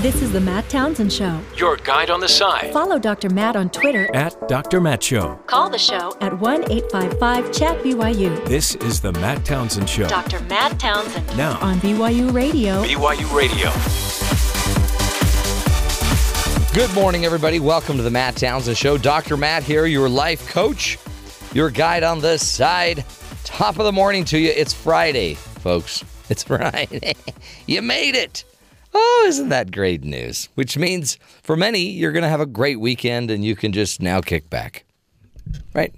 This is the Matt Townsend Show. Your guide on the side. Follow Dr. Matt on Twitter. At Dr. Matt Show. Call the show at 1 855 Chat BYU. This is the Matt Townsend Show. Dr. Matt Townsend. Now on BYU Radio. BYU Radio. Good morning, everybody. Welcome to the Matt Townsend Show. Dr. Matt here, your life coach, your guide on this side. Top of the morning to you. It's Friday, folks. It's Friday. you made it. Oh, isn't that great news? Which means for many, you're going to have a great weekend and you can just now kick back. Right?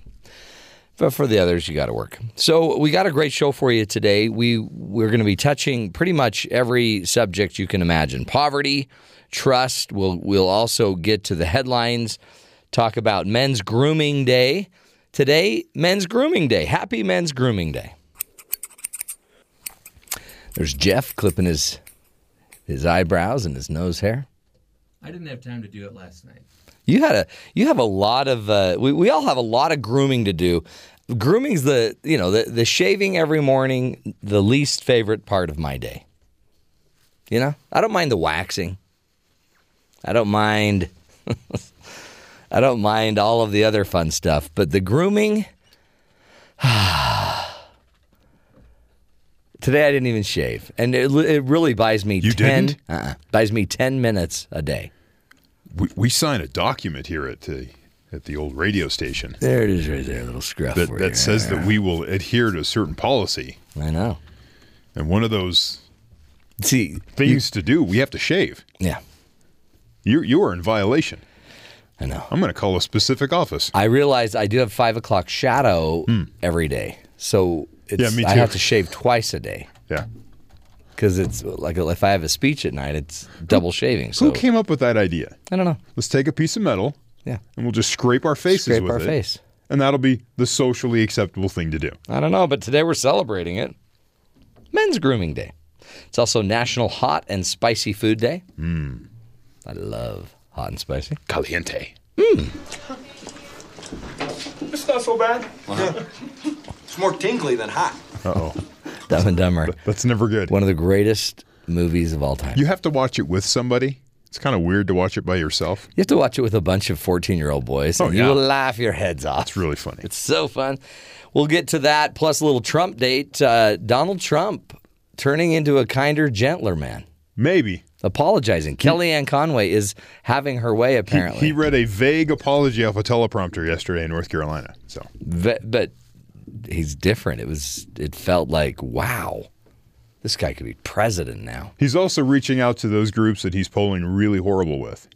But for the others, you got to work. So we got a great show for you today. We we're going to be touching pretty much every subject you can imagine. Poverty, trust. We'll we'll also get to the headlines. Talk about Men's Grooming Day today. Men's Grooming Day. Happy Men's Grooming Day. There's Jeff clipping his his eyebrows and his nose hair. I didn't have time to do it last night. You had a you have a lot of uh, we we all have a lot of grooming to do. Grooming's the you know the the shaving every morning the least favorite part of my day. You know I don't mind the waxing. I don't mind. I don't mind all of the other fun stuff, but the grooming. Today I didn't even shave, and it, it really buys me You 10 didn't? Uh-uh, buys me ten minutes a day. We, we sign a document here at the at the old radio station There it is, right there, a little scruff. that, you. that says that we will adhere to a certain policy, I know. and one of those See, things to do, we have to shave. yeah, You you are in violation. I know. I'm going to call a specific office. I realize I do have five o'clock shadow hmm. every day, so it's, Hmm. Yeah, me too. I have to shave twice a day Yeah. because it's like if I have a speech at night, it's double shaving. So Who came up with that idea? I don't know. Let's take a piece of metal Yeah, and we'll just scrape our faces Scrape with our it, face. and that'll be the socially acceptable thing to do. I don't know, but today we're celebrating it. Men's Grooming Day. It's also National Hot and Spicy Food Day. Hmm. I love hot and spicy. Caliente. It's not so bad. it's more tingly than hot. Uh oh, Dumb and Dumber. that's never good. One of the greatest movies of all time. You have to watch it with somebody. It's kind of weird to watch it by yourself. You have to watch it with a bunch of 14 year old boys, and Oh, you yeah. will laugh your heads off. It's really funny. It's so fun. We'll get to that, plus a little Trump date. Uh, Donald Trump turning into a kinder, gentler man, Maybe apologizing. Kellyanne Conway is having her way, apparently. he read a vague apology off a teleprompter yesterday in North Carolina. So Ve- but he's different. It was. It felt like, wow, this guy could be president now. he's also reaching out to those groups that he's polling really horrible with,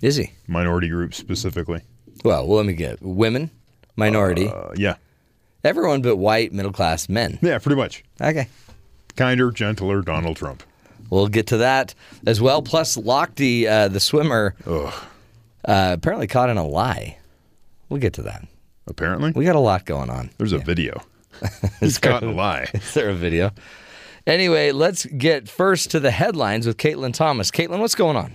Is he? minority groups specifically. Well, well let me get women, minority, Uh, yeah, everyone but white, middle class men. yeah, pretty much. Okay. Kinder, gentler Donald Trump. We'll get to that as well. Plus, Lochte, uh, the swimmer, uh, apparently caught in a lie. We'll get to that. Apparently, We got a lot going on. there's a video. He's caught in a lie. Is there a video? Anyway, let's get first to the headlines with Caitlin Thomas. Caitlin, what's going on?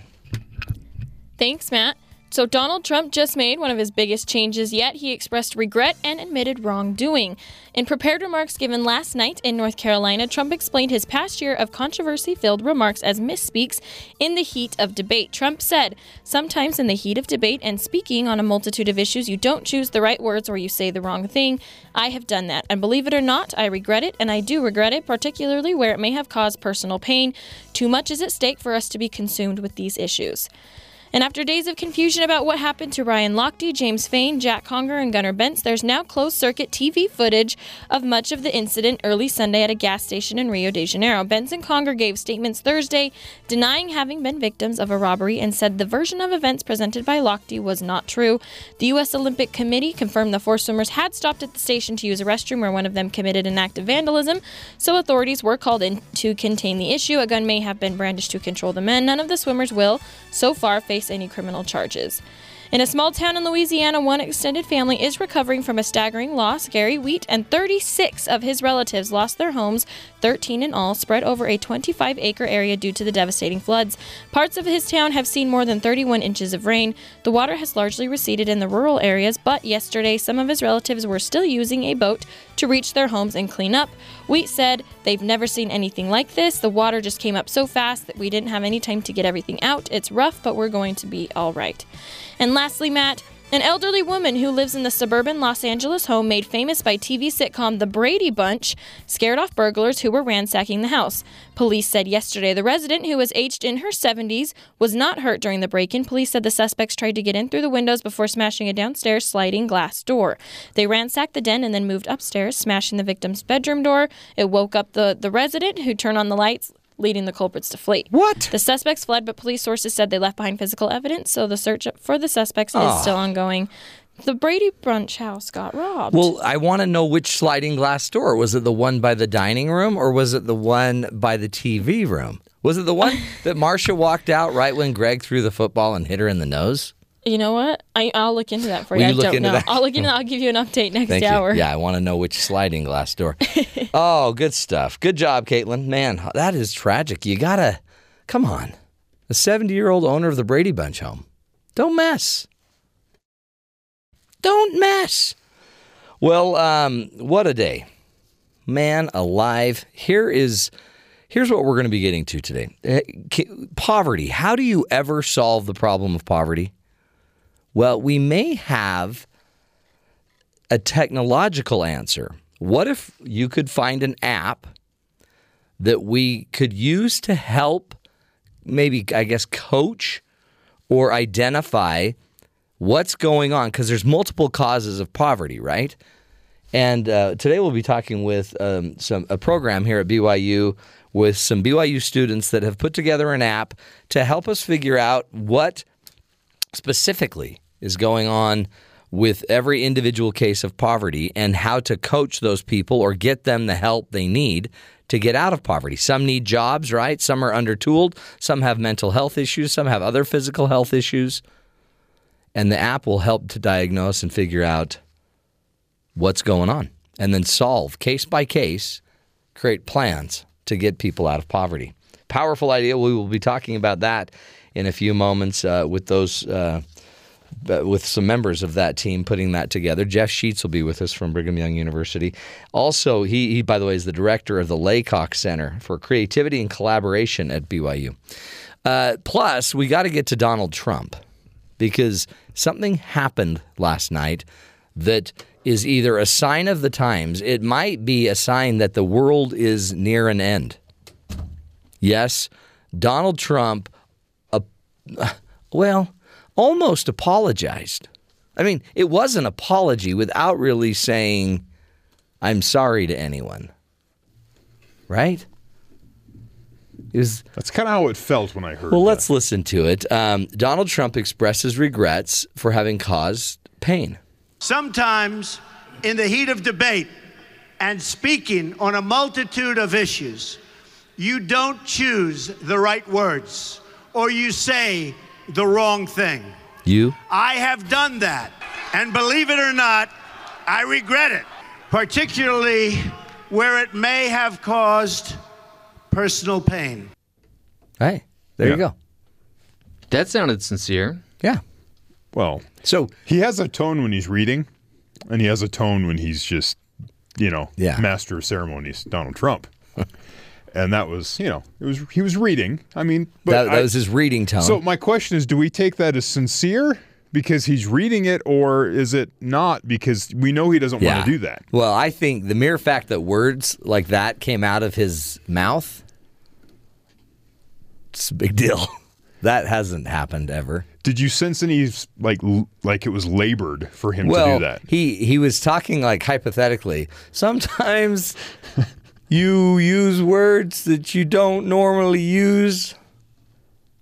Thanks, Matt. So, Donald Trump just made one of his biggest changes yet. He expressed regret and admitted wrongdoing. In prepared remarks given last night in North Carolina, Trump explained his past year of controversy filled remarks as misspeaks in the heat of debate. Trump said, Sometimes in the heat of debate and speaking on a multitude of issues, you don't choose the right words or you say the wrong thing. I have done that. And believe it or not, I regret it, and I do regret it, particularly where it may have caused personal pain. Too much is at stake for us to be consumed with these issues. And after days of confusion about what happened to Ryan Lochte, James Feigen, Jack Conger, and Gunnar Bentz, there's now closed circuit TV footage of much of the incident early Sunday at a gas station in Rio de Janeiro. Bentz and Conger gave statements Thursday denying having been victims of a robbery and said the version of events presented by Lochte was not true. The U.S. Olympic Committee confirmed the four swimmers had stopped at the station to use a restroom where one of them committed an act of vandalism, so authorities were called in to contain the issue. A gun may have been brandished to control the men. None of the swimmers will, so far, face any criminal charges. In a small town in Louisiana, one extended family is recovering from a staggering loss. Gary Wheat and 36 of his relatives lost their homes, 13 in all, spread over a 25 acre area due to the devastating floods. Parts of his town have seen more than 31 inches of rain. The water has largely receded in the rural areas, but yesterday some of his relatives were still using a boat to reach their homes and clean up. Wheat said they've never seen anything like this. The water just came up so fast that we didn't have any time to get everything out. It's rough, but we're going to be all right. And lastly, Matt, an elderly woman who lives in the suburban Los Angeles home made famous by TV sitcom The Brady Bunch scared off burglars who were ransacking the house. Police said yesterday the resident, who was aged in her 70s, was not hurt during the break in. Police said the suspects tried to get in through the windows before smashing a downstairs sliding glass door. They ransacked the den and then moved upstairs, smashing the victim's bedroom door. It woke up the, the resident, who turned on the lights, leading the culprits to flee. What? The suspects fled, but police sources said they left behind physical evidence, so the search for the suspects is ah. still ongoing. The Brady Brunch house got robbed. Well, I want to know which sliding glass door. Was it the one by the dining room or was it the one by the TV room? Was it the one that Marcia walked out right when Greg threw the football and hit her in the nose? You know what? I, I'll look into that for Will you. you I don't know. That? I'll look into that. I'll give you an update next Thank hour. you. Yeah, I want to know which sliding glass door. oh, good stuff. Good job, Caitlin. Man, that is tragic. You gotta, come on. The 70 year old owner of the Brady Bunch home. Don't mess. Don't mess. Well, um, what a day. Man alive. Here is here's what we're going to be getting to today. Eh, Poverty. How do you ever solve the problem of poverty? Well, we may have a technological answer. What if you could find an app that we could use to help maybe I guess coach or identify what's going on because there's multiple causes of poverty, right? And uh, today we'll be talking with um, some a program here at BYU with some BYU students that have put together an app to help us figure out what specifically is going on with every individual case of poverty and how to coach those people or get them the help they need to get out of poverty. Some need jobs, right? Some are undertooled, some have mental health issues, some have other physical health issues. And the app will help to diagnose and figure out what's going on and then solve case by case, create plans to get people out of poverty. Powerful idea. We will be talking about that in a few moments uh, with those. Uh, with some members of that team putting that together. Jeff Sheets will be with us from Brigham Young University. Also, he, he by the way, is the director of the Laycock Center for Creativity and Collaboration at BYU. Uh, plus, we got to get to Donald Trump because something happened last night that is either a sign of the times, it might be a sign that the world is near an end. Yes, Donald Trump, uh, well, almost apologized. I mean, it was an apology without really saying, I'm sorry to anyone. Right? It was That's kind of how it felt when I heard. well, that. let's listen to it. Um, Donald Trump expresses regrets for having caused pain. Sometimes, in the heat of debate and speaking on a multitude of issues, you don't choose the right words or you say the wrong thing. You? I have done that. And believe it or not, I regret it, particularly where it may have caused personal pain. Hey, there you go. That sounded sincere. Yeah. well, So, he has a tone when he's reading, and he has a tone when he's just, you know, Yeah. master of ceremonies, Donald Trump. And that was, you know, it was he was reading. I mean, but that, that I- was his reading tone. So my question is, do we take that as sincere because he's reading it, or is it not because we know he doesn't want to do that? Well, I think the mere fact that words like that came out of his mouth, it's a big deal. that hasn't happened ever. Did you sense any like like it was labored for him well, to do that? he he was talking like hypothetically. Sometimes you use words that you don't normally use.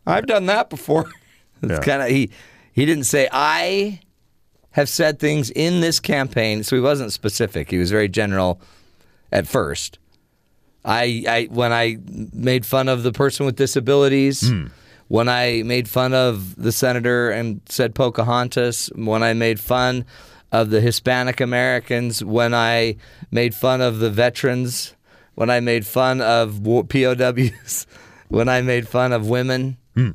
I've done that before. It's Yeah. kind of he he didn't say I have said things in this campaign, so he wasn't specific. He was very general at first. I, I when I made fun of the person with disabilities, hmm. when I made fun of the senator and said Pocahontas, when I made fun of the Hispanic Americans, when I made fun of the veterans, when I made fun of POWs, when I made fun of women, hmm.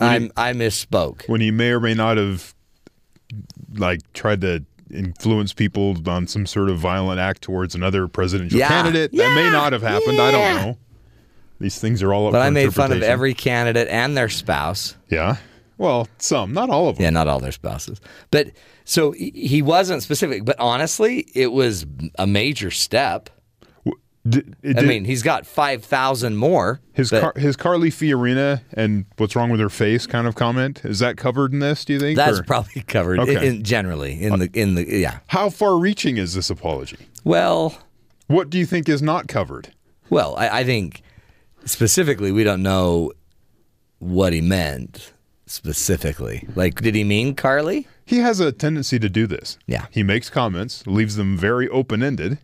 I'm, I misspoke. when he may or may not have like tried to influence people on some sort of violent act towards another presidential Yeah. candidate. That may not have happened. I don't know. These things are all up But I made fun of every candidate and their spouse. Yeah. Well, some, not all of them. Yeah, not all their spouses. But so he wasn't specific, but honestly, it was a major step. D- it I mean, he's got 5,000 more. his but car, his Carly Fiorina and what's wrong with her face kind of comment is that covered in this? Do you think? that's Or probably covered Okay. in, in generally in the in the yeah. how far-reaching is this apology? Well, What do you think is not covered? well, I, I think specifically we don't know what he meant specifically. Like, did he mean Carly? He has a tendency to do this. Yeah. He makes comments, leaves them very open-ended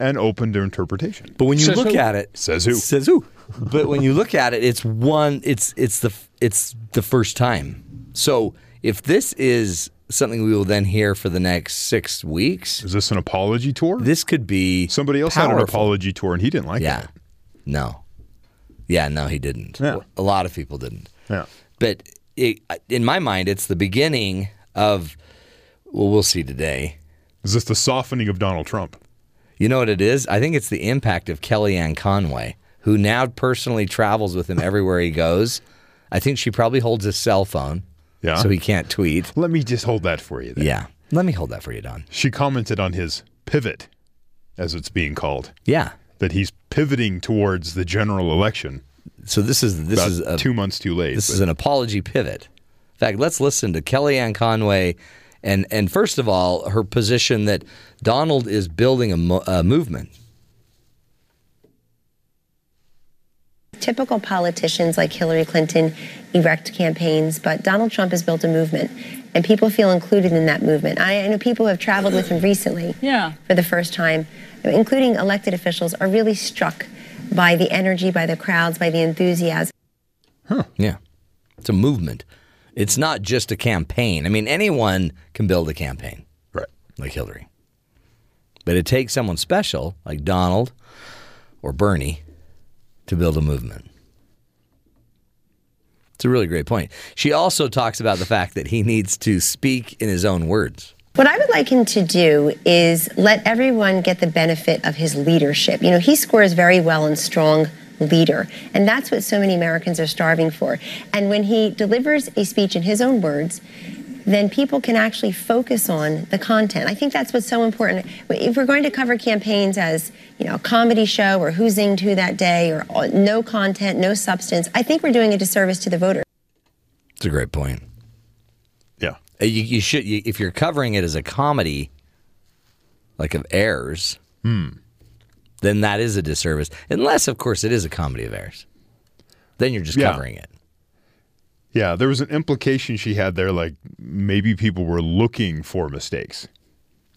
and open to interpretation. But when you Says look who? at it, Says who? Says who? but when you look at it, it's one. It's it's the it's the first time. So if this is something we will then hear for the next six weeks, Is this an apology tour? this could be Somebody else had an apology tour and he didn't like Yeah, it. Yeah. No, yeah, no, he didn't. Yeah. A lot of people didn't. Yeah. But it, in my mind, it's the beginning of. Well, we'll see today. Is this the softening of Donald Trump? You know what it is? I think it's the impact of Kellyanne Conway, who now personally travels with him everywhere he goes. I think she probably holds his cell phone, Yeah. so he can't tweet. Let me just hold that for you then. Yeah, let me hold that for you, Don. She commented on his pivot, as it's being called, Yeah. that he's pivoting towards the general election. So this is this is a, two months too late. this but- is an apology pivot. In fact, let's listen to Kellyanne Conway, and and first of all, her position that Donald is building a, mo- a movement. Typical politicians like Hillary Clinton erect campaigns, but Donald Trump has built a movement, and people feel included in that movement. I, I know people who have traveled with him recently Yeah. for the first time, including elected officials, are really struck by the energy, by the crowds, by the enthusiasm. Huh. Yeah. It's a movement. It's not just a campaign. I mean, anyone can build a campaign. right. like Hillary. But it takes someone special like Donald or Bernie to build a movement. It's a really great point. She also talks about the fact that he needs to speak in his own words. What I would like him to do is let everyone get the benefit of his leadership. You know, he scores very well in strong leader, and that's what so many Americans are starving for. And when he delivers a speech in his own words, then people can actually focus on the content. I think that's what's so important. If we're going to cover campaigns as, you know, a comedy show or who zinged who that day or no content, no substance, I think we're doing a disservice to the voter. It's a great point. Yeah. Uh, You, you should, you, if you're covering it as a comedy, like of errors, then that is a disservice. Unless, of course, it is a comedy of errors. Then you're just Yeah. covering it. Yeah. There was an implication she had there, like maybe people were looking for mistakes.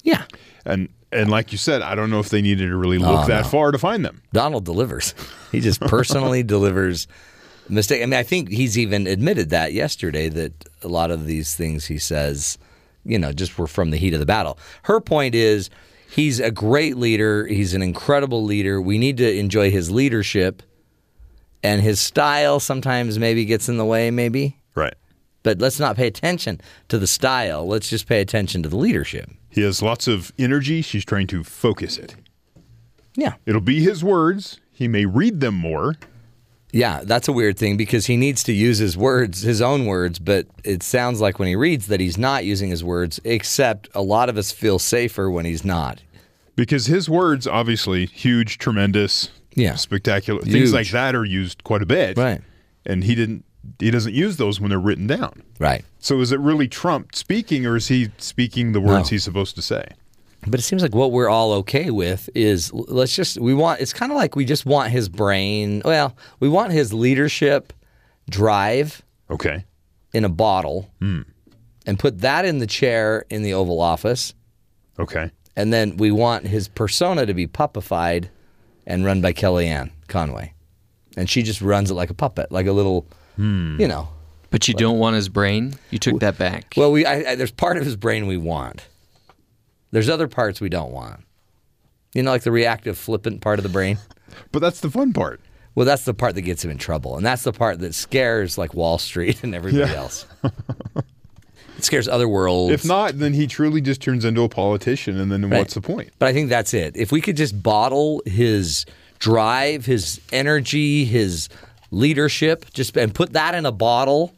Yeah. And and like you said, I don't know if they needed to really look Oh, that no. far to find them. Donald delivers. He just personally delivers mistake. I mean, I think he's even admitted that yesterday that a lot of these things he says, you know, just were from the heat of the battle. Her point is he's a great leader. He's an incredible leader. We need to enjoy his leadership and his style sometimes maybe gets in the way, maybe. Right. But let's not pay attention to the style. Let's just pay attention to the leadership. He has lots of energy. She's trying to focus it. Yeah. It'll be his words. He may read them more. Yeah, that's a weird thing because he needs to use his words, his own words, but it sounds like when he reads that he's not using his words, except a lot of us feel safer when he's not. Because his words, obviously, huge, tremendous, Yeah. spectacular, Huge. things like that are used quite a bit. Right. And he didn't. He doesn't use those when they're written down. Right. So is it really Trump speaking, or is he speaking the words No. he's supposed to say? But it seems like what we're all okay with is let's just, we want, it's kind of like we just want his brain. Well, we want his leadership drive Okay. in a bottle hmm. and put that in the chair in the Oval Office. Okay. And then we want his persona to be puppified and run by Kellyanne Conway. And she just runs it like a puppet, like a little hmm. You know. But you don't want his brain? You took that back. Well, we I, I, there's part of his brain we want. There's other parts we don't want. You know, like the reactive, flippant part of the brain. But that's the fun part. Well, that's the part that gets him in trouble, and that's the part that scares like Wall Street and everybody Yeah. else. it scares other worlds. If not, then he truly just turns into a politician, and then what's the point? But I think that's it. If we could just bottle his drive, his energy, his leadership, just and put that in a bottle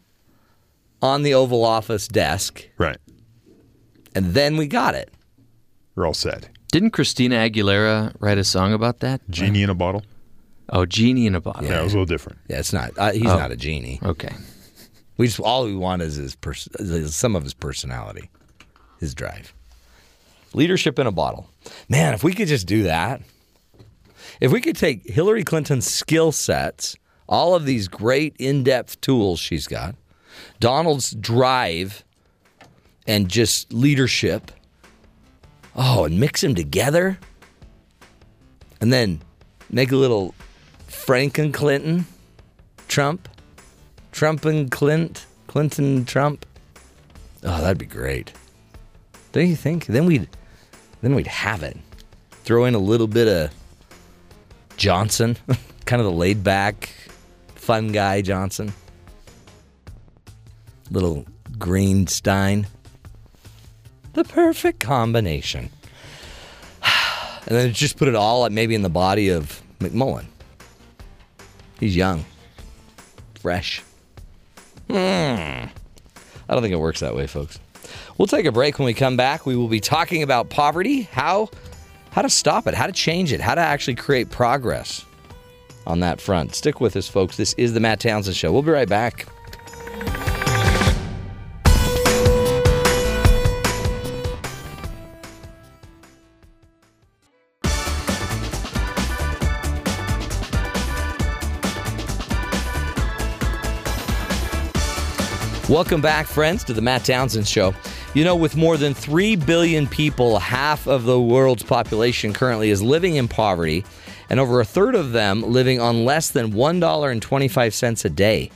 on the Oval Office desk, Right. and then we got it. We're all set. Didn't Christina Aguilera write a song about that? Genie in a bottle. Oh, Genie in a Bottle. Yeah, it was a little different. Yeah, it's not. Uh, he's Oh. not a genie. Okay. We just all we want is his pers- is some of his personality, his drive, leadership in a bottle. Man, if we could just do that, if we could take Hillary Clinton's skill sets, all of these great in-depth tools she's got, Donald's drive, and just leadership, oh, and mix them together, and then make a little Franken Clinton, Trump. Trump and Clint, Clinton, Trump. Oh, that'd be great. Don't you think? Then we'd, then we'd have it. Throw in a little bit of Johnson, kind of the laid back, fun guy Johnson. Little Greenstein. The perfect combination. And then just put it all maybe in the body of McMullin. He's young, fresh. Hmm. I don't think it works that way, folks. We'll take a break when we come back. We will be talking about poverty, how how to stop it, how to change it, how to actually create progress on that front. Stick with us, folks. This is the Matt Townsend Show. We'll be right back. Welcome back, friends, to the Matt Townsend Show. You know, with more than 3 billion people, half of the world's population currently is living in poverty, and over a third of them living on less than $1.25 a day.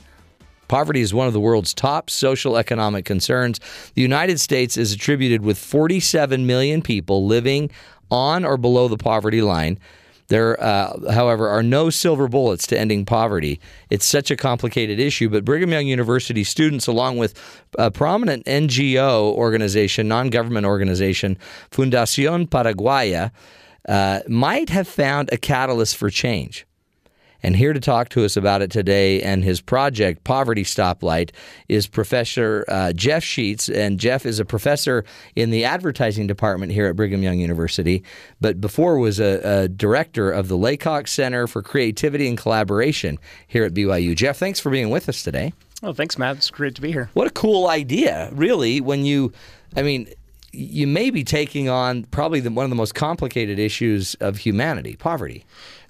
Poverty is one of the world's top social economic concerns. The United States is attributed with 47 million people living on or below the poverty line. There, uh, however, are no silver bullets to ending poverty. It's such a complicated issue, but Brigham Young University students, along with a prominent NGO organization, non government organization, Fundación Paraguaya, uh, might have found a catalyst for change. And here to talk to us about it today and his project, Poverty Stoplight, is Professor uh, Jeff Sheets. And Jeff is a professor in the advertising department here at Brigham Young University, but before was a, a director of the Laycock Center for Creativity and Collaboration here at BYU. Jeff, thanks for being with us today. Oh, thanks, Matt. It's great to be here. What a cool idea, really, when you, I mean, you may be taking on probably the, one of the most complicated issues of humanity, poverty.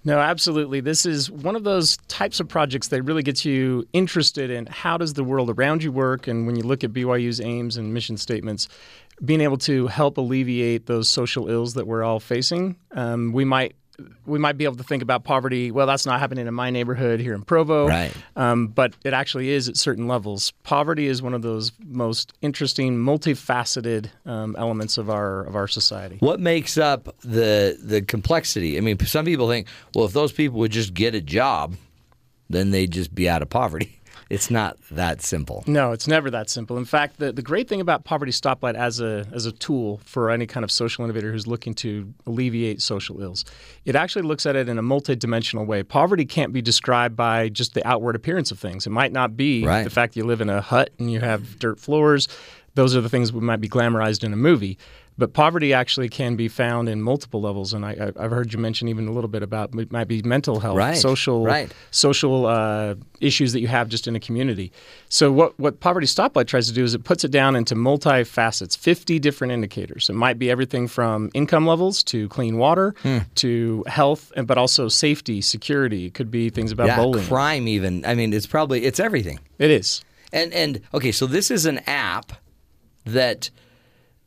No, absolutely. This is one of those types of projects that really gets you interested in how does the world around you work, and when you look at BYU's aims and mission statements, being able to help alleviate those social ills that we're all facing. Um, we might we might be able to think about poverty. Well, that's not happening in my neighborhood here in Provo, Right. Um, but it actually is at certain levels. Poverty is one of those most interesting, multifaceted um, elements of our of our society. What makes up the the complexity? I mean, some people think, well, if those people would just get a job, then they'd just be out of poverty. It's not that simple. No, it's never that simple. In fact, the, the great thing about Poverty Stoplight as a as a tool for any kind of social innovator who's looking to alleviate social ills, it actually looks at it in a multidimensional way. Poverty can't be described by just the outward appearance of things. It might not be Right. the fact that you live in a hut and you have dirt floors. Those are the things that might be glamorized in a movie. But poverty actually can be found in multiple levels, and I, I've heard you mention even a little bit about it might be mental health, Right, social, right. social uh, issues that you have just in a community. So what what Poverty Stoplight tries to do is it puts it down into multi-facets, 50 different indicators. It might be everything from income levels to clean water Hmm. to health, and but also safety, security. It could be things about yeah, bowling. crime even. I mean, it's probably it's everything. It is. And and okay, so this is an app that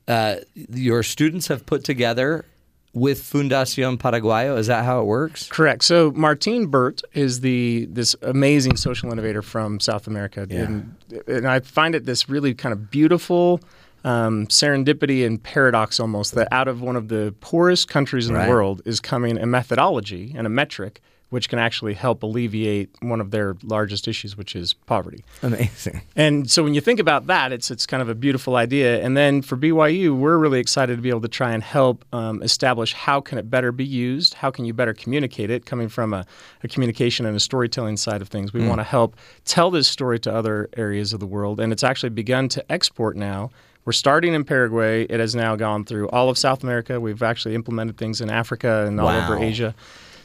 uh, your students have put together with Fundación Paraguayo. Is that how it works? Correct. So Martin Burt is the this amazing social innovator from South America, Yeah. and, and I find it this really kind of beautiful um, serendipity and paradox almost that out of one of the poorest countries in Right. the world is coming a methodology and a metric which can actually help alleviate one of their largest issues, which is poverty. Amazing. And so when you think about that, it's it's kind of a beautiful idea. And then for BYU, we're really excited to be able to try and help um, establish how can it better be used, how can you better communicate it, coming from a, a communication and a storytelling side of things. We Mm. want to help tell this story to other areas of the world, and it's actually begun to export now. We're starting in Paraguay. It has now gone through all of South America. We've actually implemented things in Africa and all over Wow. Asia.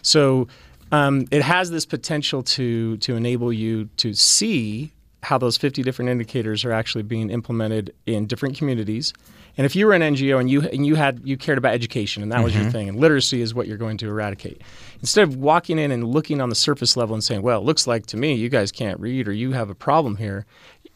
So um, it has this potential to to enable you to see how those 50 different indicators are actually being implemented in different communities. And if you were an NGO and you and you had you cared about education and that was your Mhm. thing and literacy is what you're going to eradicate. Instead of walking in and looking on the surface level and saying, "Well, it looks like to me you guys can't read or you have a problem here."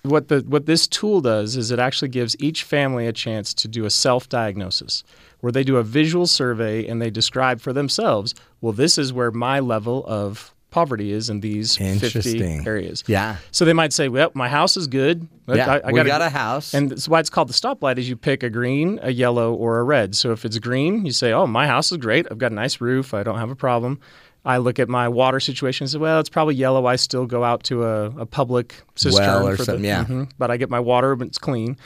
What the what this tool does is it actually gives each family a chance to do a self-diagnosis where they do a visual survey and they describe for themselves, "Well, this is where my level of poverty is in these 50 areas." Yeah. So they might say, "Well, my house is good. Yeah, we got a house." and that's why it's called the stoplight. Is you pick a green, a yellow, or a red. So if it's green, you say, "Oh, my house is great. I've got a nice roof. I don't have a problem." I look at my water situation and say, "Well, it's probably yellow. I still go out to a, a public cistern Well or for something, the, yeah. Mhm. but I get my water, but it's clean."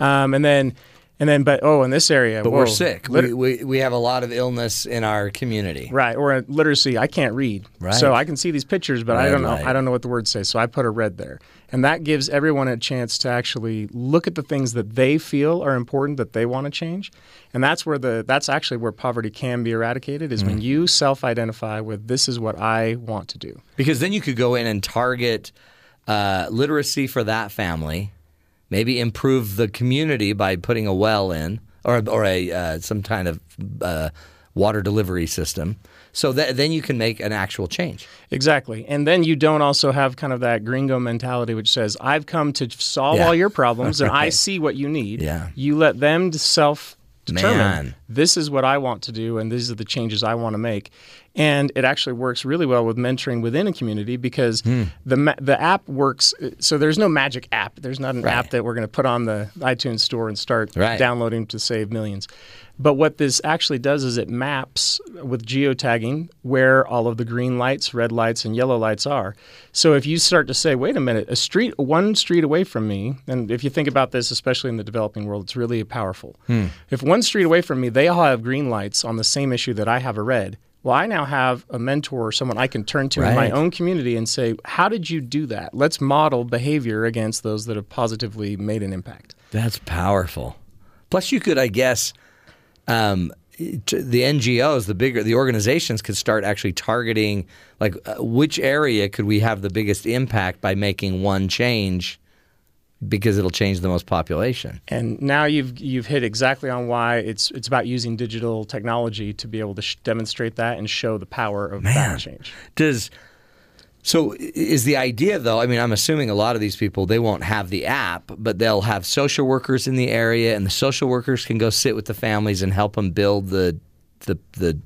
Um, and then, and then, but oh, in this area, But whoa, we're sick. lit- we, we, we have a lot of illness in our community. Right, or literacy, I can't read, Right. so I can see these pictures, but I don't know. I don't know what the words say, so I put a red there, and that gives everyone a chance to actually look at the things that they feel are important that they want to change, and that's where the that's actually where poverty can be eradicated is when Mm. you self-identify with this is what I want to do. Because then you could go in and target uh, literacy for that family, maybe improve the community by putting a well in or or a uh, some kind of uh, water delivery system. So that, then you can make an actual change. Exactly. And then you don't also have kind of that gringo mentality which says, I've come to solve Yeah. all your problems and I see what you need. Yeah. You let them self determine Man. this is what I want to do and these are the changes I want to make. And it actually works really well with mentoring within a community because Hmm. the ma- the app works. So there's no magic app. There's not an Right. app that we're going to put on the iTunes store and start Right. downloading to save millions. But what this actually does is it maps with geotagging where all of the green lights, red lights, and yellow lights are. So if you start to say, wait a minute, a street, one street away from me, and if you think about this, especially in the developing world, it's really powerful. Hmm. If one street away from me, they all have green lights on the same issue that I have a red, well, I now have a mentor or someone I can turn to in my own community and say, how did you do that? Let's model behavior against those that have positively made an impact. That's powerful. Plus, you could, I guess, um, the NGOs, the bigger the organizations, could start actually targeting like uh, which area could we have the biggest impact by making one change because it'll change the most population. And now you've you've hit exactly on why it's it's about using digital technology to be able to sh- demonstrate that and show the power of Man. that change. Does so is the idea though? I mean, I'm assuming a lot of these people they won't have the app, but they'll have social workers in the area, and the social workers can go sit with the families and help them build the the the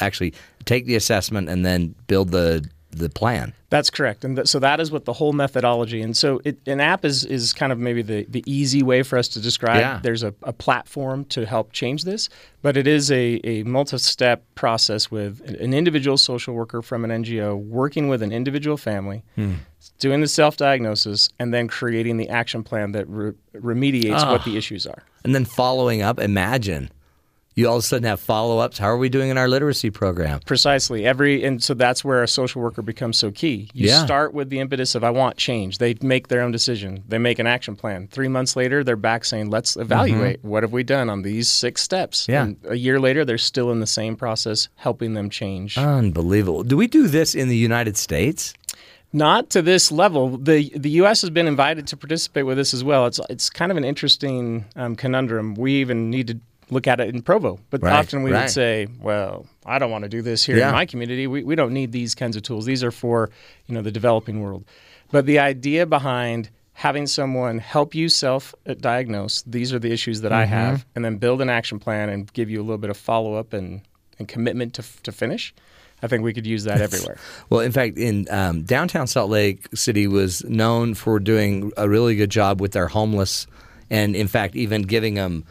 actually take the assessment and then build the the plan. That's correct, and th- so that is what the whole methodology. And so, it, an app is is kind of maybe the, the easy way for us to describe. Yeah. There's a, a platform to help change this, but it is a, a multi-step process with an- individual social worker from an NGO working with an individual family, Hmm. doing the self-diagnosis, and then creating the action plan that re- remediates what Ah. the issues are. And then following up, imagine you all of a sudden have follow ups. How are we doing in our literacy program? Precisely. Every and so that's where a social worker becomes so key. You Yeah. start with the impetus of I want change. They make their own decision. They make an action plan. Three months later, they're back saying, "Let's evaluate what have we done on these six steps." Yeah. And a year later, they're still in the same process, helping them change. Unbelievable. Do we do this in the United States? Not to this level. the The U.S. has been invited to participate with this as well. It's it's kind of an interesting um, conundrum. We even need to look at it in Provo, but Right, often we right. would say, "Well, I don't want to do this here Yeah. in my community. We we don't need these kinds of tools. These are for you know the developing world." But the idea behind having someone help you self diagnose these are the issues that I Mm-hmm. have, and then build an action plan and give you a little bit of follow up and, and commitment to, to finish. I think we could use that everywhere. Well, in fact, in um, downtown Salt Lake City was known for doing a really good job with their homeless, and in fact, even giving them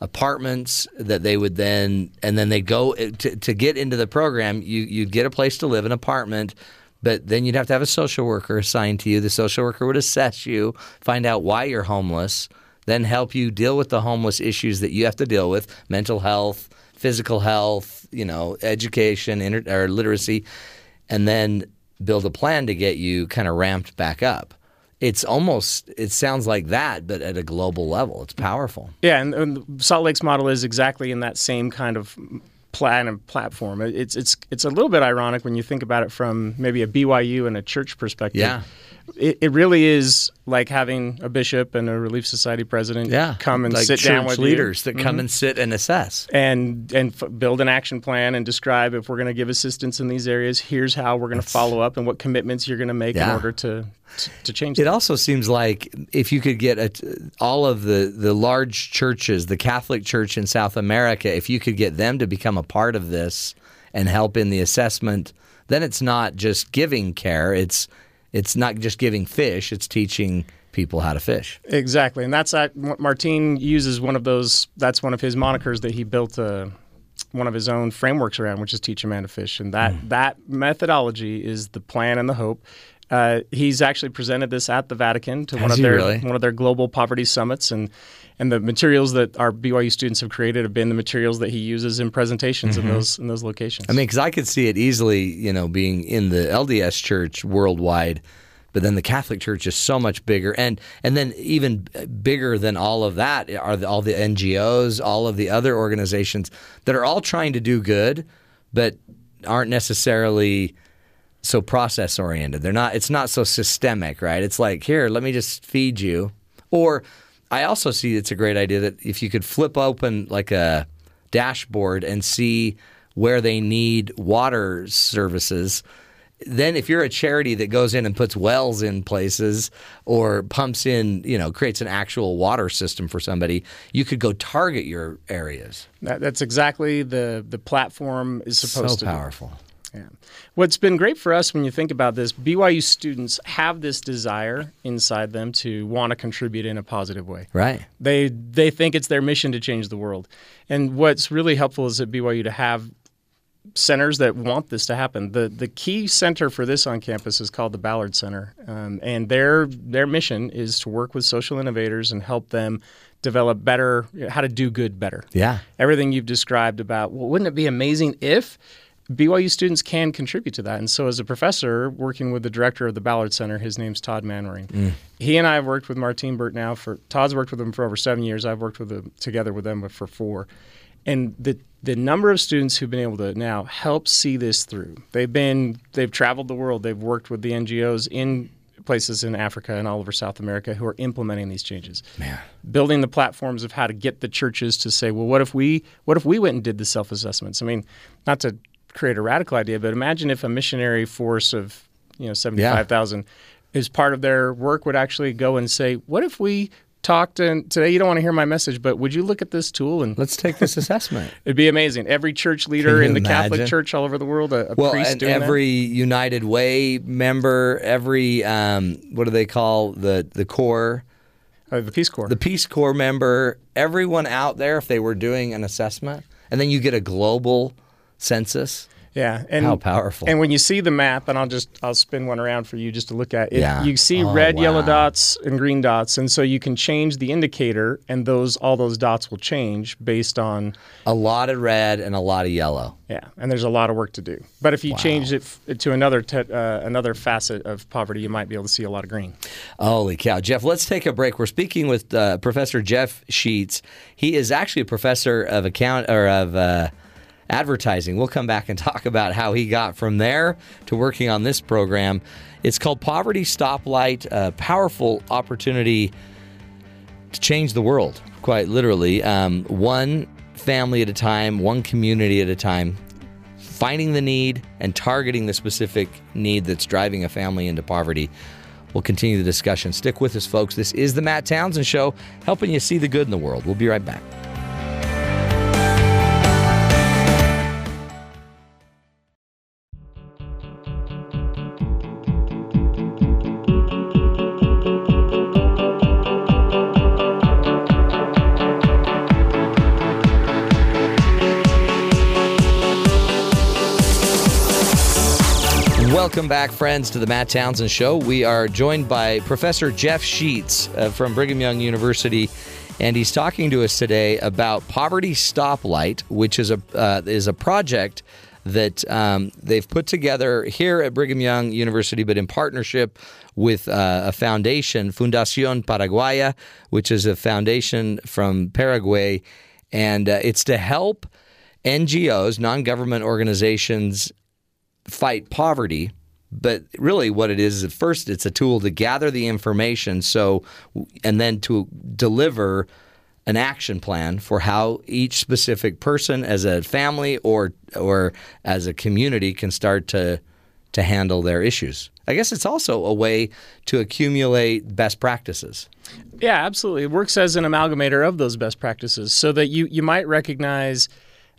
apartments that they would then and then they go eh, to, to get into the program. You you'd get a place to live, an apartment. But then you'd have to have a social worker assigned to you. The social worker would assess you, find out why you're homeless, then help you deal with the homeless issues that you have to deal with mental health, physical health, you know, education, inter- or literacy, and then build a plan to get you kind of ramped back up. It's almost, it sounds like that, but at a global level. It's powerful. Yeah, and, and Salt Lake's model is exactly in that same kind of plan and platform. It's it's it's a little bit ironic when you think about it from maybe a BYU and a church perspective. Yeah. It, it really is like having a bishop and a Relief Society president Yeah. come and like sit down with leaders you. that come Mhm. and sit and assess. and and f- build an action plan and describe if we're going to give assistance in these areas. Here's how we're going to follow up and what commitments you're going to make in order to to, to change. It that. also seems like if you could get a, all of the, the large churches, the Catholic Church in South America, if you could get them to become a part of this and help in the assessment, then it's not just giving care. It's it's not just giving fish. It's teaching people how to fish. Exactly, and that's that. Martin uses one of those. That's one of his monikers that he built a, one of his own frameworks around, which is teach a man to fish, and that Hmm. that methodology is the plan and the hope. Uh, he's actually presented this at the Vatican to one of their really? one of their global poverty summits, and and the materials that our BYU students have created have been the materials that he uses in presentations in those in those locations. Mm-hmm. I mean, because I could see it easily, you know, being in the LDS Church worldwide, but then the Catholic Church is so much bigger, and and then even bigger than all of that are the, all the NGOs, all of the other organizations that are all trying to do good, but aren't necessarily so process oriented. They're not. It's not so systemic, right? It's like here, let me just feed you. Or I also see it's a great idea that if you could flip open like a dashboard and see where they need water services. Then, if you're a charity that goes in and puts wells in places or pumps in, you know, creates an actual water system for somebody, you could go target your areas. That, that's exactly the the platform is supposed so to. do. powerful. Yeah. What's been great for us when you think about this, BYU students have this desire inside them to want to contribute in a positive way. Right. They they think it's their mission to change the world. And what's really helpful is at BYU to have centers that want this to happen. The the key center for this on campus is called the Ballard Center, um, and their their mission is to work with social innovators and help them develop better how to do good better. Yeah. Everything you've described about well, wouldn't it be amazing if BYU students can contribute to that. And so, as a professor working with the director of the Ballard Center, his name's Todd Manwaring. Mm. He and I have worked with Martin Burt now for Todd's worked with him for over seven years. I've worked with them together with them for four. And the the number of students who've been able to now help see this through. They've been they've traveled the world. They've worked with the NGOs in places in Africa and all over South America who are implementing these changes. Man. Building the platforms of how to get the churches to say, well, what if we what if we went and did the self assessments? I mean, not to create a radical idea, but imagine if a missionary force of you know seventy five thousand is part of their work would actually go and say, what if we talked and today you don't want to hear my message, but would you look at this tool and Let's take this assessment. It'd be amazing. Every church leader in the Catholic? Church all over the world, a, a well, priest and doing every United Way member, every um, what do they call the the core? that. Uh, the Peace Corps. The Peace Corps member, everyone out there, if they were doing an assessment, and then you get a global census. Yeah, and How powerful. And when you see the map, and I'll just I'll spin one around for you just to look at. It, Yeah. You see Oh, red, yellow dots, and green dots, and so you can change the indicator, and those all those dots will change based on A lot of red and a lot of yellow. yeah. And there's a lot of work to do. But if you change it f- to another te- uh, another facet of poverty, you might be able to see a lot of green. Holy cow. Jeff, let's take a break. We're speaking with uh, Professor Jeff Sheets. He is actually a professor of account or of uh, advertising. We'll come back and talk about how he got from there to working on this program. It's called Poverty Stoplight, a powerful opportunity to change the world, quite literally. Um, one family at a time, one community at a time, finding the need and targeting the specific need that's driving a family into poverty. We'll continue the discussion. Stick with us, folks. This is the Matt Townsend Show, helping you see the good in the world. We'll be right back. Welcome back, friends, to the Matt Townsend Show. We are joined by Professor Jeff Sheets uh, from Brigham Young University, and he's talking to us today about Poverty Stoplight, which is a uh, is a project that um, they've put together here at Brigham Young University, but in partnership with uh, a foundation, Fundación Paraguaya, which is a foundation from Paraguay, and uh, it's to help NGOs, non government organizations, fight poverty. But really, what it is at first, it's a tool to gather the information, so and then to deliver an action plan for how each specific person, as a family or or as a community, can start to to handle their issues. I guess it's also a way to accumulate best practices. Yeah, absolutely. It works as an amalgamator of those best practices so that you, you might recognize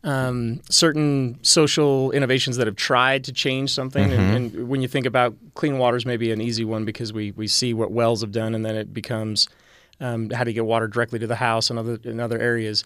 um, certain social innovations that have tried to change something. Mm-hmm. And, and when you think about clean water is maybe an easy one because we, we see what wells have done and then it becomes um, how to get water directly to the house and other in other areas.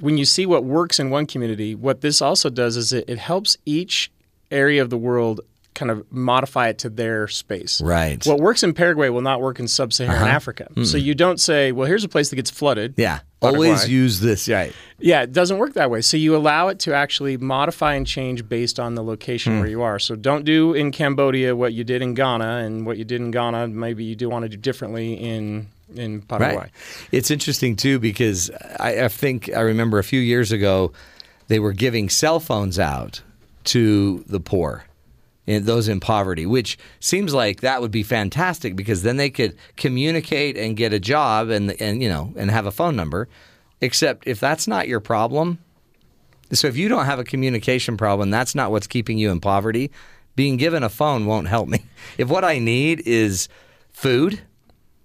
When you see what works in one community, what this also does is it, it helps each area of the world kind of modify it to their space. Right. What works in Paraguay will not work in sub-Saharan Uh-huh. Africa. So you don't say, "Well, here's a place that gets flooded." Yeah. Paraguay. Always use this. Right. Yeah, it doesn't work that way. So you allow it to actually modify and change based on the location Hmm. where you are. So don't do in Cambodia what you did in Ghana, and what you did in Ghana, maybe you do want to do differently in in Paraguay. Right. It's interesting too because I, I think I remember a few years ago they were giving cell phones out to the poor. Those in poverty, which seems like that would be fantastic because then they could communicate and get a job and and you know and have a phone number. Except if that's not your problem, so if you don't have a communication problem, that's not what's keeping you in poverty. Being given a phone won't help me. If what I need is food,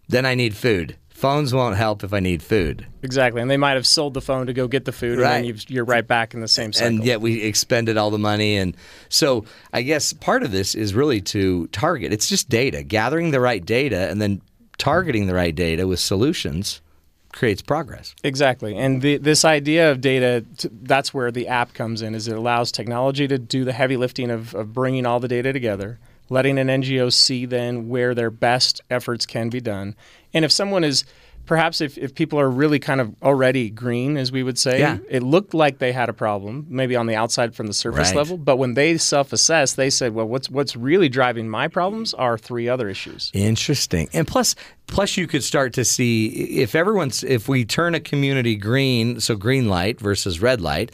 then I need food. Phones won't help if I need food. Exactly, and they might have sold the phone to go get the food, and then you've, you're right back in the same cycle. And yet we expended all the money. And so I guess part of this is really to target. It's just data, gathering the right data and then targeting the right data with solutions creates progress. Exactly, and the, this idea of data, that's where the app comes in. Is it allows technology to do the heavy lifting of, of bringing all the data together, letting an NGO see then where their best efforts can be done, and if someone is perhaps if, if people are really kind of already green, as we would say, Yeah. it looked like they had a problem, maybe on the outside from the surface Right. level, but when they self-assess, they said, well, what's what's really driving my problems are three other issues. Interesting. And plus plus you could start to see if everyone's if we turn a community green, so green light versus red light,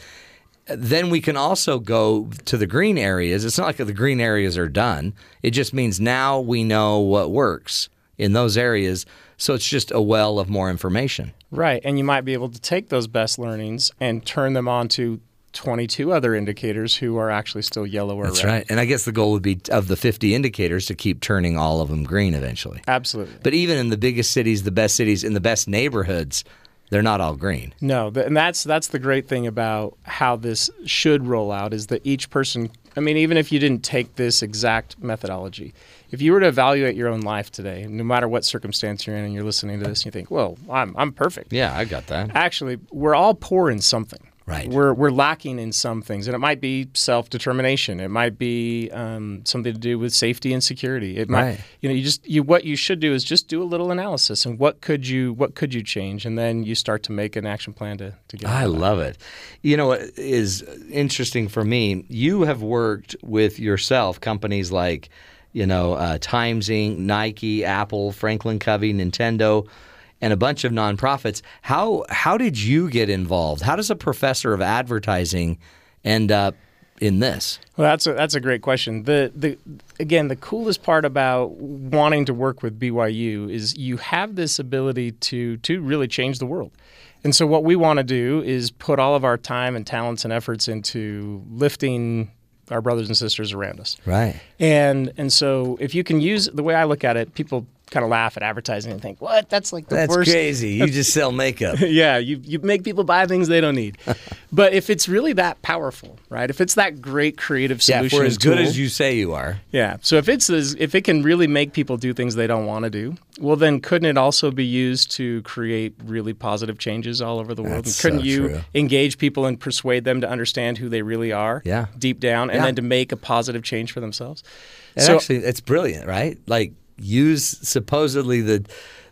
then we can also go to the green areas. It's not like the green areas are done. It just means now we know what works in those areas. So it's just a well of more information. Right. And you might be able to take those best learnings and turn them on to 22 other indicators who are actually still yellow or That's red. right. And I guess the goal would be of the 50 indicators to keep turning all of them green eventually. Absolutely. But even in the biggest cities, the best cities, in the best neighborhoods, they're not all green. No, and that's that's the great thing about how this should roll out is that each person. I mean, even if you didn't take this exact methodology, if you were to evaluate your own life today, no matter what circumstance you're in, and you're listening to this, and you think, "Well, I'm I'm perfect." Yeah, I got that. Actually, we're all poor in something. Right. We're we're lacking in some things, and it might be self determination. It might be um, something to do with safety and security. It might, Right. you know, you just you what you should do is just do a little analysis and what could you what could you change, and then you start to make an action plan to to get. I love it. You know what is interesting for me? You have worked with yourself companies like, you know, uh, Times Inc., Nike, Apple, Franklin Covey, Nintendo, and a bunch of nonprofits. How how did you get involved? How does a professor of advertising end up in this? Well, that's a, that's a great question. The the again, the coolest part about wanting to work with BYU is you have this ability to to really change the world. And so what we want to do is put all of our time and talents and efforts into lifting our brothers and sisters around us. Right. And and so if you can use the way I look at it, people kind of laugh at advertising and think, "What? That's like the That's worst." crazy. You just sell makeup. yeah, you you make people buy things they don't need. but if it's really that powerful, right? If it's that great creative yeah, solution, if we're as good as you say you are. yeah. So if it's as, if it can really make people do things they don't want to do, well, then couldn't it also be used to create really positive changes all over the world? That's and couldn't so you true. engage people and persuade them to understand who they really are? Yeah. Deep down, and Yeah. then to make a positive change for themselves. And so actually, it's brilliant, right? Like use supposedly the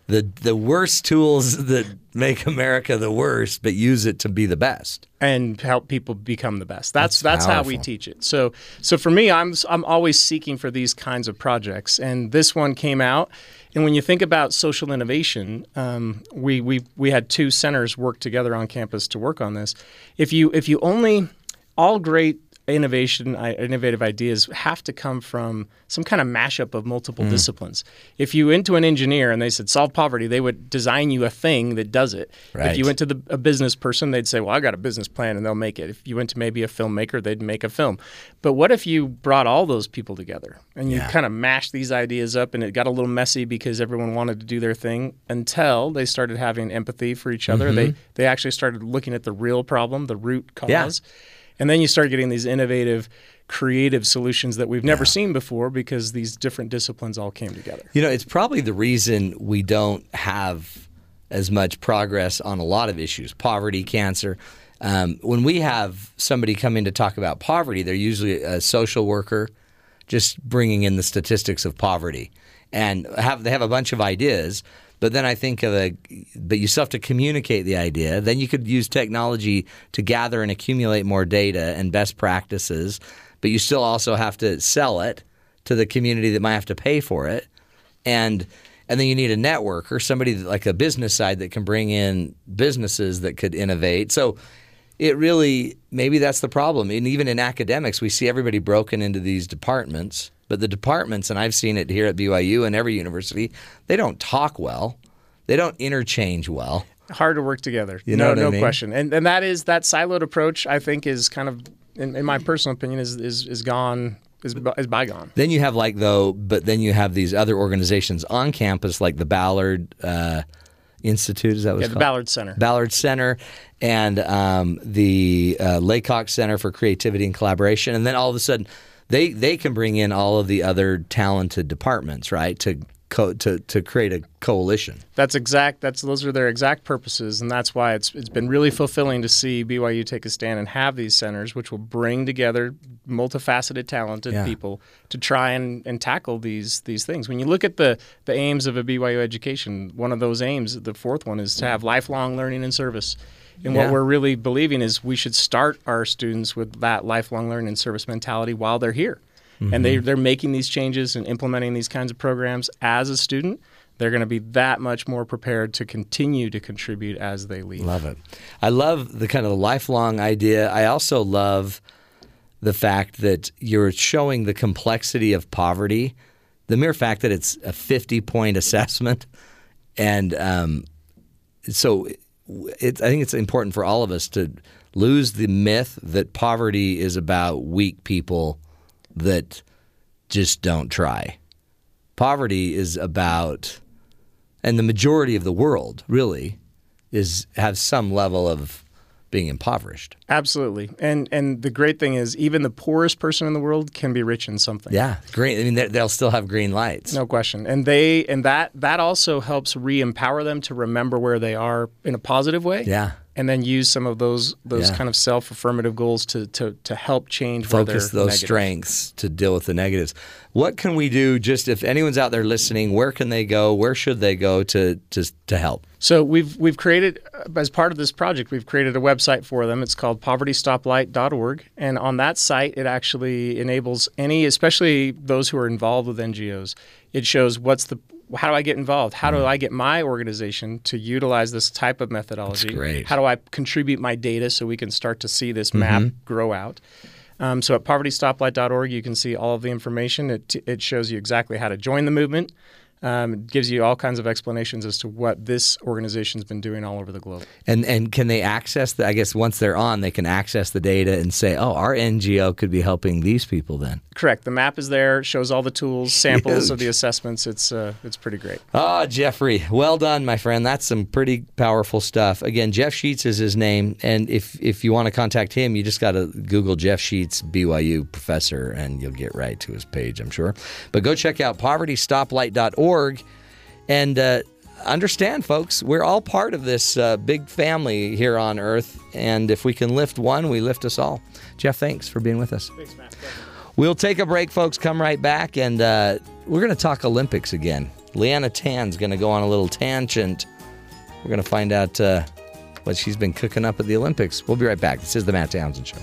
the the worst tools that make America the worst, but use it to be the best. and help people become the best. That's That's that's, how we teach it. So so for me, I'm I'm always seeking for these kinds of projects, and this one came out. And when you think about social innovation, um, we we we had two centers work together on campus to work on this. If you if you only all great innovation innovative ideas have to come from some kind of mashup of multiple Mm. disciplines. If you went to an engineer and they said solve poverty they would design you a thing that does it. If you went to the, a business person they'd say well i got a business plan and they'll make it. If you went to maybe a filmmaker they'd make a film. But what if you brought all those people together and you Yeah. kind of mashed these ideas up and it got a little messy because everyone wanted to do their thing until they started having empathy for each other? They they actually started looking at the real problem the root cause. Yeah. And then you start getting these innovative, creative solutions that we've never seen before because these different disciplines all came together. You know, it's probably the reason we don't have as much progress on a lot of issues poverty, cancer. Um, when we have somebody come in to talk about poverty, they're usually a social worker just bringing in the statistics of poverty and have they have a bunch of ideas. But then I think of a, but you still have to communicate the idea. Then you could use technology to gather and accumulate more data and best practices. But you still also have to sell it to the community that might have to pay for it and and then you need a network or somebody that, like a business side that can bring in businesses that could innovate. So it really maybe that's the problem. And even in academics, we see everybody broken into these departments, but the departments, and I've seen it here at BYU and every university, they don't talk well. They don't interchange well. Hard to work together. You know no, what I no mean? question. And and that is that siloed approach. I think is kind of, in, in my personal opinion, is is is gone. Is, is bygone. Then you have like though, but then you have these other organizations on campus like the Ballard uh, Institute. Is that what Yeah, the called? Ballard Center. Ballard Center and um, the uh, Laycock Center for Creativity and Collaboration, and then all of a sudden they they can bring in all of the other talented departments, right? To co- to to create a coalition. That's exact. That's those are their exact purposes, and that's why it's it's been really fulfilling to see BYU take a stand and have these centers, which will bring together multifaceted, talented Yeah. people to try and, and tackle these these things. When you look at the the aims of a BYU education, one of those aims, the fourth one, is to have lifelong learning and service. And Yeah. what we're really believing is we should start our students with that lifelong learning and service mentality while they're here. And they, they're making these changes and implementing these kinds of programs as a student. They're going to be that much more prepared to continue to contribute as they leave. Love it. I love the kind of lifelong idea. I also love the fact that you're showing the complexity of poverty. The mere fact that it's a 50 point assessment. And um, so I think it's important for all of us to lose the myth that poverty is about weak people that just don't try. Poverty is about, and the majority of the world really is has some level of being impoverished. Absolutely. And and the great thing is even the poorest person in the world can be rich in something. Yeah, green. I mean, they- they'll still have green lights. No question. And they and that that also helps re-empower them to remember where they are in a positive way. Yeah. And then use some of those those Yeah. kind of self-affirmative goals to to, to help change Focus those negative. strengths to deal with the negatives. What can we do? Just if anyone's out there listening, where can they go? Where should they go to to to help? So we've we've created as part of this project, we've created a website for them. It's called povertystoplight.org, and on that site, it actually enables any, especially those who are involved with NGOs. It shows what's the how do I get involved? How do I get my organization to utilize this type of methodology? Mm. That's great. How do I contribute my data so we can start to see this map Mm-hmm. grow out? Um, so at povertystoplight.org, you can see all of the information. It, it shows you exactly how to join the movement, Um, it gives you all kinds of explanations as to what this organization's been doing all over the globe. And and can they access the? I guess once they're on, they can access the data and say, "Oh, our NGO could be helping these people." Then, Correct. The map is there, shows all the tools, samples of the assessments. It's uh, it's pretty great. oh, Jeffrey, well done, my friend. That's some pretty powerful stuff. Again, Jeff Sheets is his name, and if if you want to contact him, you just got to Google Jeff Sheets BYU professor, and you'll get right to his page, I'm sure. But go check out povertystoplight.org and uh, understand, folks, we're all part of this uh, big family here on Earth, and if we can lift one, we lift us all. Jeff, thanks for being with us. Thanks, Matt. We'll take a break, folks. Come right back, and uh, we're going to talk Olympics again. Liana Tan's going to go on a little tangent. We're going to find out uh, what she's been cooking up at the Olympics. We'll be right back. This is the Matt Townsend Show.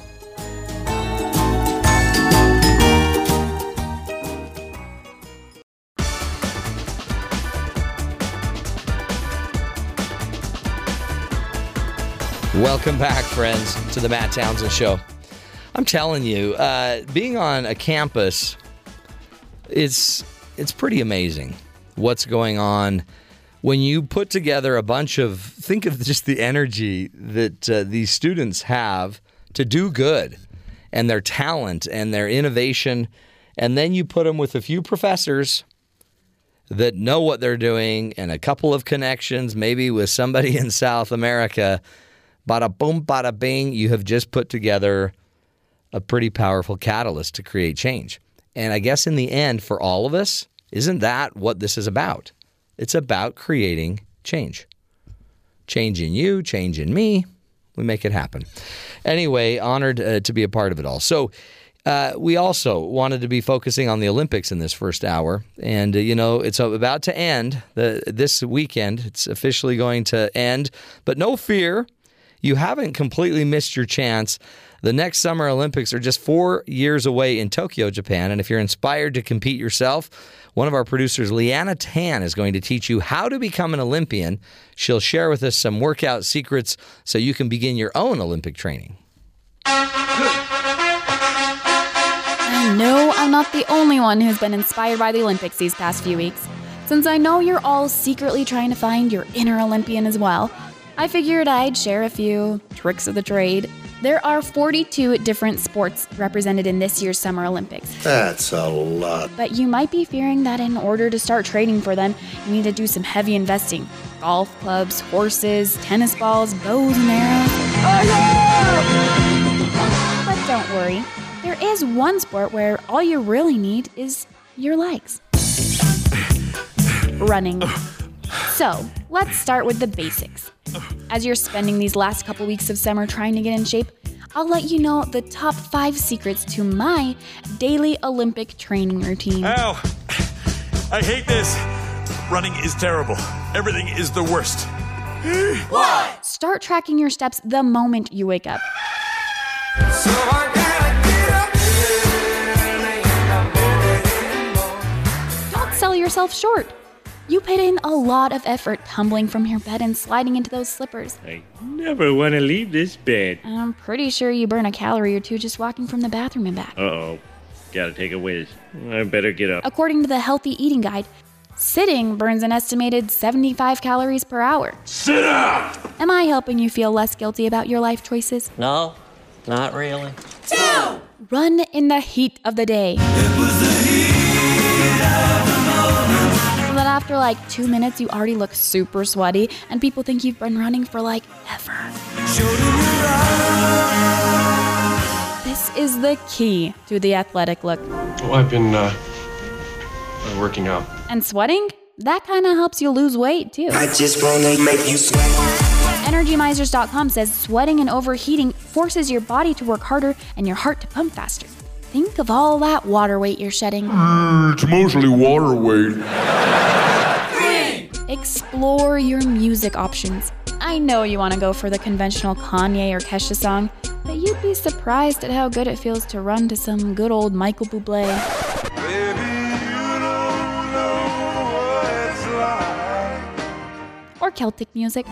Welcome back, friends, to the Matt Townsend Show. I'm telling you, uh, being on a campus, it's it's pretty amazing what's going on when you put together a bunch of. Think of just the energy that uh, these students have to do good, and their talent and their innovation, and then you put them with a few professors that know what they're doing and a couple of connections, maybe with somebody in South America. Bada boom, bada bing, you have just put together a pretty powerful catalyst to create change. And I guess in the end, for all of us, isn't that what this is about? It's about creating change. Change in you, change in me. We make it happen. Anyway, honored uh, to be a part of it all. So, uh, we also wanted to be focusing on the Olympics in this first hour, and uh, you know it's about to end the, this weekend. It's officially going to end, but no fear, you haven't completely missed your chance. The next Summer Olympics are just four years away in Tokyo, Japan, and if you're inspired to compete yourself, one of our producers, Liana Tan, is going to teach you how to become an Olympian. She'll share with us some workout secrets so you can begin your own Olympic training. I know I'm not the only one who's been inspired by the Olympics these past few weeks. Since I know you're all secretly trying to find your inner Olympian as well, I figured I'd share a few tricks of the trade. There are 42 different sports represented in this year's Summer Olympics. That's a lot. But you might be fearing that in order to start training for them, you need to do some heavy investing. Golf clubs, horses, tennis balls, bows and arrows. But don't worry, there is one sport where all you really need is your legs. Running. So, let's start with the basics. As you're spending these last couple weeks of summer trying to get in shape, I'll let you know the top five secrets to my daily Olympic training routine. Ow! I hate this. Running is terrible. Everything is the worst. What? Start tracking your steps the moment you wake up. Don't sell yourself short. You put in a lot of effort tumbling from your bed and sliding into those slippers. I never want to leave this bed. I'm pretty sure you burn a calorie or two just walking from the bathroom and back. Uh oh. Gotta take a whiz. I better get up. According to the Healthy Eating Guide, sitting burns an estimated 75 calories per hour. Sit up! Am I helping you feel less guilty about your life choices? No, not really. Two! Run in the heat of the day. After like two minutes, you already look super sweaty, and people think you've been running for like ever. This is the key to the athletic look. Well, I've been uh, working out. And sweating? That kind of helps you lose weight too. I just wanna make you sweat. EnergyMisers.com says sweating and overheating forces your body to work harder and your heart to pump faster. Think of all that water weight you're shedding. Mm, it's mostly water weight. Explore your music options. I know you want to go for the conventional Kanye or Kesha song, but you'd be surprised at how good it feels to run to some good old Michael Bublé. Or Celtic music.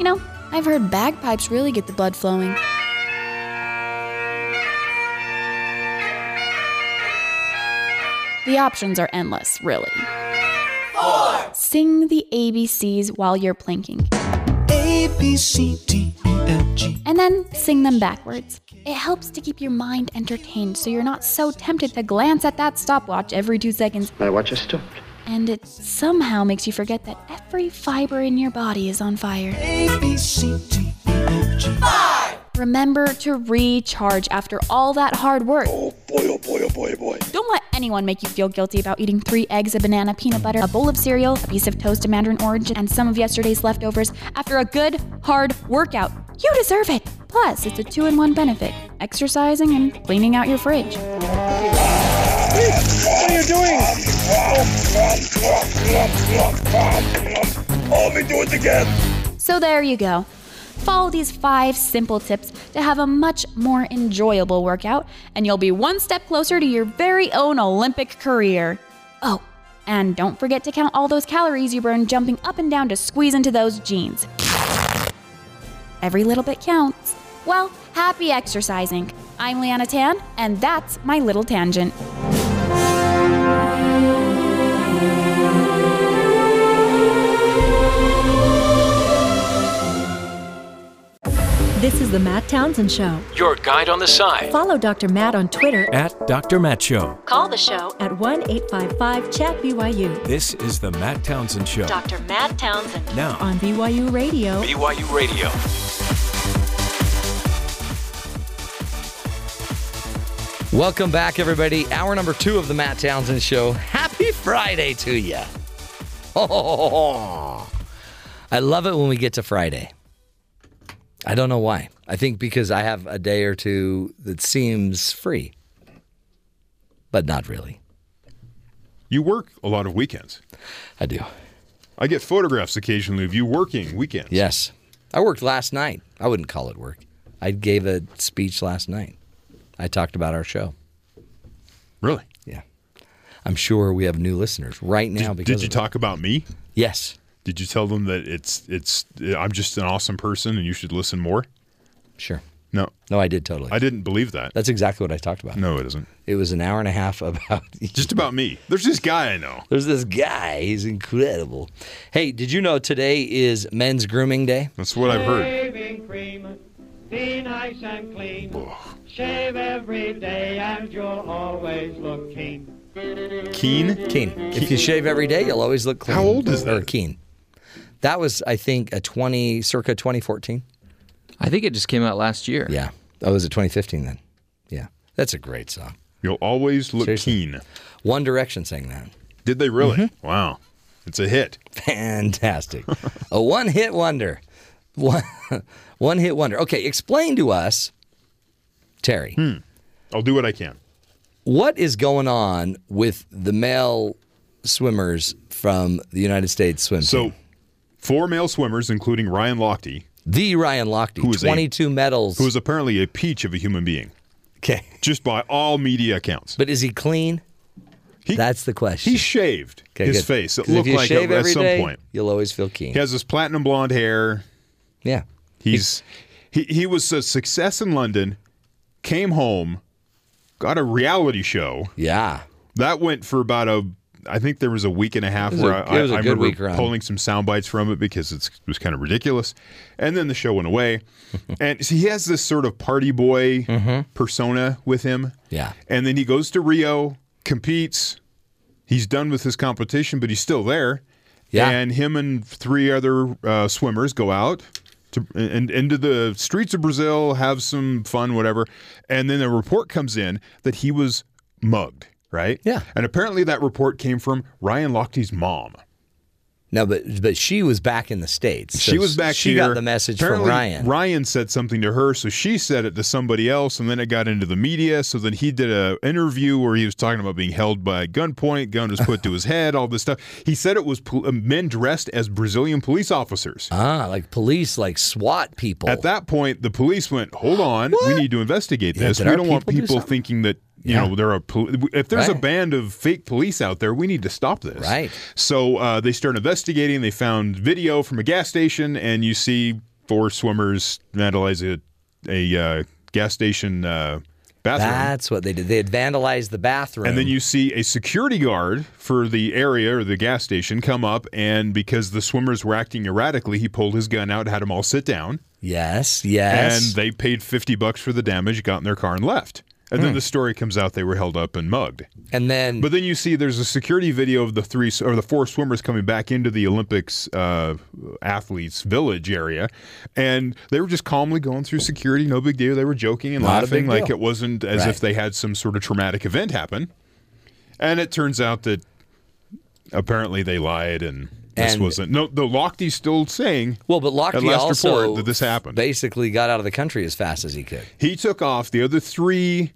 You know, I've heard bagpipes really get the blood flowing. The options are endless, really. Four. Sing the ABCs while you're planking. A, B, C, D, E, F, G. And then sing them backwards. It helps to keep your mind entertained so you're not so tempted to glance at that stopwatch every two seconds. My watch is stopped. And it somehow makes you forget that every fiber in your body is on fire. A, B, C, D, E, F, G. Five. Remember to recharge after all that hard work. Oh boy, oh boy, oh boy, oh boy. Don't let anyone make you feel guilty about eating three eggs, a banana, peanut butter, a bowl of cereal, a piece of toast, a mandarin orange, and some of yesterday's leftovers after a good, hard workout. You deserve it. Plus, it's a two in one benefit exercising and cleaning out your fridge. What are you doing? Oh, me do it again. So there you go. Follow these five simple tips to have a much more enjoyable workout, and you'll be one step closer to your very own Olympic career. Oh, and don't forget to count all those calories you burn jumping up and down to squeeze into those jeans. Every little bit counts. Well, happy exercising. I'm Liana Tan, and that's my little tangent. This is the Matt Townsend Show. Your guide on the side. Follow Dr. Matt on Twitter At Dr. Matt Show. Call the show at 1 855 Chat BYU. This is the Matt Townsend Show. Dr. Matt Townsend Now, on BYU Radio. BYU Radio. Welcome back, everybody. Hour number two of the Matt Townsend Show. Happy Friday to you. Oh, I love it when we get to Friday. I don't know why. I think because I have a day or two that seems free, but not really. You work a lot of weekends. I do. I get photographs occasionally of you working weekends. Yes. I worked last night. I wouldn't call it work. I gave a speech last night. I talked about our show. Really? Yeah. I'm sure we have new listeners right now Did, because did you it. talk about me? Yes. Did you tell them that it's it's I'm just an awesome person and you should listen more? Sure. No. No, I did totally. I didn't believe that. That's exactly what I talked about. No, it isn't. It was an hour and a half about Just about me. There's this guy I know. There's this guy. He's incredible. Hey, did you know today is Men's Grooming Day? That's what I've heard. Shaving cream, be nice and clean. Shave every day and you'll always look keen. Keen? Keen. If you shave every day, you'll always look clean. How old is Or that? keen. That was, I think, a 20, circa 2014. I think it just came out last year. Yeah. Oh, was it 2015 then? Yeah. That's a great song. You'll always look Seriously. keen. One Direction sang that. Did they really? Mm-hmm. Wow. It's a hit. Fantastic. a one hit wonder. One, one hit wonder. Okay, explain to us, Terry, Hmm. I'll do what I can. what is going on with the male swimmers from the United States swim So, team? Four male swimmers, including Ryan Lochte, The Ryan Lochte, Who is a- 22 medals. who is apparently a peach of a human being, okay. just by all media accounts. But is he clean? He- That's the question. He shaved Okay, his good. face. It looked like it at some day, point. you'll always feel keen. He has this platinum blonde hair. Yeah. He's he, he was a success in London, came home, got a reality show. Yeah. That went for about a I think there was a week and a half where a- I, it was a I remember week pulling some sound bites from it because it's, it was kind of ridiculous. And then the show went away. and so he has this sort of party boy persona with him. Mm-hmm. Yeah. And then he goes to Rio, competes. He's done with his competition, but he's still there. Yeah. And him and three other uh, swimmers go out to and into the streets of Brazil, have some fun, whatever. And then a report comes in that he was mugged. Right. Yeah. And apparently that report came from Ryan Lochte's mom. No, but but she was back in the states. so she was back She here. got the message Apparently, from Ryan. Ryan said something to her, so she said it to somebody else, and then it got into the media. So then he did a interview where he was talking about being held by gunpoint, gun was put to his head, all this stuff. He said it was pol- men dressed as Brazilian police officers. Ah, like police, like SWAT people. At that point, the police went, "Hold on, we need to investigate this. did we don't want people do thinking that you Yeah. know there are pol- if there's a band of fake police out there, we need to stop this." Right. So uh, they start investigating. They found video from a gas station, and you see four swimmers vandalize a, a uh, gas station uh, bathroom. That's what they did. They had vandalized the bathroom. And then you see a security guard for the area or the gas station come up, and because the swimmers were acting erratically, he pulled his gun out, had them all sit down, yes, yes. and they paid 50 bucks for the damage, got in their car, and left. And then Hmm. the story comes out they were held up and mugged. And then, but then you see there's a security video of the three or the four swimmers coming back into the Olympics uh, athletes village area, and they were just calmly going through security, no big deal. They were joking and Not a laughing big like deal. it wasn't as Right. if they had some sort of traumatic event happen. And it turns out that apparently they lied and. This And- wasn't no. The Lochte still saying well, but Lochte last also report that this happened. basically got out of the country as fast as he could. He took off. The other three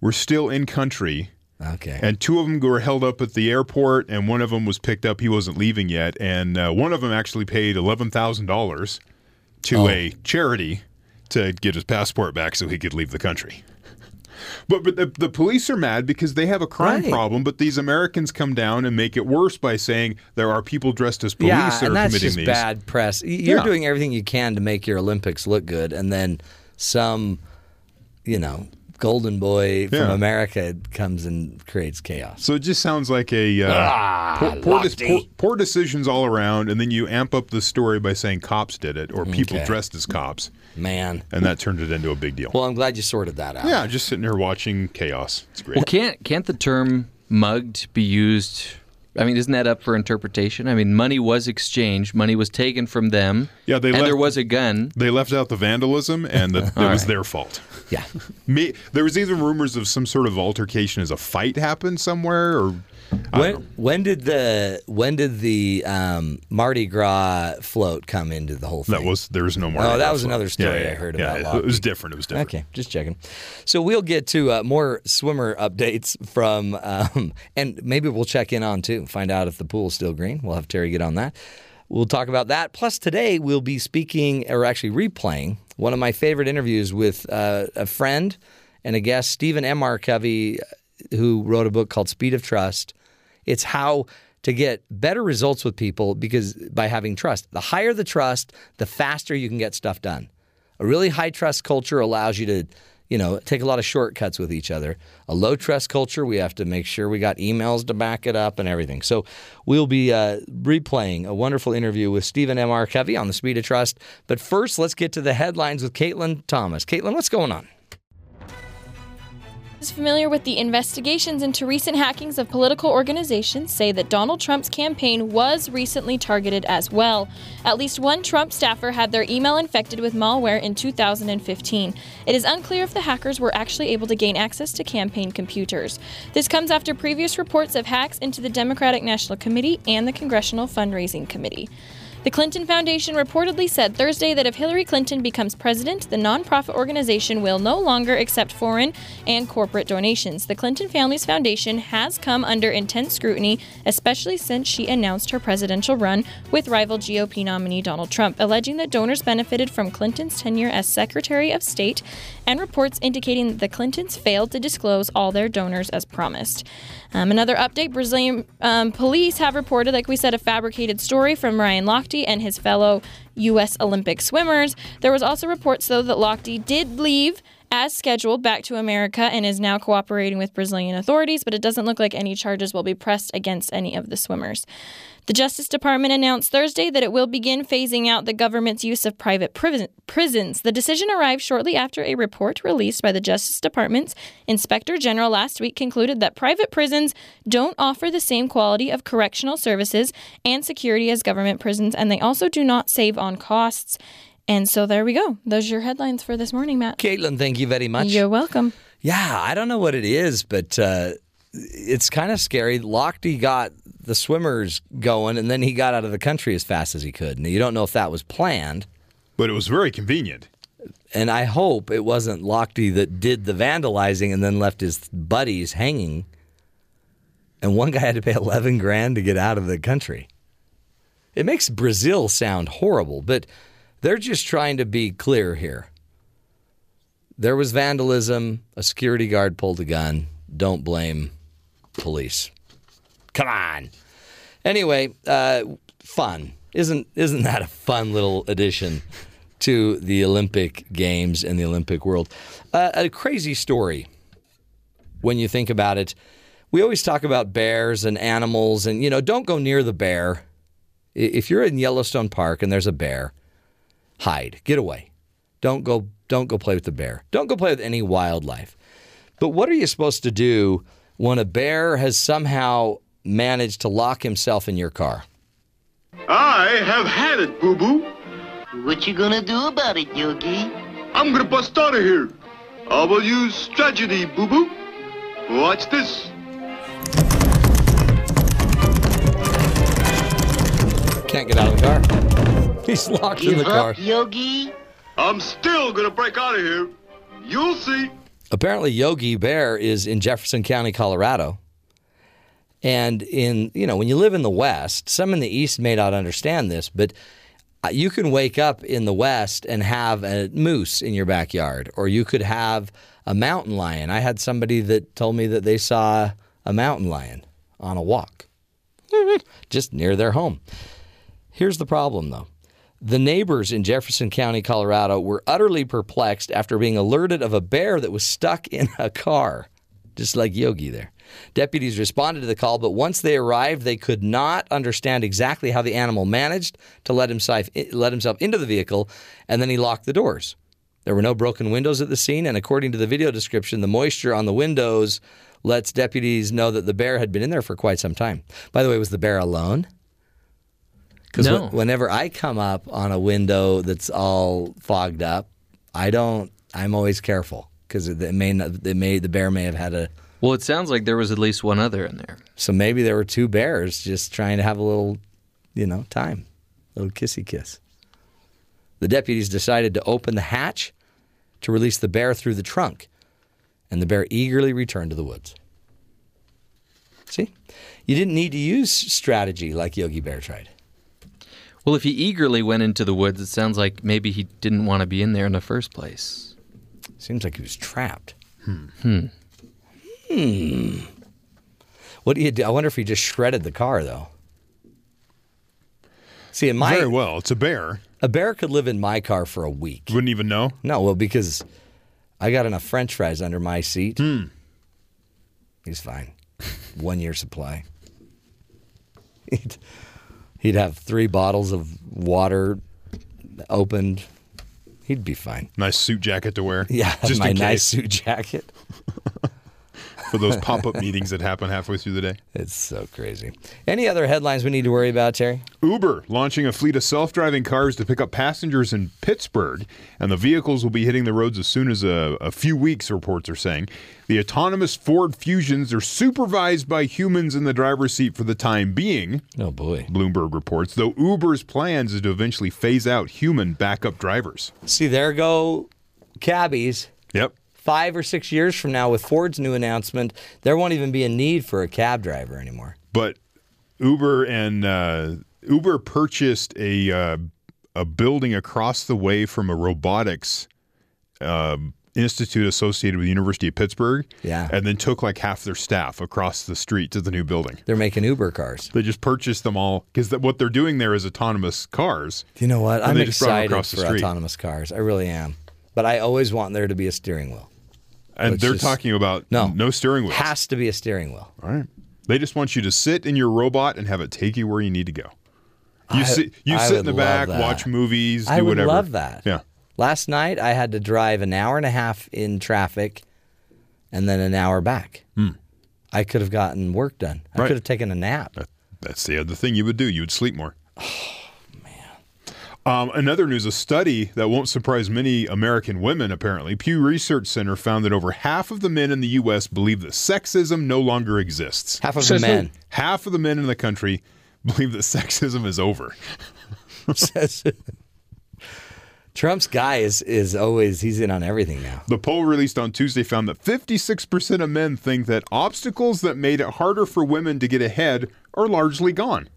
were still in country. Okay. And two of them were held up at the airport, and one of them was picked up. He wasn't leaving yet. And uh, one of them actually paid $11,000 to Oh. a charity to get his passport back so he could leave the country. But, but the, the police are mad because they have a crime Right. problem, but these Americans come down and make it worse by saying there are people dressed as police yeah, that and are that's committing just these. bad press. You're Yeah. doing everything you can to make your Olympics look good, and then some, you know, golden boy from Yeah. America comes and creates chaos. So it just sounds like a uh, Ah, poor, poor, dis- poor, poor decisions all around, and then you amp up the story by saying cops did it or people Okay. dressed as cops, Man. and that turned it into a big deal. Well, I'm glad you sorted that out. yeah, just sitting here watching chaos. It's great. Well, can't can't the term mugged be used? I mean, isn't that up for interpretation? I mean, money was exchanged, money was taken from them. Yeah, they and left- there was a gun. They left out the vandalism, and the, it All was right. their fault. Yeah. Me, there was even rumors of some sort of altercation as a fight happened somewhere, or When when did the when did the um, Mardi Gras float come into the whole thing? that was there was no more. Oh, that was another story I heard yeah, about It was different. It was different. Okay, just checking. So we'll get to uh, more swimmer updates from, um, and maybe we'll check in on too, find out if the pool's still green. We'll have Terry get on that. We'll talk about that. Plus, today we'll be speaking, or actually replaying, one of my favorite interviews with uh, a friend and a guest, Stephen M. R. Covey, who wrote a book called Speed of Trust. It's how to get better results with people because by having trust. The higher the trust, the faster you can get stuff done. A really high trust culture allows you to, you know, take a lot of shortcuts with each other. A low trust culture, we have to make sure we got emails to back it up and everything. So we'll be uh, replaying a wonderful interview with Stephen M. R. Covey on the Speed of Trust. But first, let's get to the headlines with Caitlin Thomas. Caitlin, what's going on? Those familiar with the investigations into recent hackings of political organizations say that Donald Trump's campaign was recently targeted as well. At least one Trump staffer had their email infected with malware in 2015. It is unclear if the hackers were actually able to gain access to campaign computers. This comes after previous reports of hacks into the Democratic National Committee and the Congressional Fundraising Committee. The Clinton Foundation reportedly said Thursday that if Hillary Clinton becomes president, the nonprofit organization will no longer accept foreign and corporate donations. The Clinton Family's Foundation has come under intense scrutiny, especially since she announced her presidential run with rival GOP nominee Donald Trump, alleging that donors benefited from Clinton's tenure as Secretary of State, and reports indicating that the Clintons failed to disclose all their donors as promised. Um, another update Brazilian um, police have reported, like we said, a fabricated story from Ryan Lochte and his fellow U.S. Olympic swimmers. There was also reports, though, that Lochte did leave as scheduled back to America and is now cooperating with Brazilian authorities, but it doesn't look like any charges will be pressed against any of the swimmers. The Justice Department announced Thursday that it will begin phasing out the government's use of private prison- prisons. The decision arrived shortly after a report released by the Justice Department's Inspector General last week concluded that private prisons don't offer the same quality of correctional services and security as government prisons, and they also do not save on costs. And so there we go. Those are your headlines for this morning, Matt. Caitlin, thank you very much. You're welcome. Yeah, I don't know what it is, but uh, it's kind of scary. Lochte got the swimmers going, and then he got out of the country as fast as he could. Now, you don't know if that was planned. But it was very convenient. And I hope it wasn't Lochte that did the vandalizing and then left his buddies hanging. And one guy had to pay 11 grand to get out of the country. It makes Brazil sound horrible, but they're just trying to be clear here. There was vandalism. A security guard pulled a gun. Don't blame police. Come on. Anyway, uh, fun. Isn't isn't that a fun little addition to the Olympic Games and the Olympic world? Uh, a crazy story when you think about it. We always talk about bears and animals, and you know, don't go near the bear. If you're in Yellowstone Park and there's a bear, hide, get away. Don't go. Don't go play with the bear. Don't go play with any wildlife. But what are you supposed to do when a bear has somehow managed to lock himself in your car? I have had it, Boo Boo. What you gonna do about it, Yogi? I'm gonna bust out of here. I will use tragedy, Boo Boo. Watch this. Can't get out of the car. He's locked in the Give car. up, Yogi? I'm still gonna break out of here. You'll see. Apparently, Yogi Bear is in Jefferson County, Colorado. And in you know, when you live in the West, some in the East may not understand this, but uh, you can wake up in the West and have a moose in your backyard, or you could have a mountain lion. I had somebody that told me that they saw a mountain lion on a walk just near their home. Here's the problem, though. The neighbors in Jefferson County, Colorado, were utterly perplexed after being alerted of a bear that was stuck in a car, just like Yogi there. Deputies responded to the call, but once they arrived, they could not understand exactly how the animal managed to let himself, let himself into the vehicle, and then he locked the doors. There were no broken windows at the scene, and according to the video description, the moisture on the windows lets deputies know that the bear had been in there for quite some time. By the way, was the bear alone? Because No. whenever I come up on a window that's all fogged up, I don't. I'm always careful because it, it may not. It may the bear may have had a. Well, it sounds like there was at least one other in there. So maybe there were two bears just trying to have a little, you know, time, a little kissy kiss. The deputies decided to open the hatch to release the bear through the trunk, and the bear eagerly returned to the woods. See, you didn't need to use strategy like Yogi Bear tried. Well, if he eagerly went into the woods, it sounds like maybe he didn't want to be in there in the first place. Seems like he was trapped. Hmm. Hmm. What do you do? I wonder if he just shredded the car, though. See, in my Very well. It's a bear. a bear could live in my car for a week. Wouldn't even know. No, well, because I got enough French fries under my seat. Hmm. He's fine. One year supply. He'd, have three bottles of water opened. He'd be fine. Nice suit jacket to wear. Yeah, just my nice suit jacket. for those pop-up meetings that happen halfway through the day. It's so crazy. Any other headlines we need to worry about, Terry? Uber launching a fleet of self-driving cars to pick up passengers in Pittsburgh, and the vehicles will be hitting the roads as soon as a, a few weeks. Reports are saying the autonomous Ford Fusions are supervised by humans in the driver's seat for the time being. Oh boy, Bloomberg reports. Though Uber's plans is to eventually phase out human backup drivers. See, there go cabbies. Yep. Five or six years from now, with Ford's new announcement, there won't even be a need for a cab driver anymore. But Uber and uh, Uber purchased a uh, a building across the way from a robotics uh, institute associated with the University of Pittsburgh. Yeah. and then took like half their staff across the street to the new building. They're making Uber cars. They just purchased them all because what they're doing there is autonomous cars. Do you know what? I'm they just brought excited across the for street. autonomous cars. I really am. But I always want there to be a steering wheel. And they're just- talking about No. no steering wheel. Has to be a steering wheel. All right. They just want you to sit in your robot and have it take you where you need to go. You I- sit you I sit in the back, that. watch movies, do I would whatever. love that. Yeah. Last night I had to drive an hour and a half in traffic and then an hour back. Hmm. I could have gotten work done. I Right. could have taken a nap. That's the other thing you would do. You would sleep more. Um, another news, a study that won't surprise many American women, apparently. Pew Research Center found that over half of the men in the U.S. believe that sexism no longer exists. Half of the Says who? men. Half of the men in the country believe that sexism is over. Says- Trump's guy is is always he's in on everything now. The poll released on Tuesday found that 56% of men think that obstacles that made it harder for women to get ahead are largely gone.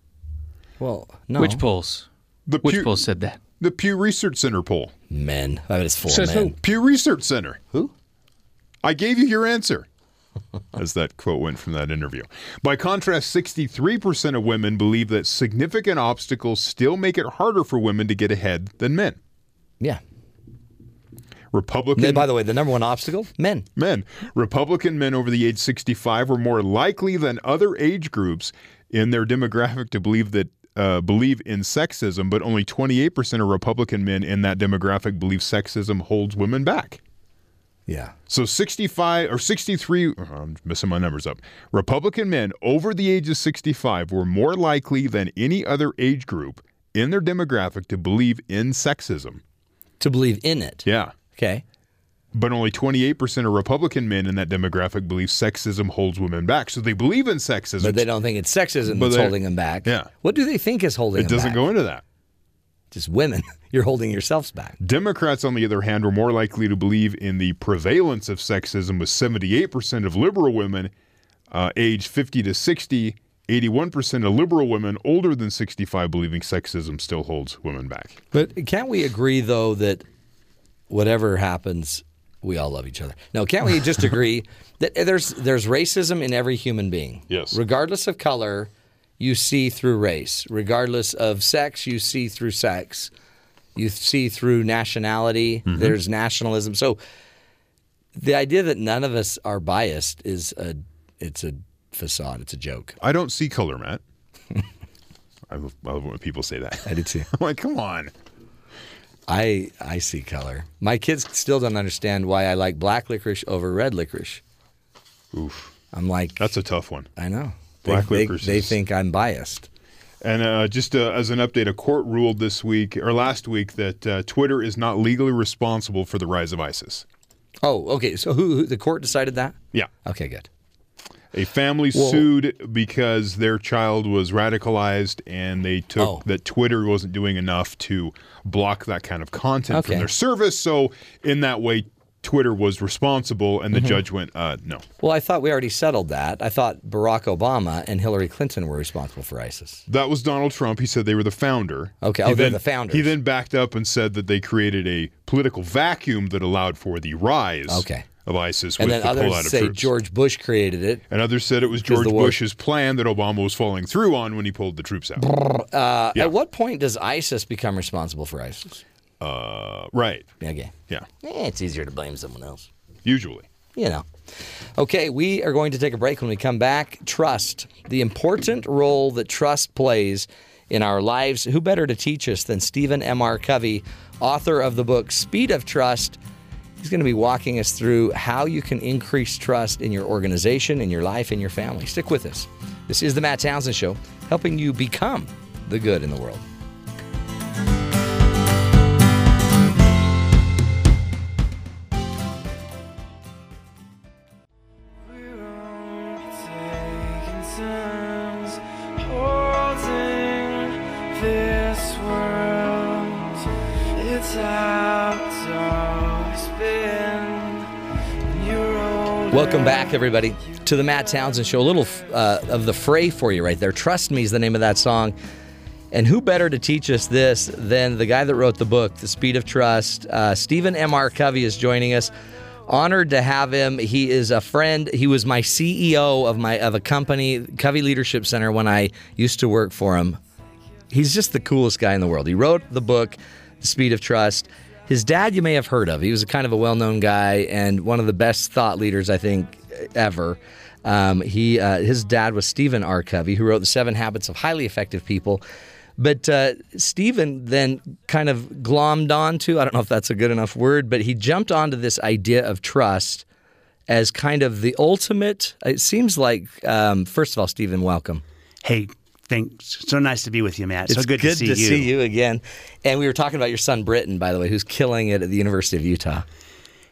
Well, no. Which polls? The Which Pew- poll said that? The Pew Research Center poll. Men. I bet it's full Says of men. who? Pew Research Center. Who? I gave you your answer. As that quote went from that interview. By contrast, 63% of women believe that significant obstacles still make it harder for women to get ahead than men. Yeah. Republican. And by the way, the number one obstacle: men. Men. Republican men over the age 65 were more likely than other age groups in their demographic to believe that uh, believe in sexism, but only 28% of Republican men in that demographic believe sexism holds women back. Yeah. So 65 or 63, oh, I'm messing my numbers up. Republican men over the age of 65 were more likely than any other age group in their demographic to believe in sexism. To believe in it. Yeah. Okay. But only 28% of Republican men in that demographic believe sexism holds women back. So they believe in sexism. But they don't think it's sexism But that's they- holding them back. Yeah. What do they think is holding It them back? It doesn't go into that. Just women. You're holding yourselves back. Democrats, on the other hand, were more likely to believe in the prevalence of sexism, with 78% of liberal women uh, aged 50 to 60, 81% of liberal women older than 65 believing sexism still holds women back. But can't we agree though that whatever happens, we all love each other? No, can't we just agree that there's there's racism in every human being? Yes. Regardless of color, you see through race. Regardless of sex, you see through sex. You see through nationality. Mm-hmm. There's nationalism. So the idea that none of us are biased is a it's a facade. It's a joke. I don't see color, Matt. I love, when people say that. I did too. I'm like, come on. I I see color. My kids still don't understand why I like black licorice over red licorice. Oof. I'm like That's a tough one. I know. Black they, licorice They, they think I'm biased. And uh, just uh, as an update, a court ruled this week or last week that uh, Twitter is not legally responsible for the rise of ISIS. Oh, okay. So who, who the court decided that? Yeah. Okay, good. A family Well- sued because their child was radicalized and they took Oh. that Twitter wasn't doing enough to block that kind of content Okay. from their service. So, in that way, Twitter was responsible, and the Mhm. judge went, uh, no. Well, I thought we already settled that. I thought Barack Obama and Hillary Clinton were responsible for ISIS. That was Donald Trump. He said they were the founder. Okay, He oh, they're then- the founders. He then backed up and said that they created a political vacuum that allowed for the rise Okay. Of ISIS and with then the pullout others of say troops. George Bush created it. and others said it was George Bush's plan that Obama was following through on when he pulled the troops out. Uh, Yeah. At what point does ISIS become responsible for ISIS? Uh, right. Okay. Yeah. Eh, it's easier to blame someone else. Usually. You know. Okay, we are going to take a break. When we come back, trust. The important role that trust plays in our lives. Who better to teach us than Stephen M.R. Covey, author of the book Speed of Trust? He's going to be walking us through how you can increase trust in your organization, in your life, in your family. Stick with us. This is the Matt Townsend Show, helping you become the good in the world. Welcome back, everybody, to the Matt Townsend Show. A little uh, of the fray for you right there. Trust Me is the name of that song. And who better to teach us this than the guy that wrote the book, The Speed of Trust? Uh, Stephen M.R. Covey is joining us. Honored to have him. He is a friend. He was my CEO of my of a company, Covey Leadership Center, when I used to work for him. He's just the coolest guy in the world. He wrote the book, The Speed of Trust. His dad, you may have heard of. He was a kind of a well known guy and one of the best thought leaders, I think, ever. Um, he, uh, his dad was Stephen R. Covey, who wrote The Seven Habits of Highly Effective People. But uh, Stephen then kind of glommed onto, I don't know if that's a good enough word, but he jumped onto this idea of trust as kind of the ultimate. It seems like, um, first of all, Stephen, welcome. Hey, thanks. So nice to be with you, Matt. It's so good, to, see, you. see you again. And we were talking about your son Britain, by the way, who's killing it at the University of Utah.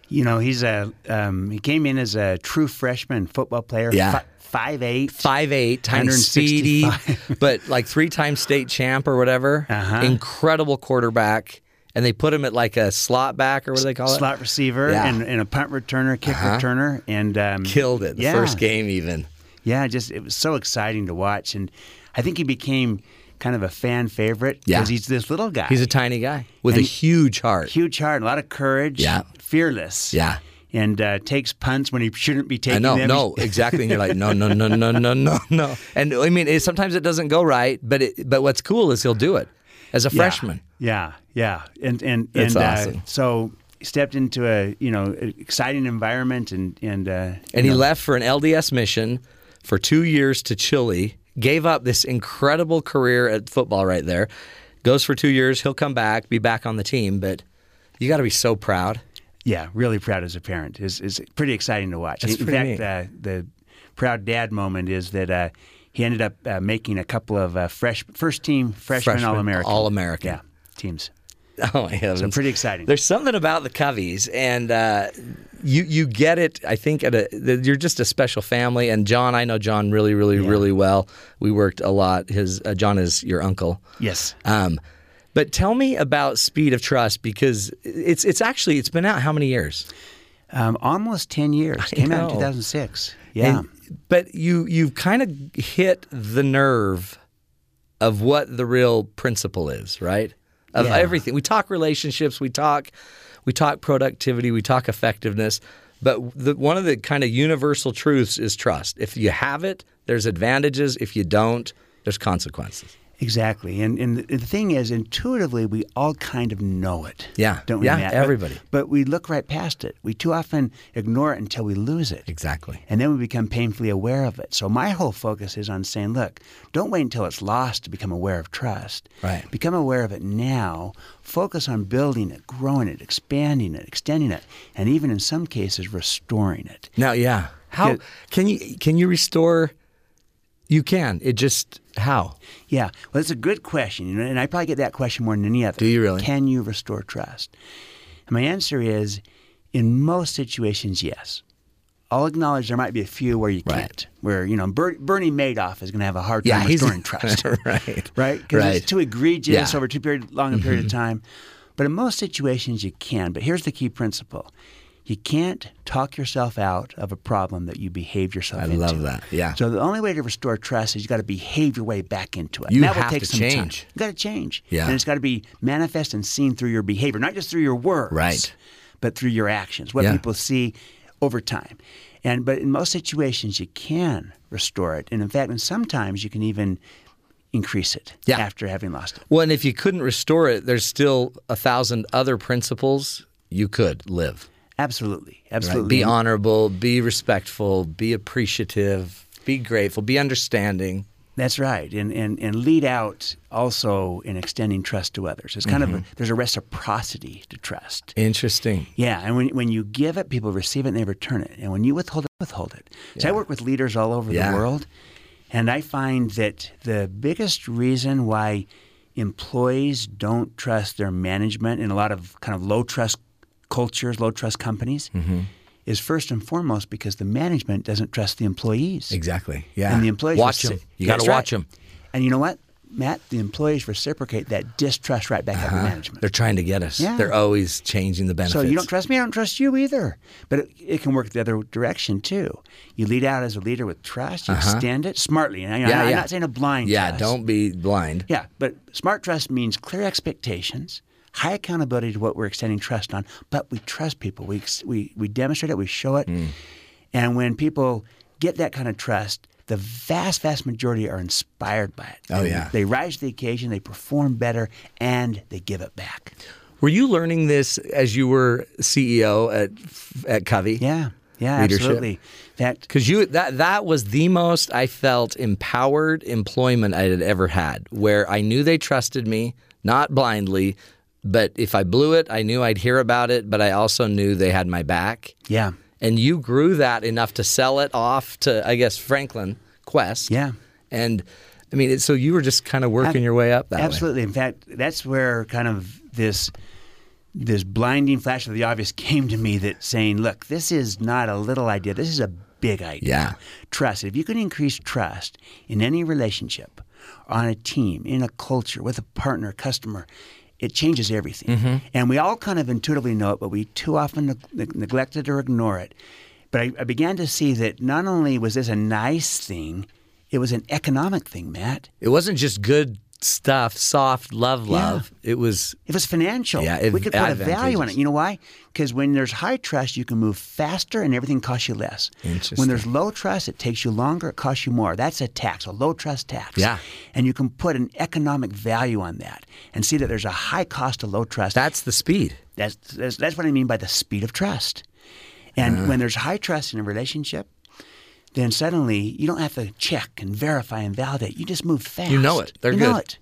You know, he's a um, he came in as a true freshman football player. Yeah. fi- five eight, five eight, tiny, speedy, 165. but like three time state champ or whatever. Uh-huh. Incredible quarterback. And they put him at like a slot back or what do they call it? slot receiver Yeah. and, and a punt returner, kick Uh-huh. returner, and um, Killed it the yeah. first game even. Yeah, just it was so exciting to watch, and I think he became kind of a fan favorite Yeah. because he's this little guy. He's a tiny guy with a huge heart. huge heart, a lot of courage, Yeah. fearless, Yeah. and uh, takes punts when he shouldn't be taking I know, them. no, exactly. And you're like, no, no, no, no, no, no, no. And I mean, it, sometimes it doesn't go right, but it, but what's cool is he'll do it as a Yeah, freshman. Yeah, yeah, and and That's and awesome. uh, so stepped into a you know exciting environment and and uh, And he know, left for an LDS mission for two years to Chile, gave up this incredible career at football right there, goes for two years. He'll come back, be back on the team, but you got to be so proud. Yeah, really proud as a parent. is is pretty exciting to watch. That's In fact, uh, the proud dad moment is that uh, he ended up uh, making a couple of uh, fresh first team freshman, Freshman all American All-American. yeah teams. Oh my heavens! So pretty exciting. There's something about the Coveys, and uh, you you get it. I think at a you're just a special family. And John, I know John really, really, really well. We worked a lot. His uh, John is your uncle. Yes. Um, but tell me about Speed of Trust because it's it's actually it's been out how many years? Um, almost ten years. I Came out in 2006. Yeah. And- but you you've kind of hit the nerve of what the real principle is, right? Of Yeah. everything. We talk relationships, we talk we talk productivity, we talk effectiveness, but the, one of the kind of universal truths is trust. If you have it, there's advantages. If you don't, there's consequences. Exactly. And and the thing is, intuitively, we all kind of know it. Yeah. Don't we, Yeah, Matt? Everybody. But, we look right past it. We too often ignore it until we lose it. Exactly. And then we become painfully aware of it. So my whole focus is on saying, look, don't wait until it's lost to become aware of trust. Right. Become aware of it now. Focus on building it, growing it, expanding it, extending it, and even in some cases restoring it. Now, yeah. How can you can you restore you can. It just how? Yeah, well, that's a good question, you know, and I probably get that question more than any other. Do you really? Can you restore trust? And my answer is, in most situations, yes. I'll acknowledge there might be a few where you can't. Where you know Ber- Bernie Madoff is going to have a hard Yeah, time he's- restoring trust, right. right? Because Right. it's too egregious Yeah. over too period, long a period Mhm. of time. But in most situations, you can. But here's the key principle: you can't talk yourself out of a problem that you behaved yourself I into. I love that. Yeah. So the only way to restore trust is you got to behave your way back into it. You and that will have take to some time. change. You got to change. Yeah. And it's got to be manifest and seen through your behavior, not just through your words, Right. but through your actions. What Yeah. people see over time. And but in most situations you can restore it, and in fact, and sometimes you can even increase it Yeah. after having lost it. Well, and if you couldn't restore it, there's still a thousand other principles you could live. Absolutely, Right? absolutely. Be honorable, be respectful, be appreciative, be grateful, be understanding. That's right, and, and and lead out also in extending trust to others. It's kind of a, Mhm. there's a reciprocity to trust. Interesting. Yeah, and when when you give it, people receive it and they return it, and when you withhold it, withhold it. So I work with leaders all over Yeah. the world, and I find that the biggest reason why employees don't trust their management in a lot of kind of low trust cultures, low trust companies. Mm-hmm. Is first and foremost because the management doesn't trust the employees. Exactly. Yeah. And the employees Watch reci- them. You got to right. watch them. And you know what, Matt? The employees reciprocate that distrust right back at the Uh-huh. management. They're trying to get us. Yeah. They're always changing the benefits. So you don't trust me, I don't trust you either. But it, it can work the other direction too. You lead out as a leader with trust. You Uh-huh. extend it smartly. And Yeah, I'm yeah. not saying a blind Yeah, trust. don't be blind. Yeah, but smart trust means clear expectations, high accountability to what we're extending trust on. But we trust people. We we we demonstrate it. We show it. Mm. And when people get that kind of trust, the vast, vast majority are inspired by it. Oh, And yeah. They rise to the occasion. They perform better, and they give it back. Were you learning this as you were CEO at at Covey? Yeah. Yeah, Leadership? absolutely. That Because you that that was the most I felt empowered employment I had ever had, where I knew they trusted me, not blindly, but if I blew it, I knew I'd hear about it, but I also knew they had my back. Yeah. And you grew that enough to sell it off to I guess Franklin Quest. Yeah. And I mean, it, so you were just kind of working your way up that way. Absolutely. In fact, that's where kind of this this blinding flash of the obvious came to me that saying, look, this is not a little idea. This is a big idea. Yeah. Trust. If you can increase trust in any relationship, on a team, in a culture, with a partner, customer, it changes everything. Mhm. And we all kind of intuitively know it, but we too often neg- neglect it or ignore it. But I, I began to see that not only was this a nice thing, it was an economic thing, Matt. It wasn't just good stuff, soft love, Yeah. love. It was. It was financial. Yeah, it- we could put a value on it. You know why? Because when there's high trust, you can move faster and everything costs you less. Interesting. When there's low trust, it takes you longer, it costs you more. That's a tax, a low trust tax. Yeah. And you can put an economic value on that and see that there's a high cost of low trust. That's the speed. That's, that's, that's what I mean by the speed of trust. And Ah. when there's high trust in a relationship, then suddenly you don't have to check and verify and validate. You just move fast. You know it. They're you know it.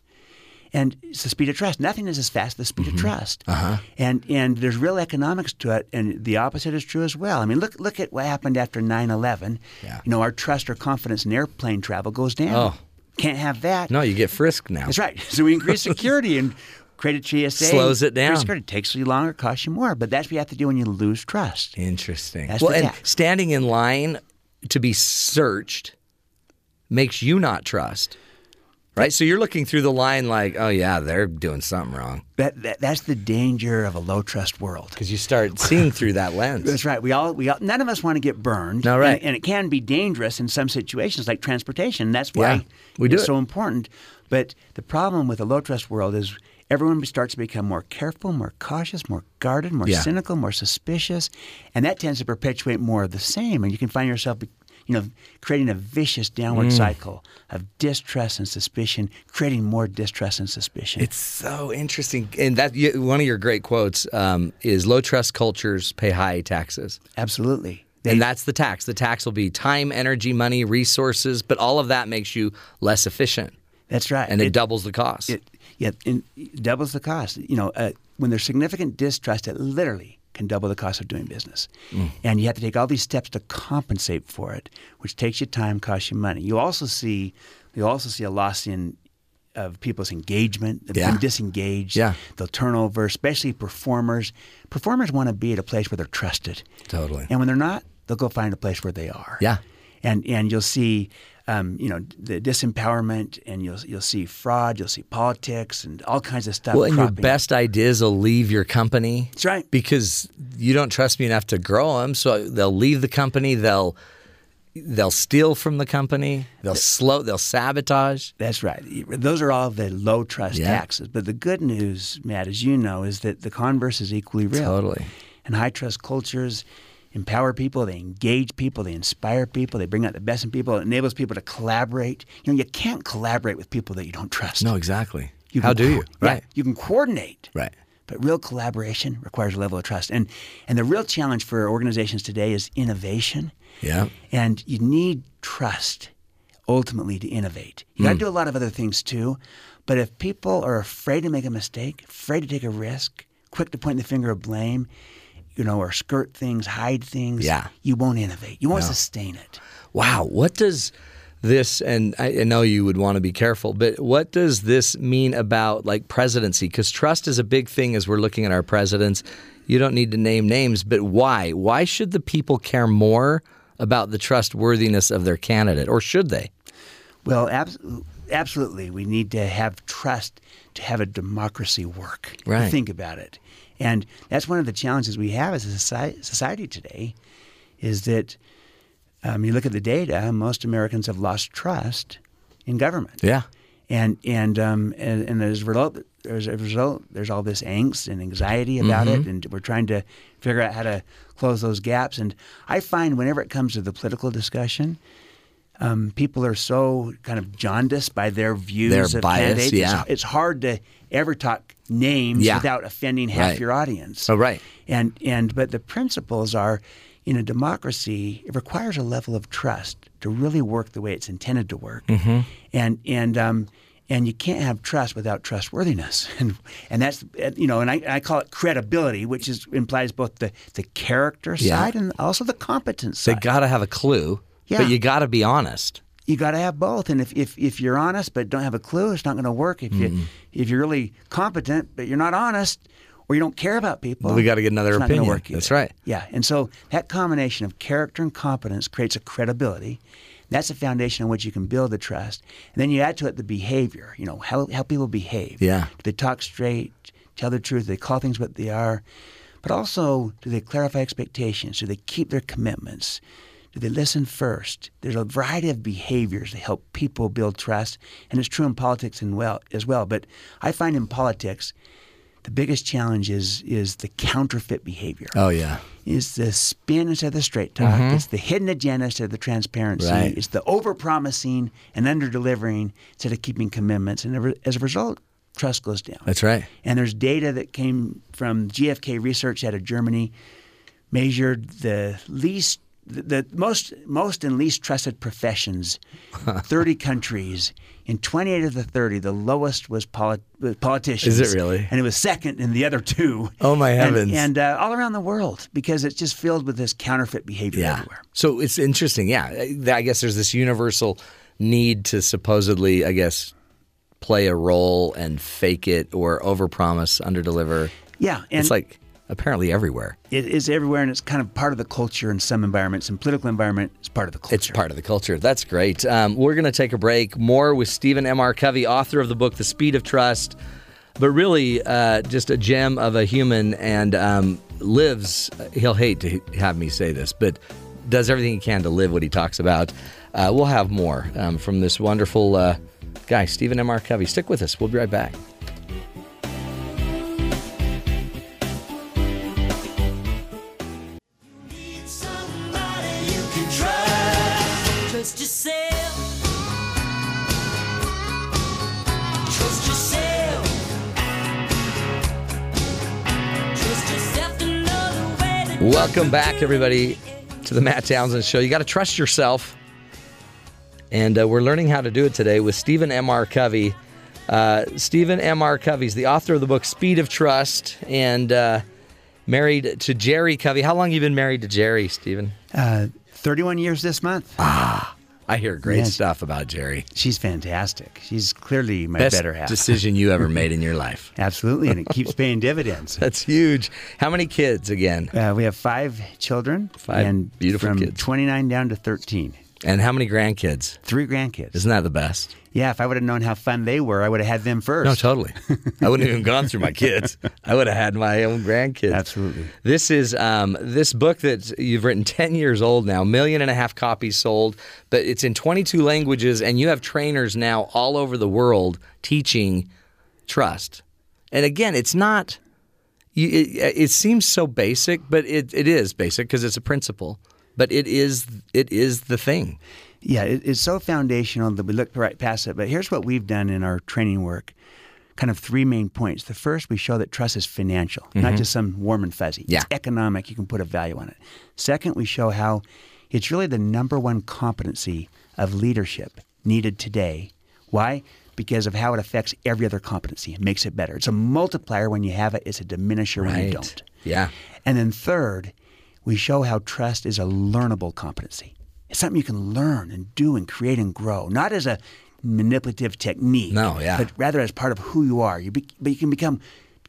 And it's the speed of trust. Nothing is as fast as the speed of trust. Uh-huh. And and there's real economics to it, and the opposite is true as well. I mean, look look at what happened after 9/11. Yeah. You know, our trust or confidence in airplane travel goes down. Oh. Can't have that. No, you get frisked now. That's right. So we increase security and create a TSA. Slows it down. Security takes you longer, costs you more. But that's what you have to do when you lose trust. Interesting. That's well, and standing in line to be searched makes you not trust. Right? So you're looking through the line like, oh, yeah, they're doing something wrong. That, that that's the danger of a low trust world. Because you start seeing through that lens. That's right. We all we all, none of us want to get burned. No, right. And, and it can be dangerous in some situations, like transportation. That's why Yeah, we do it's it. so important. But the problem with a low trust world is everyone starts to become more careful, more cautious, more guarded, more Yeah. cynical, more suspicious, and that tends to perpetuate more of the same. And you can find yourself, you know, creating a vicious downward Mm. cycle of distrust and suspicion, creating more distrust and suspicion. It's so interesting. And that you- one of your great quotes um, is low trust cultures pay high taxes. Absolutely. and that's the tax. The tax will be time, energy, money, resources, but all of that makes you less efficient. That's right. And it, doubles the cost. It, yeah, it doubles the cost. You know, uh, when there's significant distrust, it literally can double the cost of doing business. Mm. And you have to take all these steps to compensate for it, which takes you time, costs you money. You also see, you also see a loss in of people's engagement. They've Yeah. been disengaged. Yeah. They'll turn over, especially performers. Performers want to be at a place where they're trusted. Totally. And when they're not, they'll go find a place where they are Yeah. and and you'll see um, you know the disempowerment and you'll you'll see fraud you'll see politics and all kinds of stuff Well, and your cropping up. best ideas will leave your company. That's right. Because you don't trust me enough to grow them, so they'll leave the company. They'll they'll steal from the company. They'll slow. They'll sabotage. That's right. Those are all the low trust Yeah. taxes. But the good news, Matt, as you know, is that the converse is equally real. Totally. And high trust cultures empower people, they engage people, they inspire people, they bring out the best in people, it enables people to collaborate. You know, you can't collaborate with people that you don't trust. No, exactly. You How do you? yeah, Right. you can coordinate. Right. But real collaboration requires a level of trust. And and the real challenge for organizations today is innovation. Yeah. And you need trust ultimately to innovate. You got to hmm. do a lot of other things too. But if people are afraid to make a mistake, afraid to take a risk, quick to point the finger of blame, you know, or skirt things, hide things, Yeah. you won't innovate. You won't No. sustain it. Wow. What does this, and I, know you would want to be careful, but what does this mean about like presidency? Because trust is a big thing as we're looking at our presidents. You don't need to name names, but why? Why should the people care more about the trustworthiness of their candidate, or should they? Well, abs- absolutely. We need to have trust to have a democracy work. Right. Think about it. And that's one of the challenges we have as a soci- society today is that um, you look at the data, most Americans have lost trust in government. Yeah. And, and, um, and, and as a result, as a result, there's all this angst and anxiety about it, Mhm. and we're trying to figure out how to close those gaps. And I find whenever it comes to the political discussion, um, people are so kind of jaundiced by their views Their of bias, candidates. It's- yeah. It's, hard to ever talk names Yeah. without offending half Right. your audience. Oh, right. And and but the principles are in a democracy, it requires a level of trust to really work the way it's intended to work. Mm-hmm. And and um and you can't have trust without trustworthiness, and and that's you know, and I, I call it credibility, which is implies both the the character Yeah. side and also the competence side. They side. got to have a clue, Yeah. but you got to be honest. you got to have both. And if, if, if you're honest but don't have a clue, it's not going to work. If you mm-hmm. if you're really competent but you're not honest or you don't care about people, We gotta get another opinion. work That's right. Yeah, and so that combination of character and competence creates a credibility. That's the foundation on which you can build the trust. And then you add to it the behavior. You know how how people behave. Yeah. Do they talk straight? Tell the truth? Do they call things what they are? But also, do they clarify expectations? Do they keep their commitments? Do they listen first? There's a variety of behaviors that help people build trust, and it's true in politics and well as well. But I find in politics, the biggest challenge is is the counterfeit behavior. Oh yeah. Is the spin instead of the straight talk. Mhm. It's the hidden agenda instead of the transparency. Right. It's the over promising and under delivering instead of keeping commitments. And as a result, trust goes down. That's right. And there's data that came from GFK research out of Germany, measured the least, the, most, most and least trusted professions, 30 countries. In 28 of the 30, the lowest was polit- politicians. Is it really? And it was second in the other two. Oh, my And- heavens. And, uh, all around the world because it's just filled with this counterfeit behavior Yeah. everywhere. So it's interesting. Yeah. I guess there's this universal need to supposedly, I guess, play a role and fake it or overpromise, underdeliver. Yeah, and it's like apparently everywhere. it is everywhere, and it's kind of part of the culture in some environments. In political environment, it's part of the culture. It's part of the culture. That's great. Um, we're going to take a break. More with Stephen M. R. Covey, author of the book The Speed of Trust, but really uh, just a gem of a human and um, lives. He'll hate to have me say this, but does everything he can to live what he talks about. Uh, we'll have more um, from this wonderful uh, guy, Stephen M. R. Covey. Stick with us. We'll be right back. Welcome back, everybody, to the Matt Townsend Show. You got to trust yourself. And uh, we're learning how to do it today with Stephen M.R. Covey. Uh, Stephen M.R. Covey's the author of the book Speed of Trust and uh, married to Jeri Covey. How long have you been married to Jeri, Stephen? Uh, 31 years this month. Ah, I hear great Yes. stuff about Jeri. She's fantastic. She's clearly my Best better half. decision you ever made in your life. Absolutely, and it keeps paying dividends. That's huge. How many kids again? Uh, we have five children. Five and beautiful from kids. 29 down to 13. And how many grandkids? Three grandkids. Isn't that the best? Yeah, if I would have known how fun they were, I would have had them first. No, totally. I wouldn't have even gone through my kids. I would have had my own grandkids. Absolutely. This is um, this book that you've written, ten years old now, million and a half copies sold, but it's in 22 languages, and you have trainers now all over the world teaching trust. And again, it's not. It, it seems so basic, but it, it is basic because it's a principle. But it is it is the thing. Yeah, it, it's so foundational that we look right past it. But here's what we've done in our training work kind of three main points. The first, we show that trust is financial, not Mhm. just some warm and fuzzy. Yeah. It's economic. You can put a value on it. Second, we show how it's really the number one competency of leadership needed today. Why? Because of how it affects every other competency. It makes it better. It's a multiplier when you have it, it's a diminisher when you don't. Yeah. And then third, we show how trust is a learnable competency. It's something you can learn and do and create and grow, not as a manipulative technique. No, yeah. But rather as part of who you are. You be, but you can become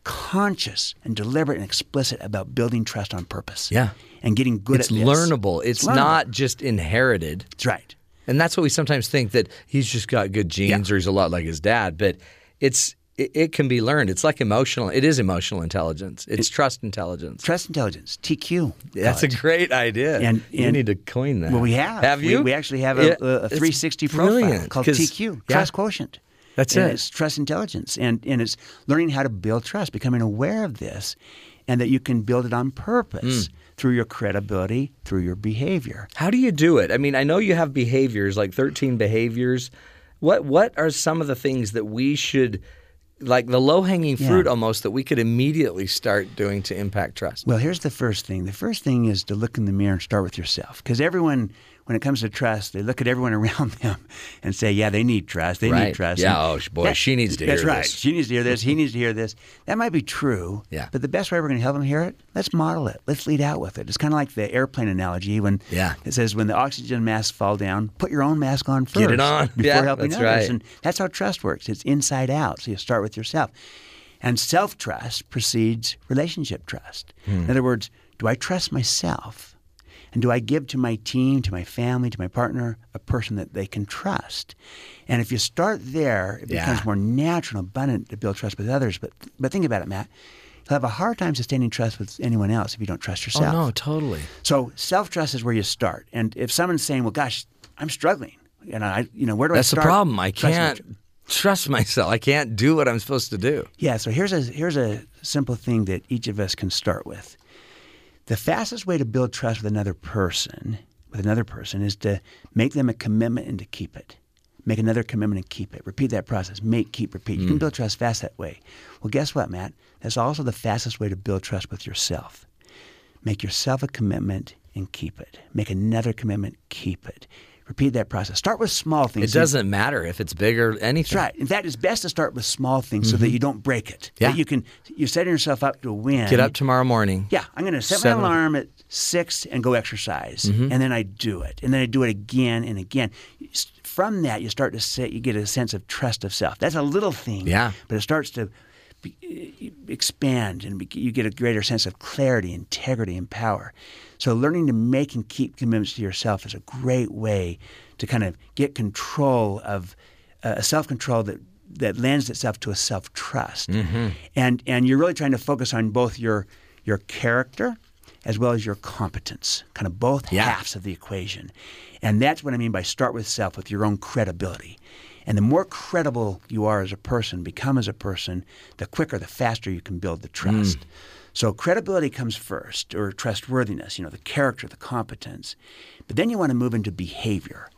conscious and deliberate and explicit about building trust on purpose. Yeah. And getting good it's at learnable. It's, learnable. not just inherited. That's right. And that's what we sometimes think that he's just got good genes or he's a lot like his dad. But it's it, it can be learned. It's like emotional. It is emotional intelligence. It's trust intelligence. Trust intelligence, TQ. That's a great idea. And- you need to coin that. Well, we have. Have you? We, actually have a, a, a 360 profile called TQ, yeah. Trust Quotient. That's and it. It's trust intelligence, and and it's learning how to build trust, becoming aware of this, and that you can build it on purpose Mm. through your credibility, through your behavior. How do you do it? I mean, I know you have behaviors like 13 behaviors. What what are some of the things that we should like the low-hanging Yeah. fruit almost that we could immediately start doing to impact trust? Well, here's the first thing. The first thing is to look in the mirror and start with yourself, because everyone. When it comes to trust, they look at everyone around them and say, "Yeah, they need trust. They Right. need trust." Yeah, And oh, boy, she needs to hear right. this. She needs to hear this. He needs to hear this. That might be true. Yeah. But the best way we're going to help them hear it, let's model it. Let's lead out with it. It's kind of like the airplane analogy when Yeah. it says when the oxygen masks fall down, put your own mask on first. Get it on. before Yeah, helping that's others. right. And that's how trust works. It's inside out. So you start with yourself. And self trust precedes relationship trust. Hmm. In other words, do I trust myself? And do I give to my team, to my family, to my partner, a person that they can trust? And if you start there, it Yeah. becomes more natural and abundant to build trust with others. But but think about it, Matt. You'll have a hard time sustaining trust with anyone else if you don't trust yourself. Oh no, totally. So self trust is where you start. And if someone's saying, "Well, gosh, I'm struggling," and I, you know, where do That's I the problem. I can't trust myself. I can't do what I'm supposed to do. Yeah. So here's a here's a simple thing that each of us can start with. The fastest way to build trust with another person, with another person, is to make them a commitment and to keep it. Make another commitment and keep it. Repeat that process. Make, keep, repeat. You can Mm. build trust fast that way. Well, guess what, Matt? That's also the fastest way to build trust with yourself. Make yourself a commitment and keep it. Make another commitment, keep it. Repeat that process. Start with small things. It doesn't matter if it's big or anything. That's right. In fact, it's best to start with small things so that Mhm. you don't break it. Yeah. That you can you're setting yourself up to win. Get up tomorrow morning. Yeah, I'm going to set Seven- my alarm at six and go exercise, Mhm. and then I do it, and then I do it again and again. From that, you start to say you get a sense of trust of self. That's a little thing, Yeah. but it starts to be, expand, and be, you get a greater sense of clarity, integrity, and power. So, learning to make and keep commitments to yourself is a great way to kind of get control of uh, a self control that that lends itself to a self trust Mm-hmm. and and you're really trying to focus on both your your character as well as your competence, kind of both halves of the equation. And that's what I mean by start with self, with your own credibility. And the more credible you are as a person, become as a person, the quicker, the faster you can build the trust. So credibility comes first, or trustworthiness, you know, the character, the competence. But then you want to move into behavior.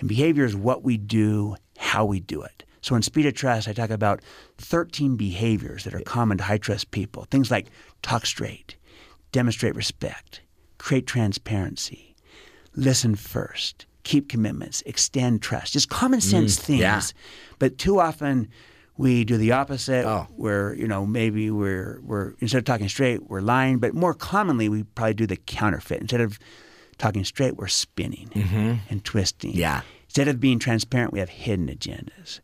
And behavior is what we do, how we do it. So in Speed of Trust, I talk about 13 behaviors that are common to high trust people. Things like talk straight, demonstrate respect, create transparency, listen first, keep commitments, extend trust. Just common sense Mm, things. yeah. But too often we do the opposite where, you know, maybe we're we're instead of talking straight, we're lying, but more commonly we probably do the counterfeit. Instead of talking straight, we're spinning Mhm. and twisting. Yeah. Instead of being transparent, we have hidden agendas.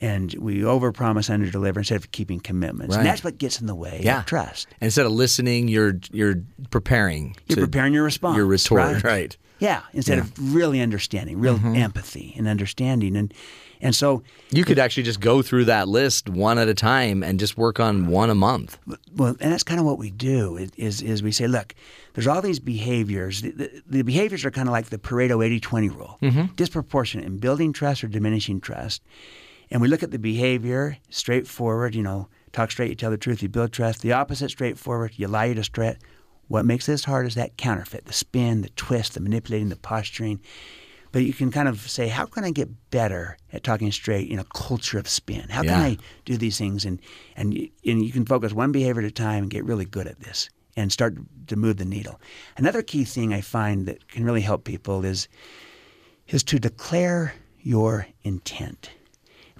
And we overpromise, underdeliver instead of keeping commitments. Right. And that's what gets in the way Yeah. of trust. Instead of listening, you're you're preparing. You're to- preparing your response. Your retort, right? right? Yeah, instead Yeah. of really understanding, real Mhm. empathy and understanding, and and so You could actually just go through that list one at a time and just work on one a month. well, and that's kind of what we do. Is is, is we say, look, there's all these behaviors. The, the, the behaviors are kind of like the Pareto 80-20 rule, Mhm. disproportionate in building trust or diminishing trust. And we look at the behavior, straightforward. You know, talk straight, you tell the truth, you build trust. The opposite, straightforward, you lie, you distract. What makes this hard is that counterfeit, the spin, the twist, the manipulating, the posturing. But you can kind of say, how can I get better at talking straight in a culture of spin? How can I do these things? And, and, and you can focus one behavior at a time and get really good at this and start to move the needle. Another key thing I find that can really help people is, is to declare your intent.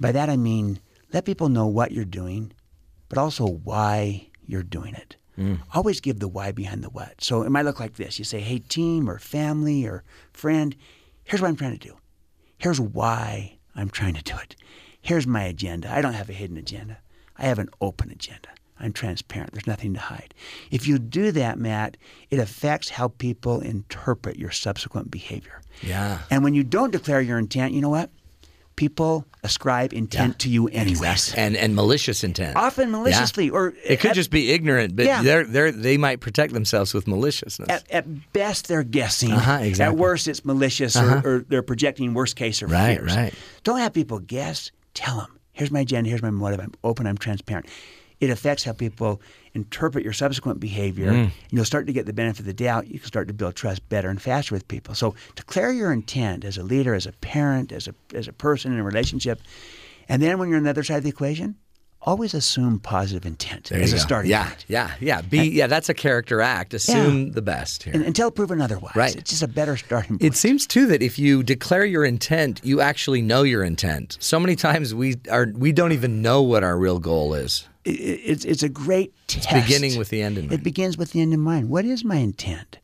By that I mean let people know what you're doing, but also why you're doing it. Mm. Always give the why behind the what. So it might look like this. You say, hey, team or family or friend, here's what I'm trying to do. Here's why I'm trying to do it. Here's my agenda. I don't have a hidden agenda. I have an open agenda. I'm transparent. There's nothing to hide. If you do that, Matt, it affects how people interpret your subsequent behavior. Yeah. And when you don't declare your intent, you know what? People ascribe intent to you anyways. And and malicious intent. Often maliciously, or it could at- just be ignorant, but Yeah. they're they they might protect themselves with maliciousness. At, at best, they're guessing. Uh-huh, exactly. At worst, it's malicious, Uh-huh. or, or they're projecting worst case or Right, fears. right. Don't have people guess. Tell them. Here's my agenda. Here's my motive. I'm open. I'm transparent. It affects how people interpret your subsequent behavior. Mm. And you'll start to get the benefit of the doubt. You can start to build trust better and faster with people. So declare your intent as a leader, as a parent, as a as a person in a relationship, and then when you're on the other side of the equation, always assume positive intent There as a go. starting yeah, point. Yeah, yeah, Be yeah, that's a character act. Assume the best here. And, until proven otherwise. Right. It's just a better starting point. It seems too that if you declare your intent, you actually know your intent. So many times we are we don't even know what our real goal is. It- it- it's, it's a great It's test. beginning with the end in mind. It begins with the end in mind. What is my intent?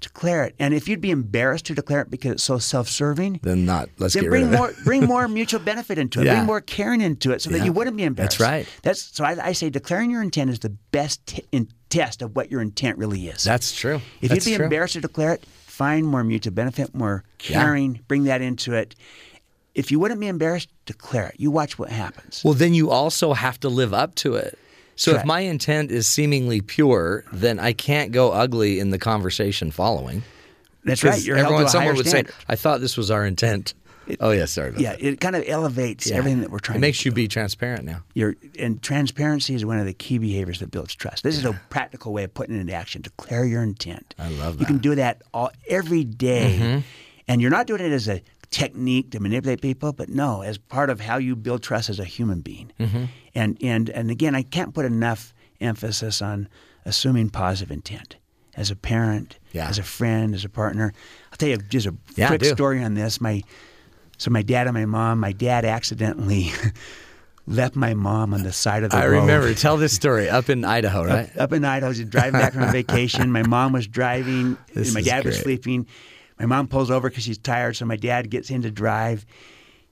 Declare it. And if you'd be embarrassed to declare it because it's so self-serving, Then not. Let's then get bring rid of more it. bring more mutual benefit into it. Yeah. Bring more caring into it, so that you wouldn't be embarrassed. That's right. That's so. I, I say declaring your intent is the best t- in test of what your intent really is. That's true. If That's you'd be true. embarrassed to declare it, find more mutual benefit, more Yeah. caring. Bring that into it. If you wouldn't be embarrassed, declare it. You watch what happens. Well, then you also have to live up to it. So if my intent is seemingly pure, then I can't go ugly in the conversation following. That's right. You're everyone, someone would standard. say, "I thought this was our intent." oh yeah, sorry about that. yeah, that. it kind of elevates Yeah. everything that we're trying. To. It makes you be transparent now. You're, and transparency is one of the key behaviors that builds trust. This is a practical way of putting it into action. Declare your intent. I love that. You can do that all every day. Mhm. and you're not doing it as a technique to manipulate people, but no, as part of how you build trust as a human being. Mhm. And and and again, I can't put enough emphasis on assuming positive intent. As a parent, Yeah. as a friend, as a partner. I'll tell you just a Yeah, quick story on this. My so my dad and my mom, my dad accidentally left my mom on the side of the I road. I remember. Tell this story up in Idaho, right? Up, up in Idaho, just driving back from a vacation. My mom was driving, my dad was sleeping. My mom pulls over because she's tired, so my dad gets in to drive.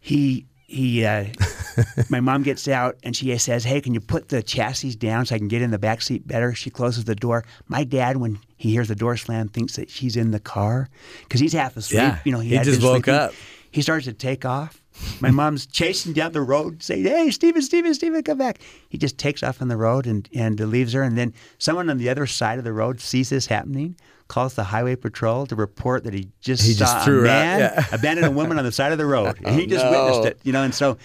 He he. Uh, my mom gets out and she says, "Hey, can you put the chassis down so I can get in the back seat better?" She closes the door. My dad, when he hears the door slam, thinks that she's in the car because he's half asleep. Yeah, you know, he, he just woke sleeping. up. He starts to take off. My mom's chasing down the road, saying, "Hey, Stephen, Stephen, Stephen, come back!" He just takes off on the road and and leaves her. And then someone on the other side of the road sees this happening, calls the highway patrol to report that he just He saw just a man yeah. abandon a woman on the side of the road, Oh, he just no. witnessed it. You know, and so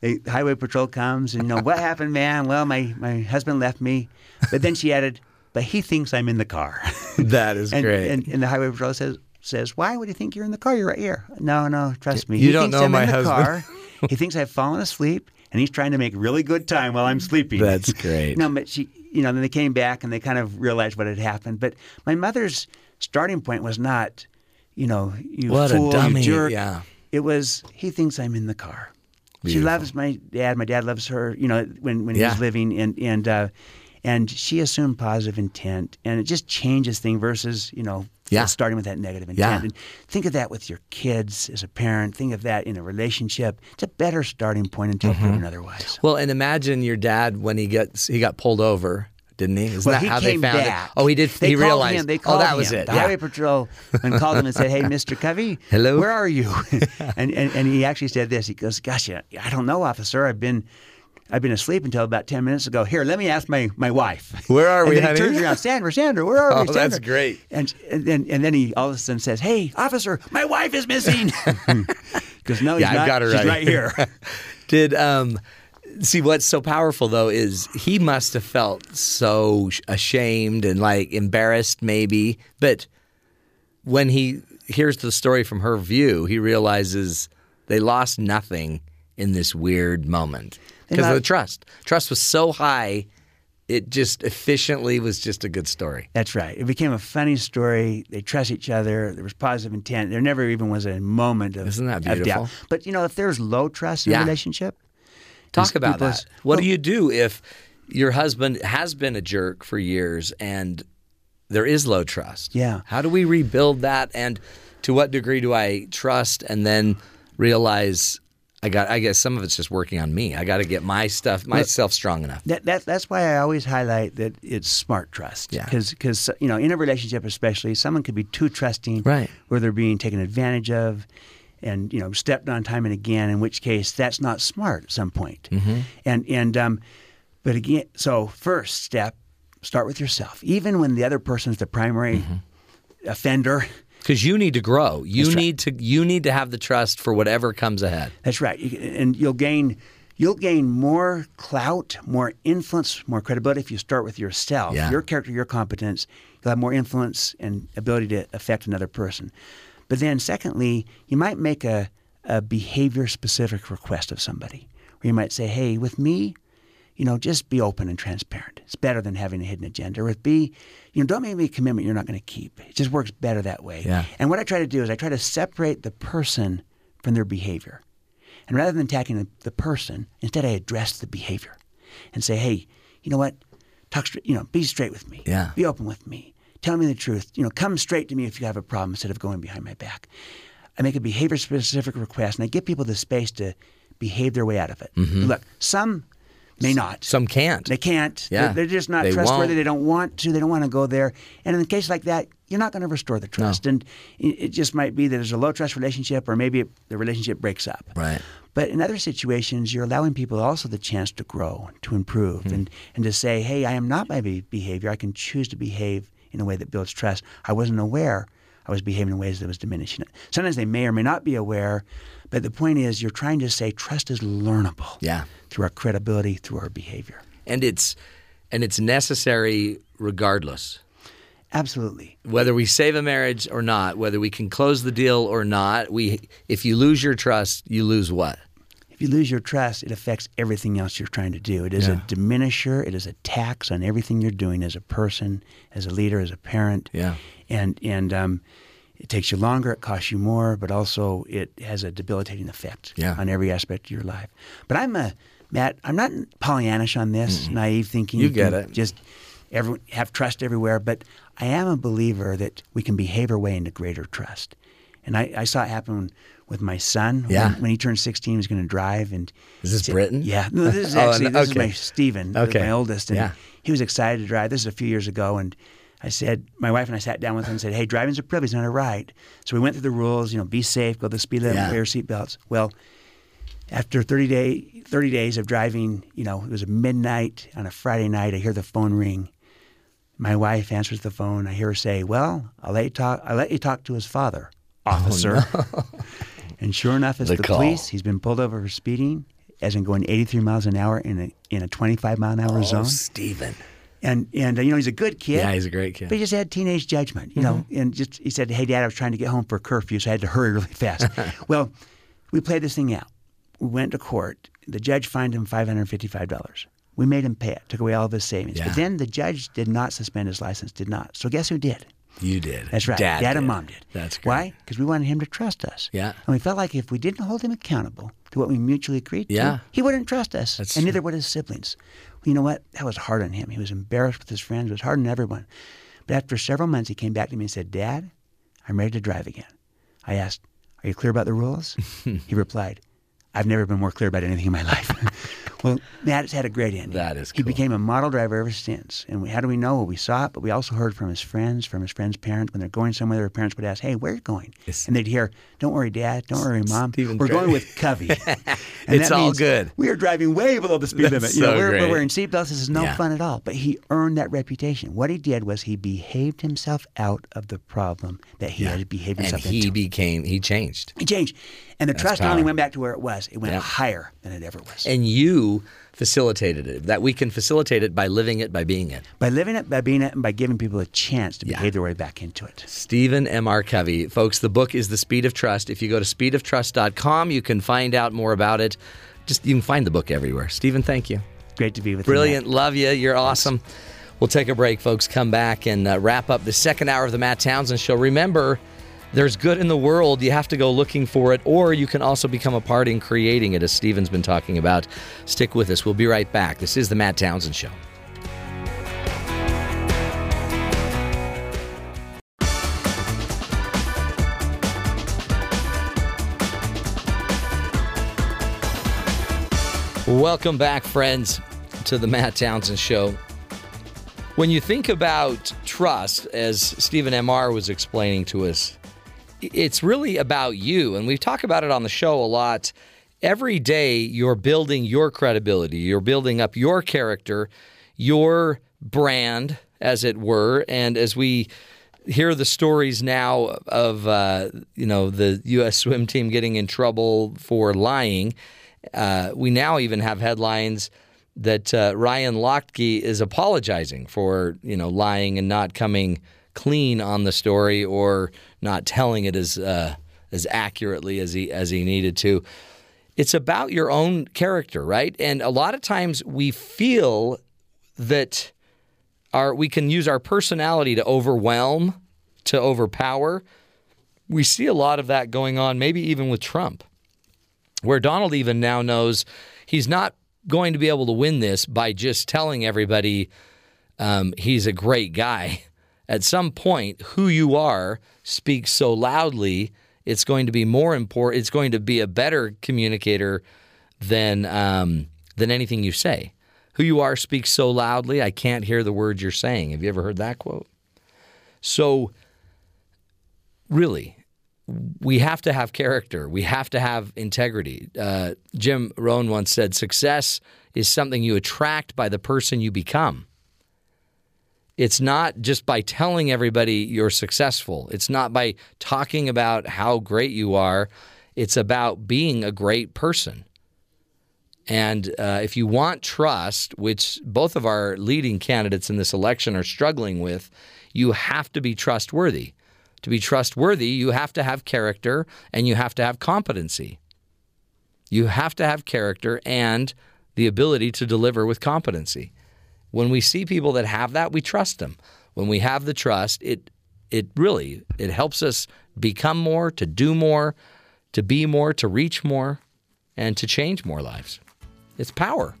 the highway patrol comes, and you know what happened, man? Well, my my husband left me, but then she added, "But he thinks I'm in the car." That is and, great. And, and the highway patrol says, says, "Why would he think you're in the car? You're right here." No, no, trust me. You he don't thinks know I'm my in the husband. car. he thinks I've fallen asleep, and he's trying to make really good time while I'm sleeping. That's great. no, but she, you know, then they came back and they kind of realized what had happened. But my mother's starting point was not, you know, you What a fool, dummy, you jerk. yeah. It was he thinks I'm in the car. She loves my dad. My dad loves her. You know, when when he Yeah. was living, and and uh, and she assumed positive intent, and it just changes things versus you know Yeah. starting with that negative intent. Yeah. And think of that with your kids as a parent. Think of that in a relationship. It's a better starting point until Mm-hmm. proven otherwise. Well, and imagine your dad when he gets he got pulled over, didn't he? Isn't well, that he how they found back. it? Oh, he did. They he realized. Him, they oh, called that was him. it. The yeah. highway patrol and called him and said, "Hey, Mr. Covey, Hello? where are you?" and, and and he actually said this. He goes, "Gosh, I don't know, officer. I've been." I've been asleep until about ten minutes ago. Here, let me ask my, my wife. Where are and we, then honey? He turns around, Sandra, Sandra, where are Oh, we? that's great. And and then and then he all of a sudden says, "Hey, officer, my wife is missing." Because no, he's yeah, not. I've got her She's right, right here. Did um see what's so powerful though is he must have felt so ashamed and like embarrassed maybe, but when he hears the story from her view, he realizes they lost nothing in this weird moment because of the trust. Trust was so high, it just efficiently was just a good story. That's right. It became a funny story. They trust each other. There was positive intent. There never even was a moment of, Isn't that beautiful? But you know, if there's low trust in Yeah. a relationship, Talk about that. What well, do you do if your husband has been a jerk for years and there is low trust? Yeah. How do we rebuild that? And to what degree do I trust and then realize I got? I guess some of it's just working on me. I got to get my stuff, myself strong enough. That, that that's why I always highlight that it's smart trust. Yeah. Because you know in a relationship especially, someone could be too trusting, Right. Where they're being taken advantage of, and you know stepped on time and again. In which case, that's not smart at some point. Mm-hmm. And and um, but again, so first step, start with yourself. Even when the other person's the primary Mm-hmm. offender. Because you need to grow. You That's right. need to. You need to have the trust for whatever comes ahead. That's right. And you'll gain you'll gain more clout, more influence, more credibility if you start with yourself, Yeah. your character, your competence. You'll have more influence and ability to affect another person. But then, secondly, you might make a, a behavior specific request of somebody, where you might say, "Hey, with me." You know, just be open and transparent. It's better than having a hidden agenda. Or with B, you know, don't make me a commitment you're not going to keep. It just works better that way. Yeah. And what I try to do is I try to separate the person from their behavior. And rather than attacking the, the person, instead I address the behavior and say, hey, you know what? Talk straight, you know, be straight with me. Yeah. Be open with me. Tell me the truth. You know, come straight to me if you have a problem instead of going behind my back. I make a behavior specific request and I give people the space to behave their way out of it. Mhm. Look, some may not. Some can't. They can't. Yeah. They're, they're just not They trustworthy. won't. They don't want to. They don't want to go there. And in a case like that, you're not going to restore the trust. And it it just might be that there's a low trust relationship, or maybe the relationship breaks up. Right. But in other situations, you're allowing people also the chance to grow, to improve, hmm. and, and to say, hey, I am not my behavior. I can choose to behave in a way that builds trust. I wasn't aware I was behaving in ways that was diminishing it. Sometimes they may or may not be aware, but the point is you're trying to say trust is learnable Yeah. Through our credibility, through our behavior. And it's and it's necessary regardless. Absolutely. Whether we save a marriage or not, whether we can close the deal or not, we if you lose your trust, you lose what? If you lose your trust, it affects everything else you're trying to do. It is Yeah. a diminisher. It is a tax on everything you're doing as a person, as a leader, as a parent. Yeah. And and um, it takes you longer. It costs you more, but also it has a debilitating effect Yeah. on every aspect of your life. But I'm a Matt. I'm not Pollyannish on this, naive thinking. You get can it. Just every, have trust everywhere. But I am a believer that we can behave our way into greater trust. And I, I saw it happen with my son. Yeah. When, when he turned 16, he was going to drive. And Is this said- Britain? Yeah. No, this is Oh, actually and- this is my Stephen, Okay. my oldest. And Yeah. he was excited to drive. This is a few years ago, and I said, my wife and I sat down with him and said, "Hey, driving's a privilege, not a right." So we went through the rules. You know, be safe, go the speed limit, Yeah. wear seatbelts. Well, after 30 day 30 days of driving, you know, it was midnight on a Friday night. I hear the phone ring. My wife answers the phone. I hear her say, "Well, I'll let you talk. I'll let you talk to his father, officer." Oh, no. And sure enough, it's The the, police. He's been pulled over for speeding, as in going 83 miles an hour in a in a 25 mile an hour Oh, zone. Stephen. And and uh, you know he's a good kid. Yeah, he's a great kid. But he just had teenage judgment, you know. And just he said, "Hey, Dad, I was trying to get home for curfew, so I had to hurry really fast." well, we played this thing out. We went to court. The judge fined him five hundred fifty-five dollars. We made him pay it. Took away all of his savings. Yeah. But then the judge did not suspend his license. Did not. So guess who did? You did. That's right. Dad, and did. mom did. That's great. Why? Because we wanted him to trust us. Yeah. And we felt like if we didn't hold him accountable to what we mutually agreed to, Yeah. he wouldn't trust us. That's and neither would his siblings. Well, you know what? That was hard on him. He was embarrassed with his friends. It was hard on everyone. But after several months, he came back to me and said, Dad, I'm ready to drive again. I asked, Are you clear about the rules? he replied, I've never been more clear about anything in my life. well, Matt has had a great ending. That is He became a model driver ever since. And we, how do we know? Well, we saw it, but we also heard from his friends, from his friends' parents. When they're going somewhere, their parents would ask, Hey, where are you going? And they'd hear, Don't worry, Dad. Don't worry, Mom. We're going with Covey. And It's that all good. We are driving way below the speed That's limit. You know, we're, great. we're wearing seatbelts. This is no Yeah. fun at all. But he earned that reputation. What he did was he behaved himself out of the problem that he had behaved himself And he into. became he changed. He changed. And the That's trust not only went back to where it was, it went Yeah. higher than it ever was. And you facilitated it. That we can facilitate it by living it, by being it. By living it, by being it, and by giving people a chance to behave their way back into it. Stephen M. R. Covey. Folks, the book is The Speed of Trust. If you go to speedoftrust.com, you can find out more about it. Just you can find the book everywhere. Stephen, thank you. Great to be with you. Brilliant. Love you. You're awesome. We'll take a break, folks. Come back and uh, wrap up the second hour of the Matt Townsend Show. Remember, there's good in the world. You have to go looking for it, or you can also become a part in creating it, as Stephen's been talking about. Stick with us. We'll be right back. This is the Matt Townsend Show. Welcome back, friends, to the Matt Townsend Show. When you think about trust, as Stephen M.R. was explaining to us, it's really about you. And we talk about it on the show a lot. Every day, you're building your credibility, you're building up your character, your brand, as it were. And as we hear the stories now of, uh, you know, the U.S. swim team getting in trouble for lying, uh, we now even have headlines that uh, Ryan Lochte is apologizing for you know lying and not coming clean on the story or not telling it as uh, as accurately as he as he needed to. It's about your own character, right? And a lot of times we feel that our we can use our personality to overwhelm, to overpower. We see a lot of that going on, maybe even with Trump where Donald even now knows he's not going to be able to win this by just telling everybody um, he's a great guy. At some point, who you are speaks so loudly, it's going to be more important. It's going to be a better communicator than um, than anything you say. Who you are speaks so loudly, I can't hear the words you're saying. Have you ever heard that quote? So, really, we have to have character. We have to have integrity. Uh, Jim Rohn once said, "Success is something you attract by the person you become." It's not just by telling everybody you're successful. It's not by talking about how great you are. It's about being a great person. And uh, if you want trust, which both of our leading candidates in this election are struggling with, you have to be trustworthy. To be trustworthy, you have to have character and you have to have competency. You have to have character and the ability to deliver with competency. When we see people that have that, we trust them. When we have the trust, it it really it helps us become more, to do more, to be more, to reach more, and to change more lives. It's power.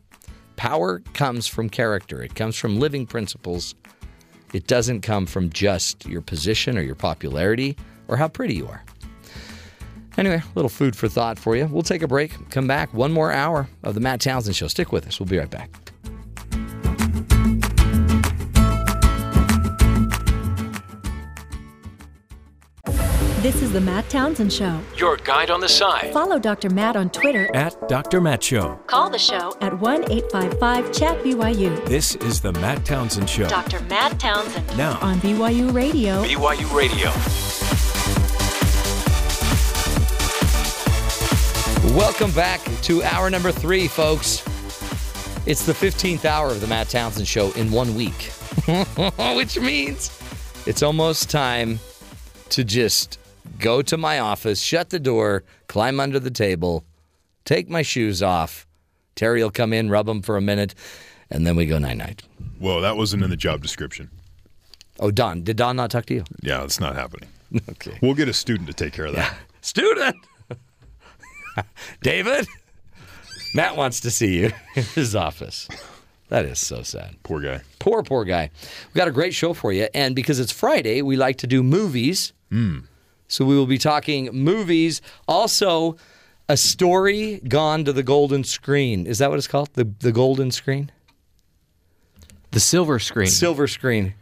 Power comes from character. It comes from living principles. It doesn't come from just your position or your popularity or how pretty you are. Anyway, a little food for thought for you. We'll take a break, come back, one more hour of the Matt Townsend Show. Stick with us. We'll be right back. This is the Matt Townsend Show. Your guide on the side Follow Dr. Matt on Twitter at Dr. Matt Show. Call the show at 1 855 Chat BYU. This is the Matt Townsend Show. Dr. Matt Townsend. Now. On BYU Radio. BYU Radio. Welcome back to hour number three, folks. It's the 15th hour of the Matt Townsend Show in one week, which means it's almost time to just go to my office, shut the door, climb under the table, take my shoes off. Terry will come in, rub them for a minute, and then we go night night. Well, that wasn't in the job description. Oh, Don. Did Don not talk to you? Yeah, it's not happening. Okay. We'll get a student to take care of that. Student! David? Matt wants to see you in his office. That is so sad. Poor guy. Poor, poor guy. We got a great show for you. And because it's Friday, we like to do movies. Hmm. So we will be talking movies. Also, a story gone to the golden screen. Is that what it's called? The, the golden screen? The silver screen. Silver screen.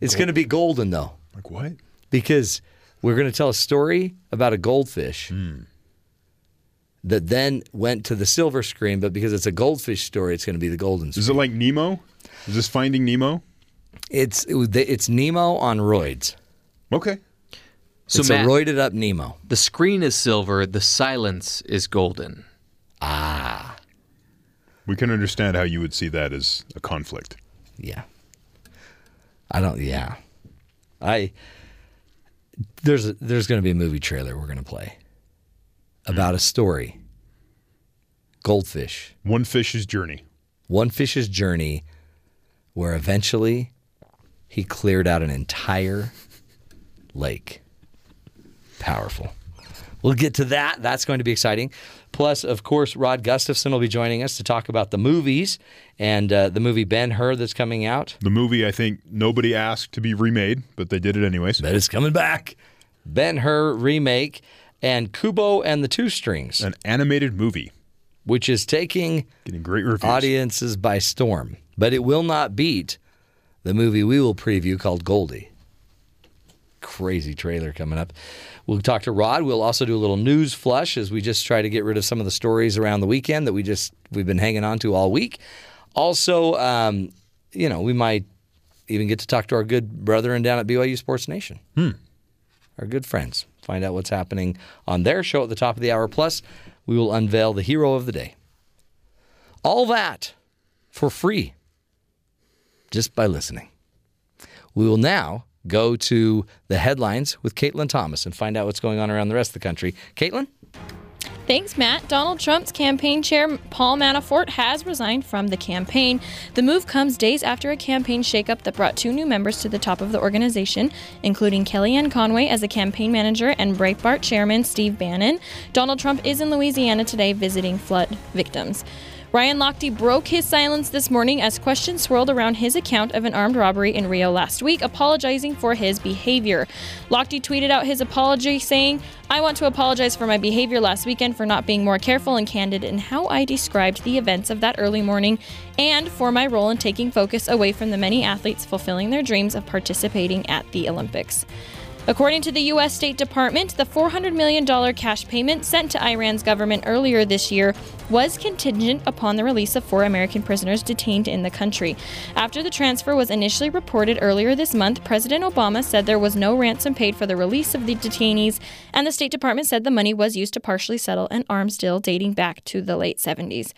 It's going to be golden, though. Like what? Because we're going to tell a story about a goldfish hmm. that then went to the silver screen, but because it's a goldfish story, it's going to be the golden screen. Is it like Nemo? Is this Finding Nemo? It's it's Nemo on roids. Okay. So it's Matt- a roided up Nemo. The screen is silver, the silence is golden. Ah. We can understand how you would see that as a conflict. Yeah. I don't. Yeah. I. There's a, there's going to be a movie trailer we're going to play about a story. Goldfish. One fish's journey. One fish's journey, where eventually he cleared out an entire lake. Powerful. We'll get to that. That's going to be exciting. Plus, of course, Rod Gustafson will be joining us to talk about the movies and uh, the movie Ben Hur that's coming out. The movie I think nobody asked to be remade, but they did it anyways. That is coming back. Ben Hur remake and Kubo and the Two Strings, An animated movie. which is taking Getting great reviews. audiences by storm. But it will not beat the movie we will preview called Goldie. Crazy trailer coming up. We'll talk to Rod. We'll also do a little news flush as we just try to get rid of some of the stories around the weekend that we just we've been hanging on to all week. Also, um, you know, we might even get to talk to our good brethren down at BYU Sports Nation. Our good friends. Find out what's happening on their show at the top of the hour. Plus, we will unveil the hero of the day. All that for free just by listening. We will now go to the headlines with Caitlin Thomas and find out what's going on around the rest of the country. Caitlin? Thanks, Matt. Donald Trump's campaign chair, Paul Manafort, has resigned from the campaign. The move comes days after a campaign shakeup that brought two new members to the top of the organization, including Kellyanne Conway as a campaign manager and Breitbart chairman Steve Bannon. Donald Trump is in Louisiana today visiting flood victims. Ryan Lochte broke his silence this morning as questions swirled around his account of an armed robbery in Rio last week, apologizing for his behavior. Lochte tweeted out his apology, saying, I want to apologize for my behavior last weekend for not being more careful and candid in how I described the events of that early morning, and for my role in taking focus away from the many athletes fulfilling their dreams of participating at the Olympics. According to the U.S. State Department, the $400 million cash payment sent to Iran's government earlier this year was contingent upon the release of four American prisoners detained in the country. After the transfer was initially reported earlier this month, President Obama said there was no ransom paid for the release of the detainees, and the State Department said the money was used to partially settle an arms deal dating back to the late 70s.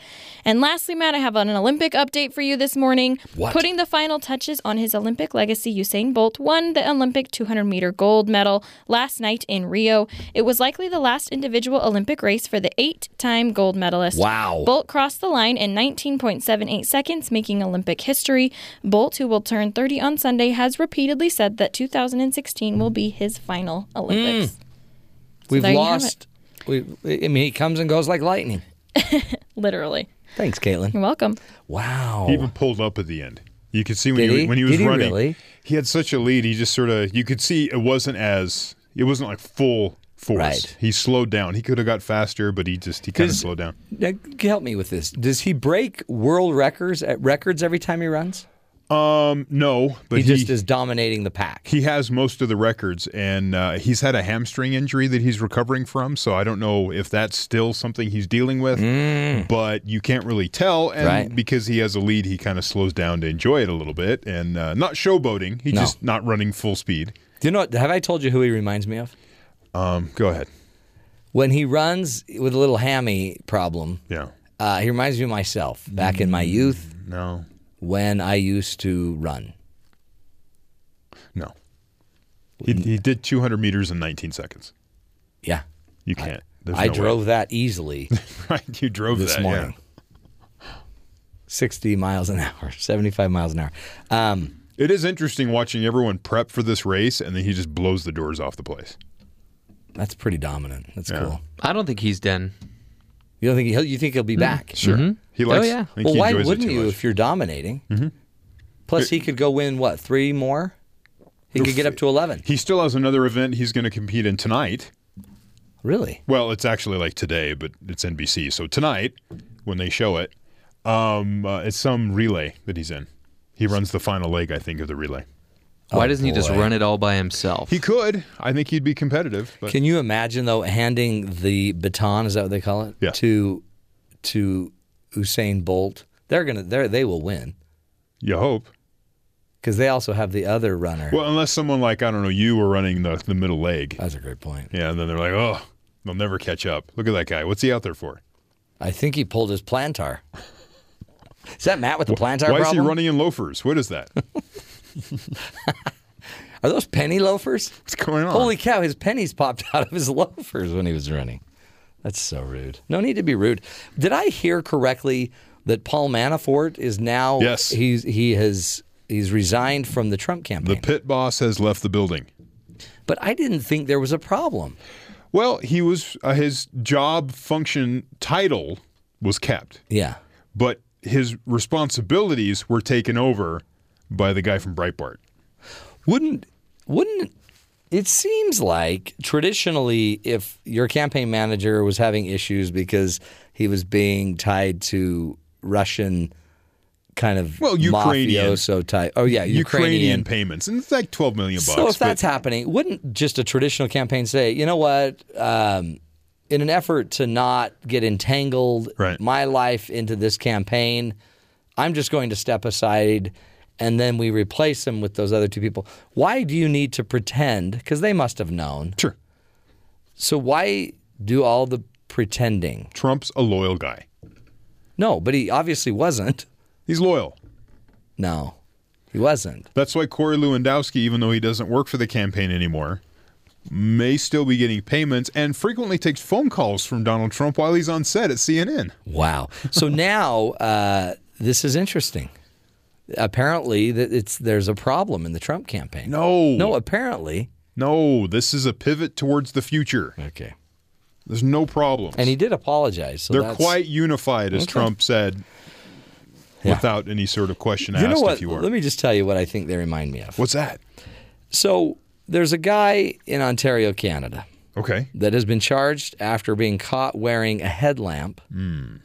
And lastly, Matt, I have an Olympic update for you this morning. What? Putting the final touches on his Olympic legacy, Usain Bolt won the Olympic 200 meter gold medal last night in Rio. It was likely the last individual Olympic race for the eight time gold medalist. Wow. Bolt crossed the line in 19.78 seconds, making Olympic history. Bolt, who will turn 30 on Sunday, has repeatedly said that 2016 will be his final Olympics. Hmm. So We've there you have lost. We, I mean, he comes and goes like lightning. Literally. Thanks, Caitlin. You're welcome. Wow. He even pulled up at the end. You could see when Did he, he? when he was Did he running. really? He had such a lead. He just sort of you could see it wasn't as it wasn't like full force. Right. He slowed down. He could have got faster, but he just he kind of slowed down. Now, help me with this. Does he break world records at records every time he runs? Um, no, but he, he, just is dominating the pack. he has most of the records, and uh, he's had a hamstring injury that he's recovering from. So I don't know if that's still something he's dealing with, but you can't really tell. And Mm. Right. because he has a lead, he kind of slows down to enjoy it a little bit, and uh, not showboating. He's No. just not running full speed. Do you know? What, have I told you who he reminds me of? Um, go ahead. When he runs with a little hammy problem, Yeah. uh, he reminds me of myself back in my youth No. When I used to run. No. He, he did 200 meters in 19 seconds. Yeah. You can't. There's I no way. drove that easily right. You drove this that, morning. 60 miles an hour, 75 miles an hour. Um, It is interesting watching everyone prep for this race, and then he just blows the doors off the place. that's pretty dominant. That's Yeah. cool. I don't think he's done. You don't think he'll, you think he'll be back? Sure. Mhm. He Oh, yeah. Well, why wouldn't you much. if you're dominating? Mhm. Plus, he could go win what three more? He could get up to eleven. He still has another event he's going to compete in tonight. Really? Well, it's actually like today, but it's NBC. So tonight, when they show it, um, uh, it's some relay that he's in. He runs the final leg, I think, of the relay. Why Oh, doesn't he just boy. run it all by himself? He could. I think he'd be competitive. But Can you imagine though handing the baton? Is that what they call it? Yeah. To to Usain Bolt, they're gonna they they will win you hope. because they also have the other runner. Well, unless someone like I don't know you were running the the middle leg. That's a great point. Yeah, and then they're like, oh, they'll never catch up. Look at that guy. What's he out there for? I think he pulled his plantar. Is that Matt with the plantar Why is he running in loafers? What is that? Are those penny loafers? What's going on? Holy cow! His pennies popped out of his loafers when he was running. That's so rude. No need to be rude. Did I hear correctly that Paul Manafort is now? Yes. He's he has he's resigned from the Trump campaign. The pit boss has left the building. but I didn't think there was a problem. Well, he was uh, his job function title was kept, Yeah. but his responsibilities were taken over by the guy from Breitbart. Wouldn't wouldn't it seems like traditionally if your campaign manager was having issues because he was being tied to Russian kind of Well, Ukrainian. mafioso type. Oh yeah, Ukrainian, Ukrainian. payments, and it's like twelve million bucks. So if but- that's happening, wouldn't just a traditional campaign say, you know what, um, in an effort to not get entangled Right. my life into this campaign, I'm just going to step aside and then we replace him with those other two people. Why do you need to pretend? Because they must have known. Sure. So why do all the pretending? Trump's a loyal guy. No, but he obviously wasn't. He's loyal. No, he wasn't. That's why Corey Lewandowski, even though he doesn't work for the campaign anymore, may still be getting payments and frequently takes phone calls from Donald Trump while he's on set at CNN. Wow. So now uh, this is interesting. Apparently, that it's there's a problem in the Trump campaign. No. No, apparently. No, this is a pivot towards the future. Okay. There's no problems. And he did apologize. So They're that's- quite unified, as Okay. Trump said, Yeah. without any sort of question You asked know what? if you were. Let me just tell you what I think they remind me of. What's that? So there's a guy in Ontario, Canada. Okay. That has been charged after being caught wearing a headlamp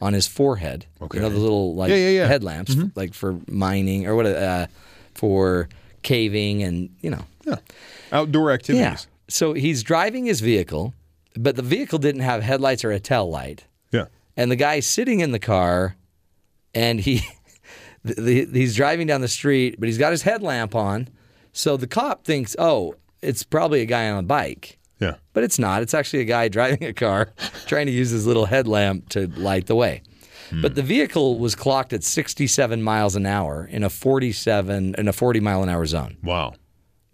on his forehead. Okay. You know the little like Yeah, yeah, yeah. headlamps, like for mining or what? Uh, for caving and you know. Yeah. Outdoor activities. Yeah. So he's driving his vehicle, but the vehicle didn't have headlights or a tail light. Yeah. And the guy's sitting in the car, and he the, the, he's driving down the street, but he's got his headlamp on. So the cop thinks, oh, it's probably a guy on a bike. Yeah. But it's not. It's actually a guy driving a car trying to use his little headlamp to light the way. But the vehicle was clocked at 67 miles an hour in a 47 in a 40 mile an hour zone. Wow.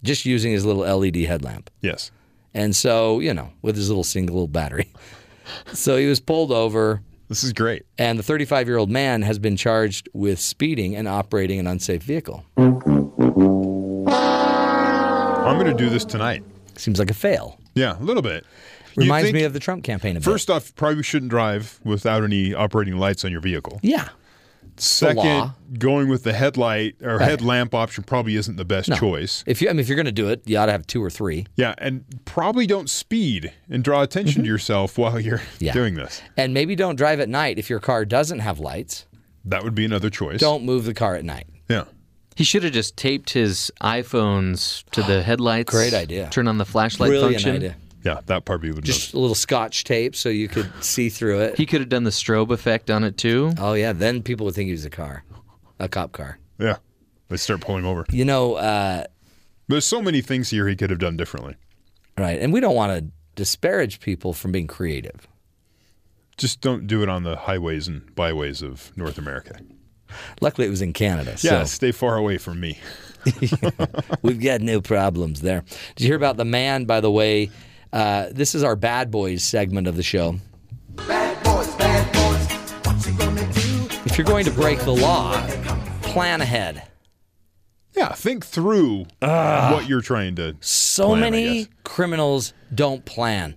Just using his little LED headlamp. Yes. And so, you know, with his little single battery. so he was pulled over. This is great. And the 35 year old man has been charged with speeding and operating an unsafe vehicle. I'm going to do this tonight. Seems like a fail. Yeah, a little bit. Reminds think- me of the Trump campaign a bit. First off, probably shouldn't drive without any operating lights on your vehicle. Yeah. Second, going with the headlight or Right. headlamp option probably isn't the best No. choice. If you, I mean, if you're going to do it, you ought to have two or three. Yeah, and probably don't speed and draw attention to yourself while you're Mm-hmm. Yeah. doing this. And maybe don't drive at night if your car doesn't have lights. That would be another choice. Don't move the car at night. Yeah. He should have just taped his iPhones to the headlights. Great idea. Turn on the flashlight Brilliant function. idea. Yeah, that probably would Just a little scotch tape so you could see through it. He could have done the strobe effect on it too. Oh, yeah. Then people would think he was a car, a cop car. Yeah. They start pulling over. You know, uh, There's so many things here he could have done differently. right. And we don't want to disparage people from being creative. Just don't do it on the highways and byways of North America. Luckily, it was in Canada. Yeah, So stay far away from me. we've got no problems there. Did you hear about the man, by the way? Uh, this is our Bad Boys segment of the show. If you're going to break the law, plan ahead. Yeah, think through what you're trying to. So plan, many criminals don't plan.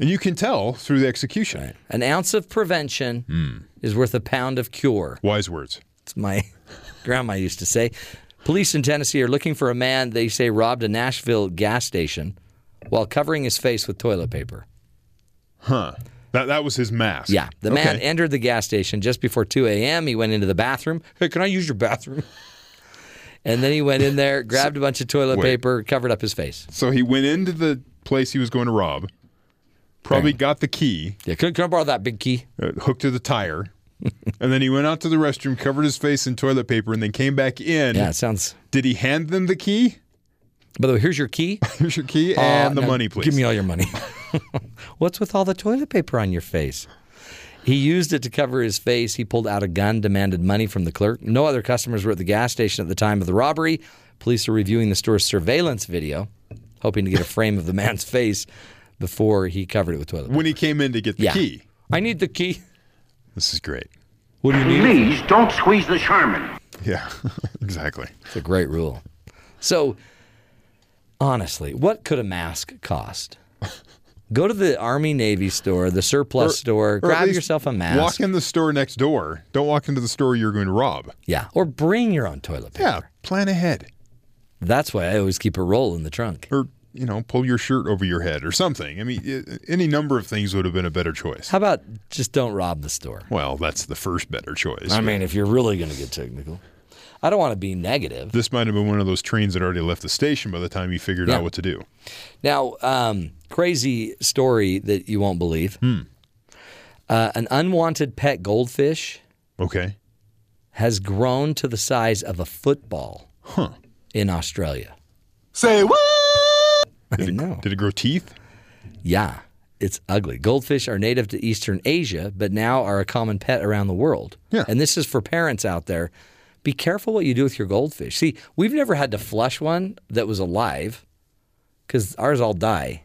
And you can tell through the execution. An ounce of prevention Hmm. is worth a pound of cure. Wise words. It's my grandma used to say. Police in Tennessee are looking for a man they say robbed a Nashville gas station while covering his face with toilet paper. Huh. That that was his mask. Yeah. The man entered the gas station just before 2 a.m. He went into the bathroom. Hey, can I use your bathroom? And then he went in there, grabbed a bunch of toilet Wait. paper, covered up his face. So he went into the place he was going to rob. Probably got the key. Yeah, can, can I borrow that big key? Uh, hooked to the tire. and then he went out to the restroom, covered his face in toilet paper, and then came back in. Yeah, it sounds. Did he hand them the key? By the way, here's your key. Here's your key Uh, and the no, money, please. Give me all your money. What's with all the toilet paper on your face? He used it to cover his face. He pulled out a gun, demanded money from the clerk. No other customers were at the gas station at the time of the robbery. Police are reviewing the store's surveillance video, hoping to get a frame of the man's face before he covered it with toilet paper. when he came in to get the Yeah. key. I need the key. This is great. What do you need? Please don't squeeze the Charmin. Yeah, exactly. It's a great rule. So, honestly, what could a mask cost? Go to the Army Navy store, the surplus Or- store, or grab yourself a mask. Walk in the store next door. Don't walk into the store you're going to rob. Yeah, or bring your own toilet paper. Yeah, plan ahead. That's why I always keep a roll in the trunk. Or, you know, pull your shirt over your head or something. I mean, i- any number of things would have been a better choice. How about just don't rob the store? Well, that's the first better choice. I mean, if you're really going to get technical. I don't want to be negative. this might have been one of those trains that already left the station by the time you figured Yeah. out what to do. Now, um, crazy story that you won't believe. Hmm. Uh, an unwanted pet goldfish Okay. has grown to the size of a football Huh. in Australia. Say what? I Did it, know. did it grow teeth? Yeah, it's ugly. Goldfish are native to Eastern Asia, but now are a common pet around the world. Yeah. And this is for parents out there. Be careful what you do with your goldfish. See, we've never had to flush one that was alive because ours all die.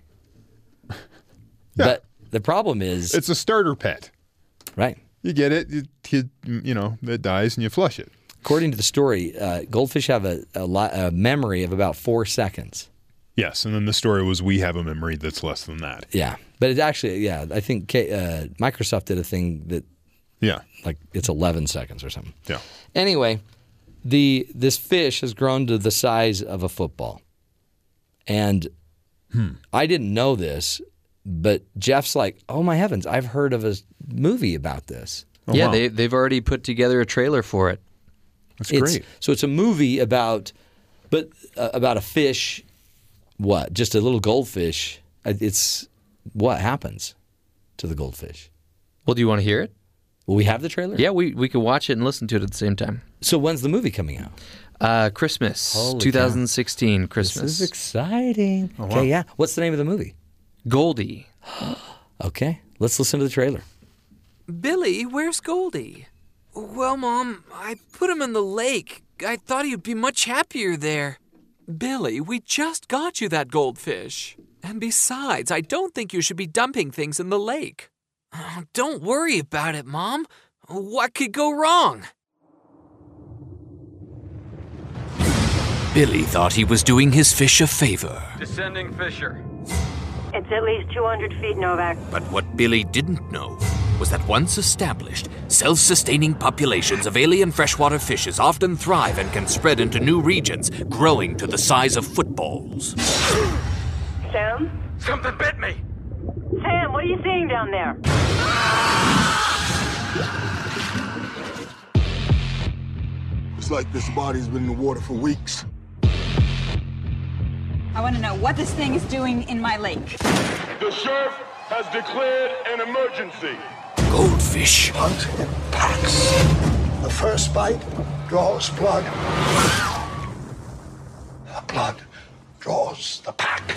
But the problem is, It's a starter pet. right? You get it, you, you, you know, it dies and you flush it. According to the story, uh, goldfish have a, a, li- a memory of about four seconds. Yes, and then the story was we have a memory that's less than that. Yeah. But it actually, yeah, I think K, uh, Microsoft did a thing that, yeah, like it's 11 seconds or something. Yeah. Anyway, the this fish has grown to the size of a football, and I didn't know this, but Jeff's like, "Oh my heavens, I've heard of a movie about this." yeah, they they've already put together a trailer for it. That's it's- great. So it's a movie about, but uh, about a fish. What? Just a little goldfish. Uh, It's what happens to the goldfish. Well, do you want to hear it? Will we have the trailer? Yeah, we we could watch it and listen to it at the same time. So when's the movie coming out? Uh, Christmas, Holy 2016 Christmas. This is exciting. Oh, wow. Okay, yeah. What's the name of the movie? Goldie. okay, let's listen to the trailer. Billy, where's Goldie? Well, Mom, I put him in the lake. I thought he'd be much happier there. Billy, we just got you that goldfish. And besides, I don't think you should be dumping things in the lake. Oh, Don't worry about it, Mom. What could go wrong? Billy thought he was doing his fish a favor. Descending Fisher. It's at least 200 feet, Novak. But what Billy didn't know was that once established, self sustaining populations of alien freshwater fishes often thrive and can spread into new regions, growing to the size of footballs. Sam? Something bit me. Sam, what are you seeing down there? It's like this body's been in the water for weeks. I want to know what this thing is doing in my lake. The sheriff has declared an emergency. Goldfish. Hunt in packs. The first bite draws blood. The blood draws the pack.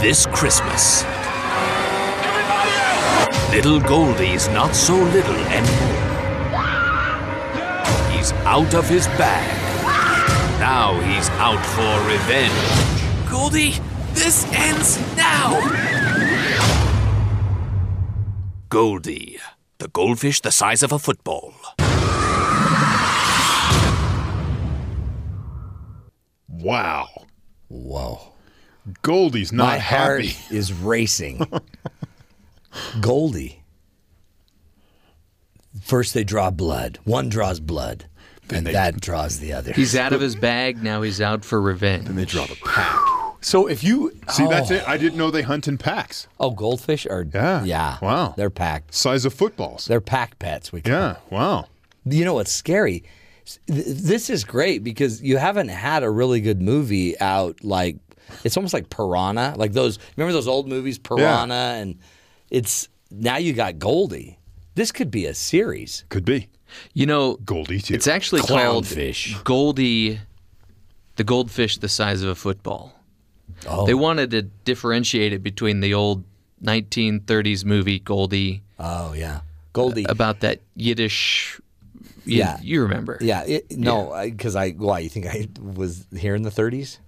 This Christmas. Little Goldie's not so little anymore. He's out of his bag. Now he's out for revenge. Goldie, this ends now! Goldie, the goldfish the size of a football. Wow. Whoa. Goldie's not My heart happy. is racing. Goldie. First, they draw blood. One draws blood, and that draws the other. He's out of his bag now. He's out for revenge. And they draw the pack. So if you See, oh. that's Oh. it. I didn't know they hunt in packs. Oh, goldfish are yeah, yeah. Wow, they're packed. Size of footballs. They're pack pets. We call Yeah, them. wow. You know what's scary? This is great because you haven't had a really good movie out like it's almost like Piranha, like those. Remember those old movies, Piranha, and it's now you got Goldie. This could be a series. Could be. You know, Goldie too. It's actually called Clownfish. Goldie, the goldfish the size of a football. Oh. They wanted to differentiate it between the old 1930s movie Goldie. Oh yeah, Goldie uh, about that Yiddish. You, Yeah. you remember? Yeah, it, no, because I why you think I was here in the 30s?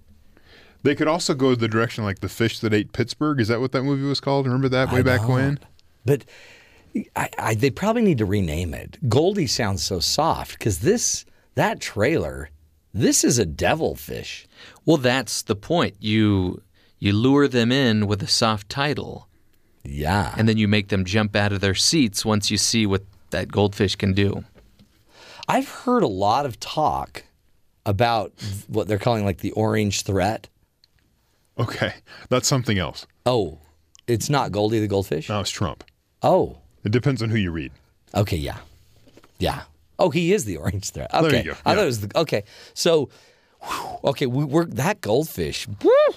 They could also go the direction like the fish that ate Pittsburgh. Is that what that movie was called? Remember that way I back don't. when? But I, I, they probably need to rename it. Goldie sounds so soft because this that trailer, this is a devilfish. Well, that's the point. You you lure them in with a soft title. Yeah. And then you make them jump out of their seats once you see what that goldfish can do. I've heard a lot of talk about what they're calling like the orange threat. Okay, that's something else. Oh, it's not Goldie the goldfish. No, it's Trump. Oh, It depends on who you read. okay, yeah, yeah. Oh, he is the orange threat. There you Okay, go, I yeah. thought it was the okay. So, whew, okay, we, we're that goldfish. whew,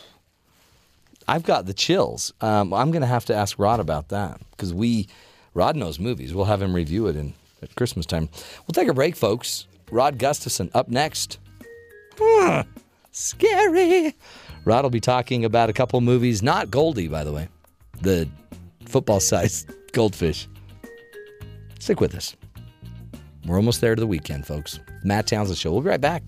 I've got the chills. Um, I'm going to have to ask Rod about that because we, Rod knows movies. We'll have him review it in at Christmas time. We'll take a break, folks. Rod Gustafson up next. Scary. Rod will be talking about a couple movies, not Goldie, by the way, the football-sized goldfish. Stick with us. We're almost there to the weekend, folks. Matt Townsend Show. We'll be right back.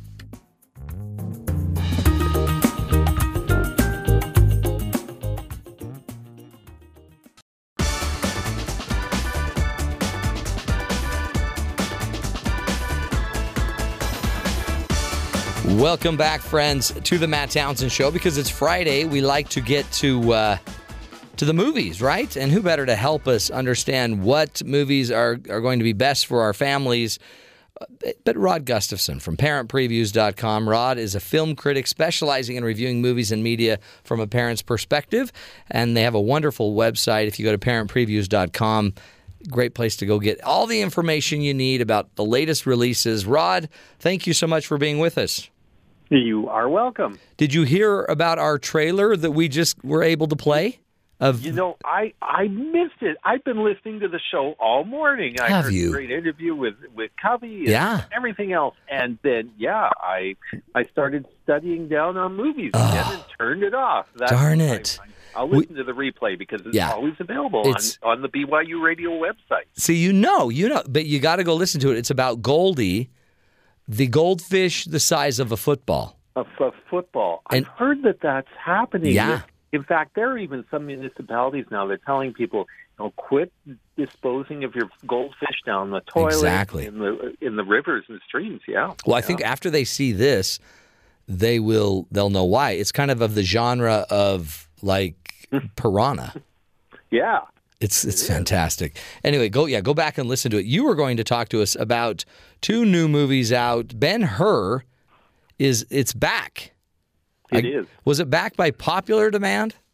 Welcome back, friends, to the Matt Townsend Show. Because it's Friday, we like to get to uh, to the movies, right? And who better to help us understand what movies are are going to be best for our families? uh, But Rod Gustafson from ParentPreviews.com. Rod is a film critic specializing in reviewing movies and media from a parent's perspective, and they have a wonderful website. If you go to ParentPreviews.com, great place to go get all the information you need about the latest releases. Rod, thank you so much for being with us. You are welcome. Did you hear about our trailer that we just were able to play? Of You know, I I missed it. I've been listening to the show all morning. I Have heard you? a great interview with with Covey and Yeah. everything else, and then yeah, I I started studying down on movies again and turned it off. That's Darn I- it. I'll listen to the replay because it's Yeah. always available on, It's- on the BYU radio website. See, you know, you know, but you got to go listen to it. It's about Goldie, the goldfish the size of a football. Of, of football, And- I've heard that that's happening. Yeah. In fact, there are even some municipalities now. They're telling people, you know, quit disposing of your goldfish down the toilet, Exactly. in the in the rivers and streams. Yeah. Well, I think after they see this, they will they'll know why. It's kind of of the genre of like piranha. Yeah. It's it's fantastic. Anyway, go yeah, go back and listen to it. You were going to talk to us about two new movies out. Ben Hur is it's back. It I- is. Was it backed by popular demand?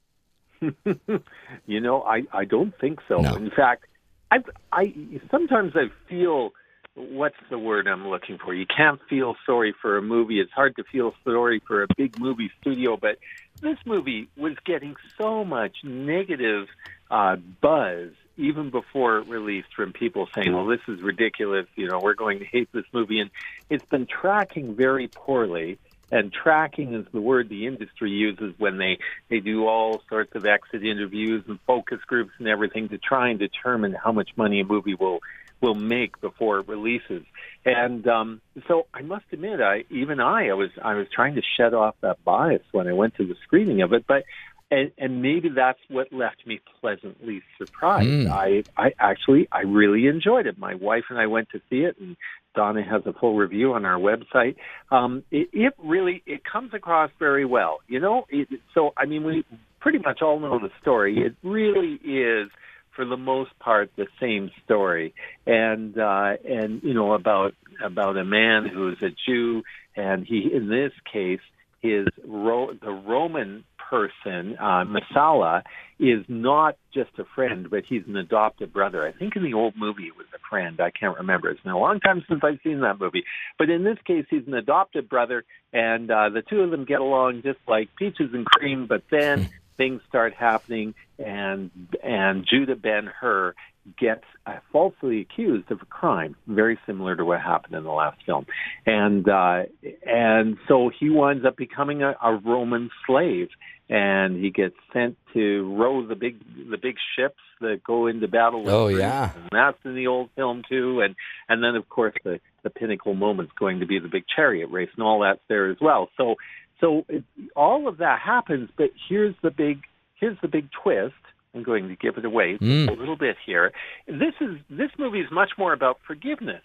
You know, I I don't think so. No. In fact, I I sometimes I feel what's the word I'm looking for? You can't feel sorry for a movie. It's hard to feel sorry for a big movie studio, but this movie was getting so much negative uh, buzz even before it released from people saying, "Well, this is ridiculous. You know, we're going to hate this movie," and it's been tracking very poorly. And tracking is the word the industry uses when they they do all sorts of exit interviews and focus groups and everything to try and determine how much money a movie will will make before it releases. And um, so I must admit, I even I, I was I was trying to shed off that bias when I went to the screening of it, but and, and maybe that's what left me pleasantly surprised. Mm. I I actually I really enjoyed it. My wife and I went to see it, and Donna has a full review on our website. Um, it, it really it comes across very well. You know, it, so I mean we pretty much all know the story. It really is for the most part the same story and uh and you know about about a man who's a Jew and he in this case his ro- the Roman person uh Messala is not just a friend but he's an adopted brother. I think in the old movie it was a friend. I can't remember. It's been a long time since I've seen that movie. But in this case he's an adopted brother and uh the two of them get along just like peaches and cream but then things start happening and and Judah Ben Hur gets uh, falsely accused of a crime very similar to what happened in the last film. And uh and so he winds up becoming a, a Roman slave and he gets sent to row the big the big ships that go into battle with Oh, yeah. and that's in the old film too. And and then of course the the pinnacle moment's going to be the big chariot race and all that's there as well. So so it, all of that happens but here's the big here's the big twist i'm going to give it away Mm. a little bit here this is this movie is much more about forgiveness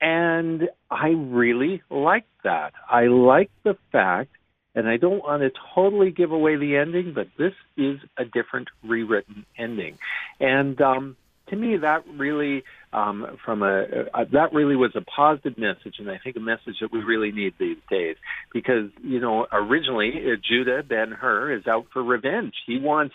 and i really like that i like the fact and I don't want to totally give away the ending, but this is a different rewritten ending. And um, to me, that really, um, from a, uh, that really was a positive message, and I think a message that we really need these days. Because you know, originally uh, Judah Ben Hur is out for revenge. He wants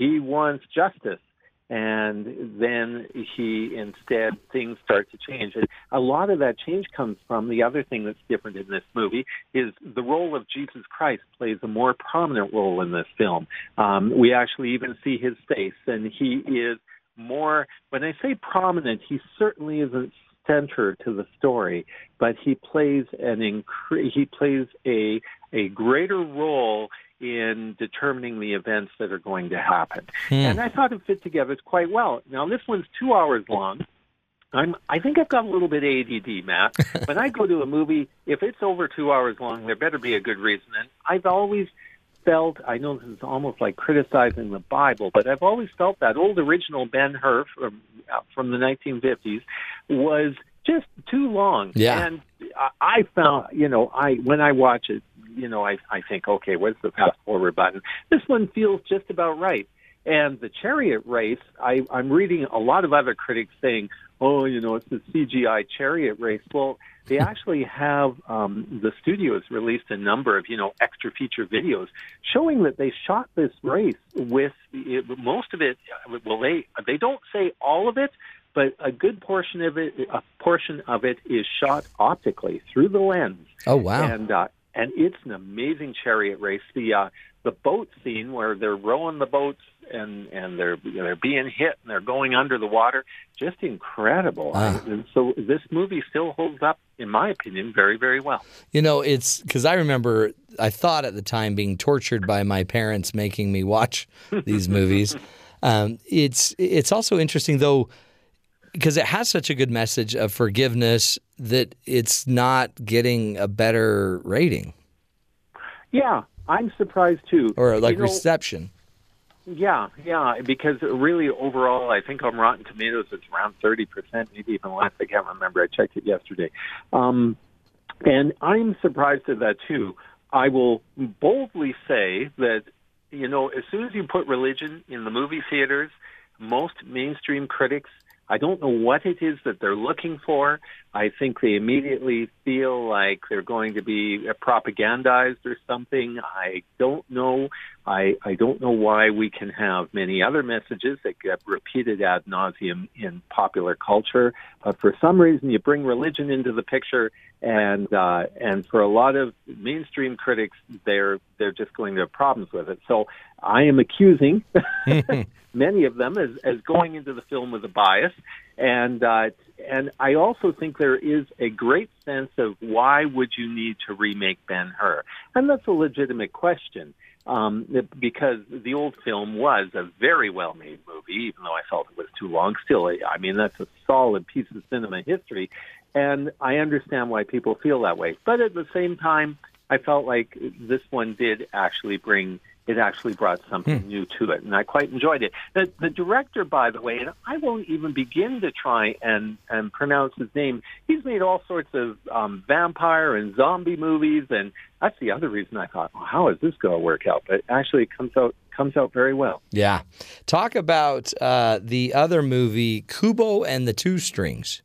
he wants justice, and then he instead things start to change. And a lot of that change comes from the other thing that's different in this movie is the role of Jesus Christ plays a more prominent role in this film. Um, we actually even see his face, and he is more. When I say prominent, he certainly isn't center to the story, but he plays an incre- he plays a a greater role in determining the events that are going to happen. Hmm. And I thought it fit together quite well. Now this one's two hours long. I'm I think I've got a little bit ADD, Matt. when I go to a movie, if it's over two hours long, there better be a good reason. And I've always felt I know this is almost like criticizing the Bible, but I've always felt that old original Ben Hur from uh, from the 1950s was just too long. Yeah. And I- found, you know, I when I watch it, you know, I I think, okay, where's the fast forward button? This one feels just about right. And the chariot race, I, I'm reading a lot of other critics saying, oh, you know, it's the CGI chariot race. Well, they actually have um, the studios released a number of, you know, extra feature videos showing that they shot this race with it, most of it. Well, they they don't say all of it, but a good portion of it, a portion of it is shot optically through the lens. Oh wow! And uh, and it's an amazing chariot race. The uh, the boat scene where they're rowing the boats and and they're they're being hit and they're going under the water, just incredible. Ah. And so this movie still holds up, in my opinion, very very well. You know, it's because I remember I thought at the time being tortured by my parents making me watch these movies. Um, it's it's also interesting though because it has such a good message of forgiveness that it's not getting a better rating Yeah, I'm surprised too. or like You know, reception. Yeah, yeah, because really overall, I think on Rotten Tomatoes it's around thirty percent, maybe even less. I can't remember. I checked it yesterday, um, and I'm surprised at that too. I will boldly say that you know, as soon as you put religion in the movie theaters, most mainstream critics. I don't know what it is that they're looking for. I think they immediately feel like they're going to be propagandized or something. I don't know. I, I don't know why we can have many other messages that get repeated ad nauseum in popular culture, but for some reason you bring religion into the picture, and uh, and for a lot of mainstream critics, they're they're just going to have problems with it. So I am accusing many of them as, as going into the film with a bias, and uh, and I also think there is a great sense of why would you need to remake Ben Hur, and that's a legitimate question. Um, because the old film was a very well made movie, even though I felt it was too long. Still, I mean, that's a solid piece of cinema history. And I understand why people feel that way. But at the same time, I felt like this one did actually bring it actually brought something new to it, and I quite enjoyed it. The, the director, by the way, and I won't even begin to try and and pronounce his name. He's made all sorts of um, vampire and zombie movies, and that's the other reason I thought, well, how is this going to work out? But actually, it comes out comes out very well. Yeah. Talk about uh, the other movie, Kubo and the Two Strings.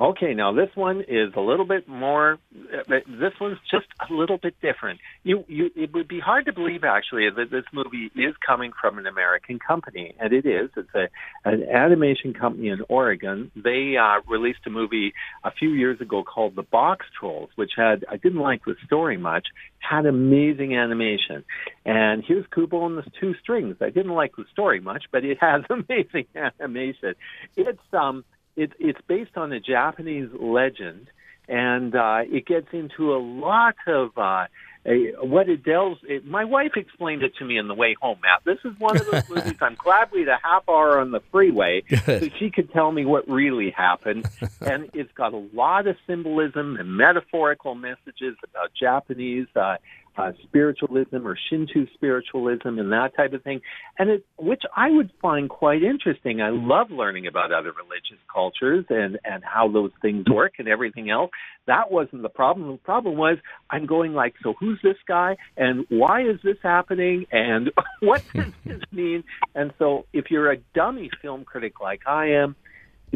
Okay, now this one is a little bit more. uh, This one's just a little bit different. You, you, it would be hard to believe actually that this movie is coming from an American company, and it is. It's a an animation company in Oregon. They uh, released a movie a few years ago called The Box Trolls, which had I didn't like the story much, had amazing animation. And here's Kubo and the Two Strings. I didn't like the story much, but it has amazing animation. It's um it, it's based on a Japanese legend, and uh, it gets into a lot of uh, a, what it delves. It, my wife explained it to me on the way home. Matt, this is one of those movies. I'm glad we had a half hour on the freeway so she could tell me what really happened, and it's got a lot of symbolism and metaphorical messages about Japanese. Uh, uh, spiritualism or Shinto spiritualism and that type of thing, and it, which I would find quite interesting. I love learning about other religious cultures and and how those things work and everything else. That wasn't the problem. The problem was I'm going like, so who's this guy and why is this happening and what does this mean? And so if you're a dummy film critic like I am,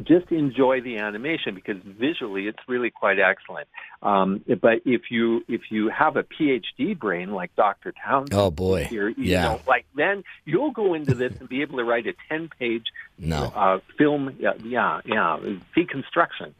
just enjoy the animation because visually it's really quite excellent. Um, but if you if you have a PhD brain like Dr. Townsend, Oh, boy. here, you Yeah. know, like then you'll go into this and be able to write a ten page No. uh, film. Yeah, yeah, yeah, deconstruction.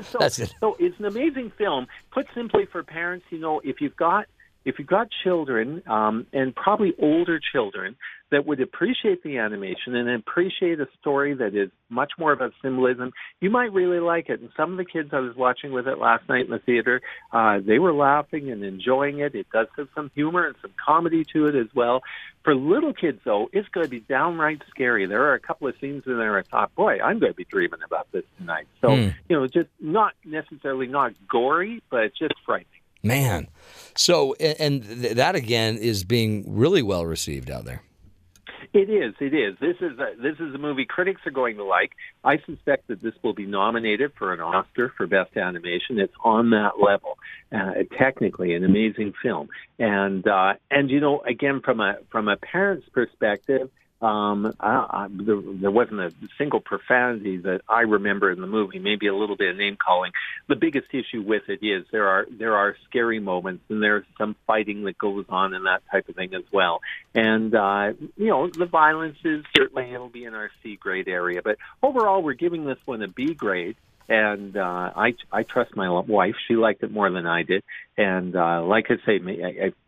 so, That's it. so it's an amazing film. Put simply for parents, you know, if you've got if you've got children um, and probably older children that would appreciate the animation and appreciate a story that is much more about symbolism, you might really like it. And some of the kids I was watching with it last night in the theater, uh, they were laughing and enjoying it. It does have some humor and some comedy to it as well. For little kids, though, it's going to be downright scary. There are a couple of scenes in there I thought, boy, I'm going to be dreaming about this tonight. So, Hmm. you know, just not necessarily not gory, but just frightening. Man. So, and that again is being really well received out there. It is. It is. This is a, this is a movie critics are going to like. I suspect that this will be nominated for an Oscar for Best Animation. It's on that level. Uh, technically, an amazing film. And uh, and you know, again, from a from a parent's perspective, um, I, I, there, there wasn't a single profanity that I remember in the movie. Maybe a little bit of name calling. The biggest issue with it is there are there are scary moments and there's some fighting that goes on and that type of thing as well. And uh, you know the violence is certainly it'll be in our C grade area, but overall we're giving this one a B grade. And uh, I I trust my wife. She liked it more than I did. And uh, like I say,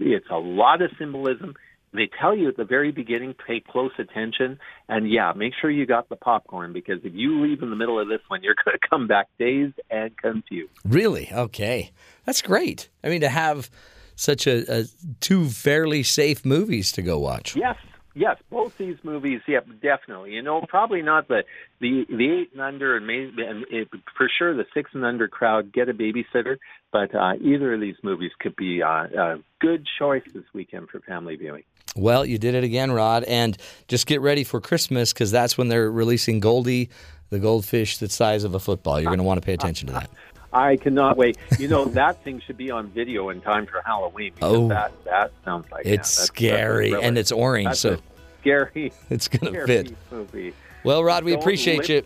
it's a lot of symbolism they tell you at the very beginning pay close attention and yeah make sure you got the popcorn because if you leave in the middle of this one you're going to come back dazed and confused Really? Okay. That's great. I mean, to have such a, a two fairly safe movies to go watch. yes yes both these movies yep definitely you know probably not the the the eight and under and maybe and it, for sure the six and under crowd get a babysitter but uh either of these movies could be uh, a good choice this weekend for family viewing Well, you did it again, Rod. And just get ready for Christmas because that's when they're releasing Goldie, the goldfish the size of a football. You're going to want to pay attention to that. I cannot wait. You know that thing should be on video in time for Halloween because Oh. that that sounds like It's that's scary, and it's orange, That's so scary. it's gonna scary fit. Movie. Well, Rod, we Don't appreciate live- you.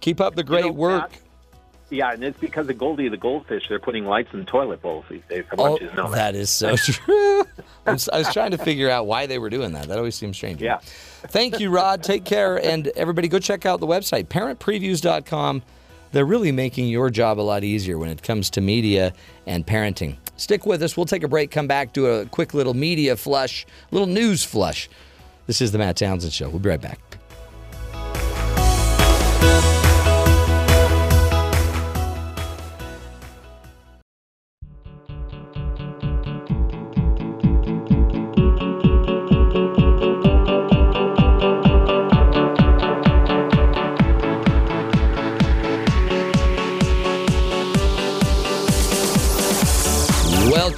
Keep up the great know, work. Matt, yeah, and it's because of Goldie the goldfish. They're putting lights in toilet bowls these days. I Oh, you to that. is so true. I was trying to figure out why they were doing that. That always seems strange. Yeah. Thank you, Rod. Take care. And everybody, go check out the website, parentpreviews.com. They're really making your job a lot easier when it comes to media and parenting. Stick with us. We'll take a break, come back, do a quick little media flush, little news flush. This is the Matt Townsend Show. We'll be right back.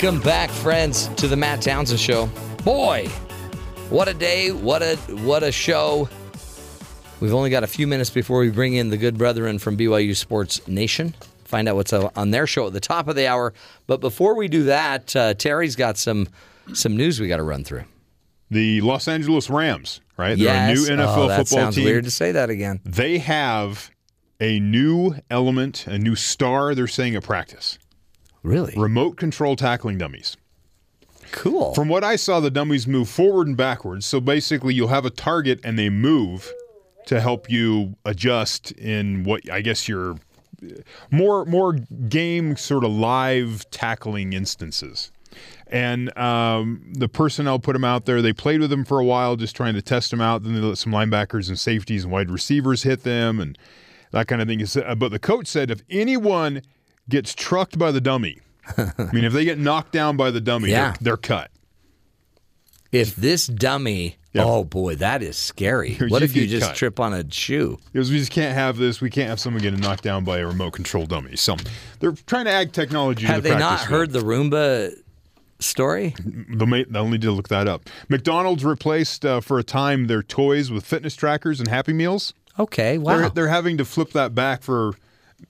Welcome back, friends, to the Matt Townsend Show. Boy, what a day! What a what a show! We've only got a few minutes before we bring in the good brethren from BYU Sports Nation. Find out what's on their show at the top of the hour. But before we do that, uh, Terry's got some some news we got to run through. The Los Angeles Rams, right? Yes. They're a new NFL Oh, that football sounds team. weird to say that again. They have a new element, a new star, they're saying at practice. Really? Remote control tackling dummies. Cool. From what I saw, the dummies move forward and backwards. So basically, you'll have a target and they move to help you adjust in what I guess your more more game sort of live tackling instances. And um, the personnel put them out there. They played with them for a while, just trying to test them out. Then they let some linebackers and safeties and wide receivers hit them and that kind of thing. Uh, But the coach said if anyone gets trucked by the dummy, I mean, if they get knocked down by the dummy, Yeah. they're, they're cut. If this dummy, oh boy, that is scary. You What if you just cut. trip on a shoe? Because we just can't have this. We can't have someone getting knocked down by a remote control dummy. So they're trying to add technology Have to the they not heard the Roomba story? They'll, ma- they'll need to look that up. McDonald's replaced uh, for a time their toys with fitness trackers and Happy Meals. Okay, wow. They're, they're having to flip that back for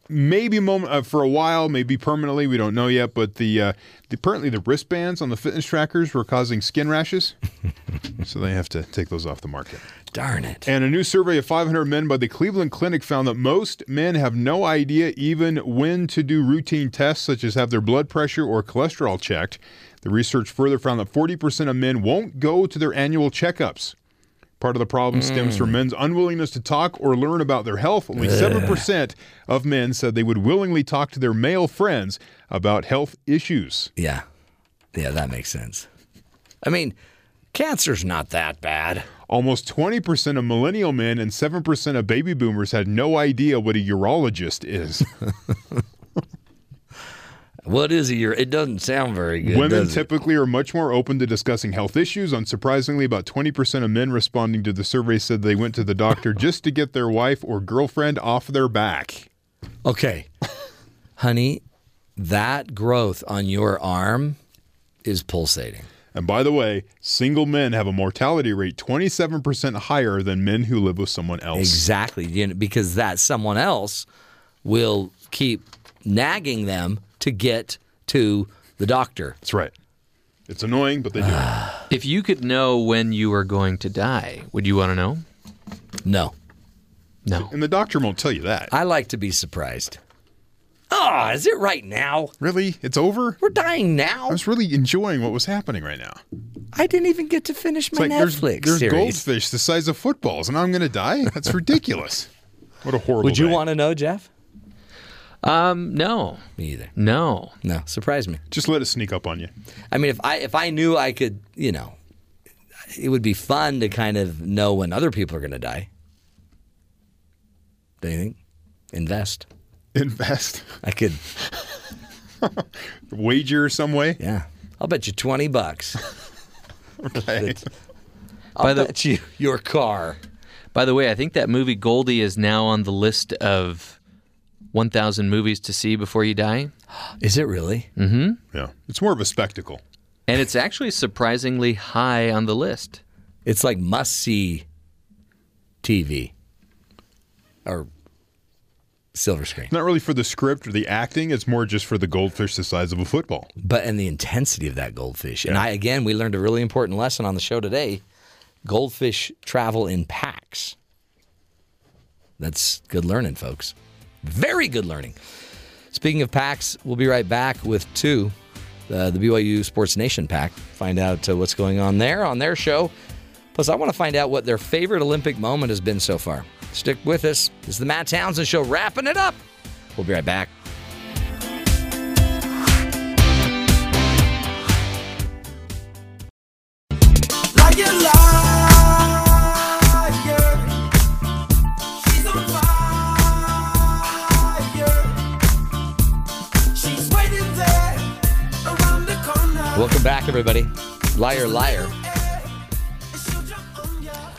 maybe moment uh, for a while, maybe permanently. We don't know yet. But the, uh, the apparently the wristbands on the fitness trackers were causing skin rashes, so they have to take those off the market. Darn it. And a new survey of 500 men by the Cleveland Clinic found that most men have no idea even when to do routine tests, such as have their blood pressure or cholesterol checked. The research further found that 40% of men won't go to their annual checkups. Part of the problem stems from mm. men's unwillingness to talk or learn about their health. Only 7% of men said they would willingly talk to their male friends about health issues. Yeah. Yeah, that makes sense. I mean, cancer's not that bad. Almost 20% of millennial men and 7% of baby boomers had no idea what a urologist is. What is a ur- It doesn't sound very good. Women typically are much more open to discussing health issues. Unsurprisingly, about 20% of men responding to the survey said they went to the doctor just to get their wife or girlfriend off their back. Okay. Honey, that growth on your arm is pulsating. And by the way, single men have a mortality rate 27% higher than men who live with someone else. Exactly, because that someone else will keep nagging them to get to the doctor. That's right. It's annoying, but they do. it. If you could know when you were going to die, would you want to know? No. No. And the doctor won't tell you that. I like to be surprised. Ah, is it right now? Really? It's over? We're dying now. I was really enjoying what was happening right now. I didn't even get to finish It's my like there's, Netflix there's series. goldfish the size of footballs, and I'm going to die? That's ridiculous. what a horrible Would you day. want to know, Jeff? Um, no. Me either. No. No, surprise me. Just let it sneak up on you. I mean, if I if I knew I could, you know, it would be fun to kind of know when other people are going to die. Do you think? Invest. Invest. I could. Wager some way? Yeah. I'll bet you twenty bucks. Okay. I'll By the- bet you your car. By the way, I think that movie Goldie is now on the list of 1,000 movies to see before you die. Is it really? Mm-hmm. Yeah. It's more of a spectacle. And it's actually surprisingly high on the list. It's like must see TV or silver screen. Not really for the script or the acting. It's more just for the goldfish the size of a football. But and the intensity of that goldfish. And I again we learned a really important lesson on the show today. Goldfish travel in packs. That's good learning, folks. Very good learning. Speaking of packs, we'll be right back with two, uh, the BYU Sports Nation pack. Find out uh, what's going on there on their show. Plus, I want to find out what their favorite Olympic moment has been so far. Stick with us. This is the Matt Townsend Show, wrapping it up. We'll be right back. Everybody. Liar, liar.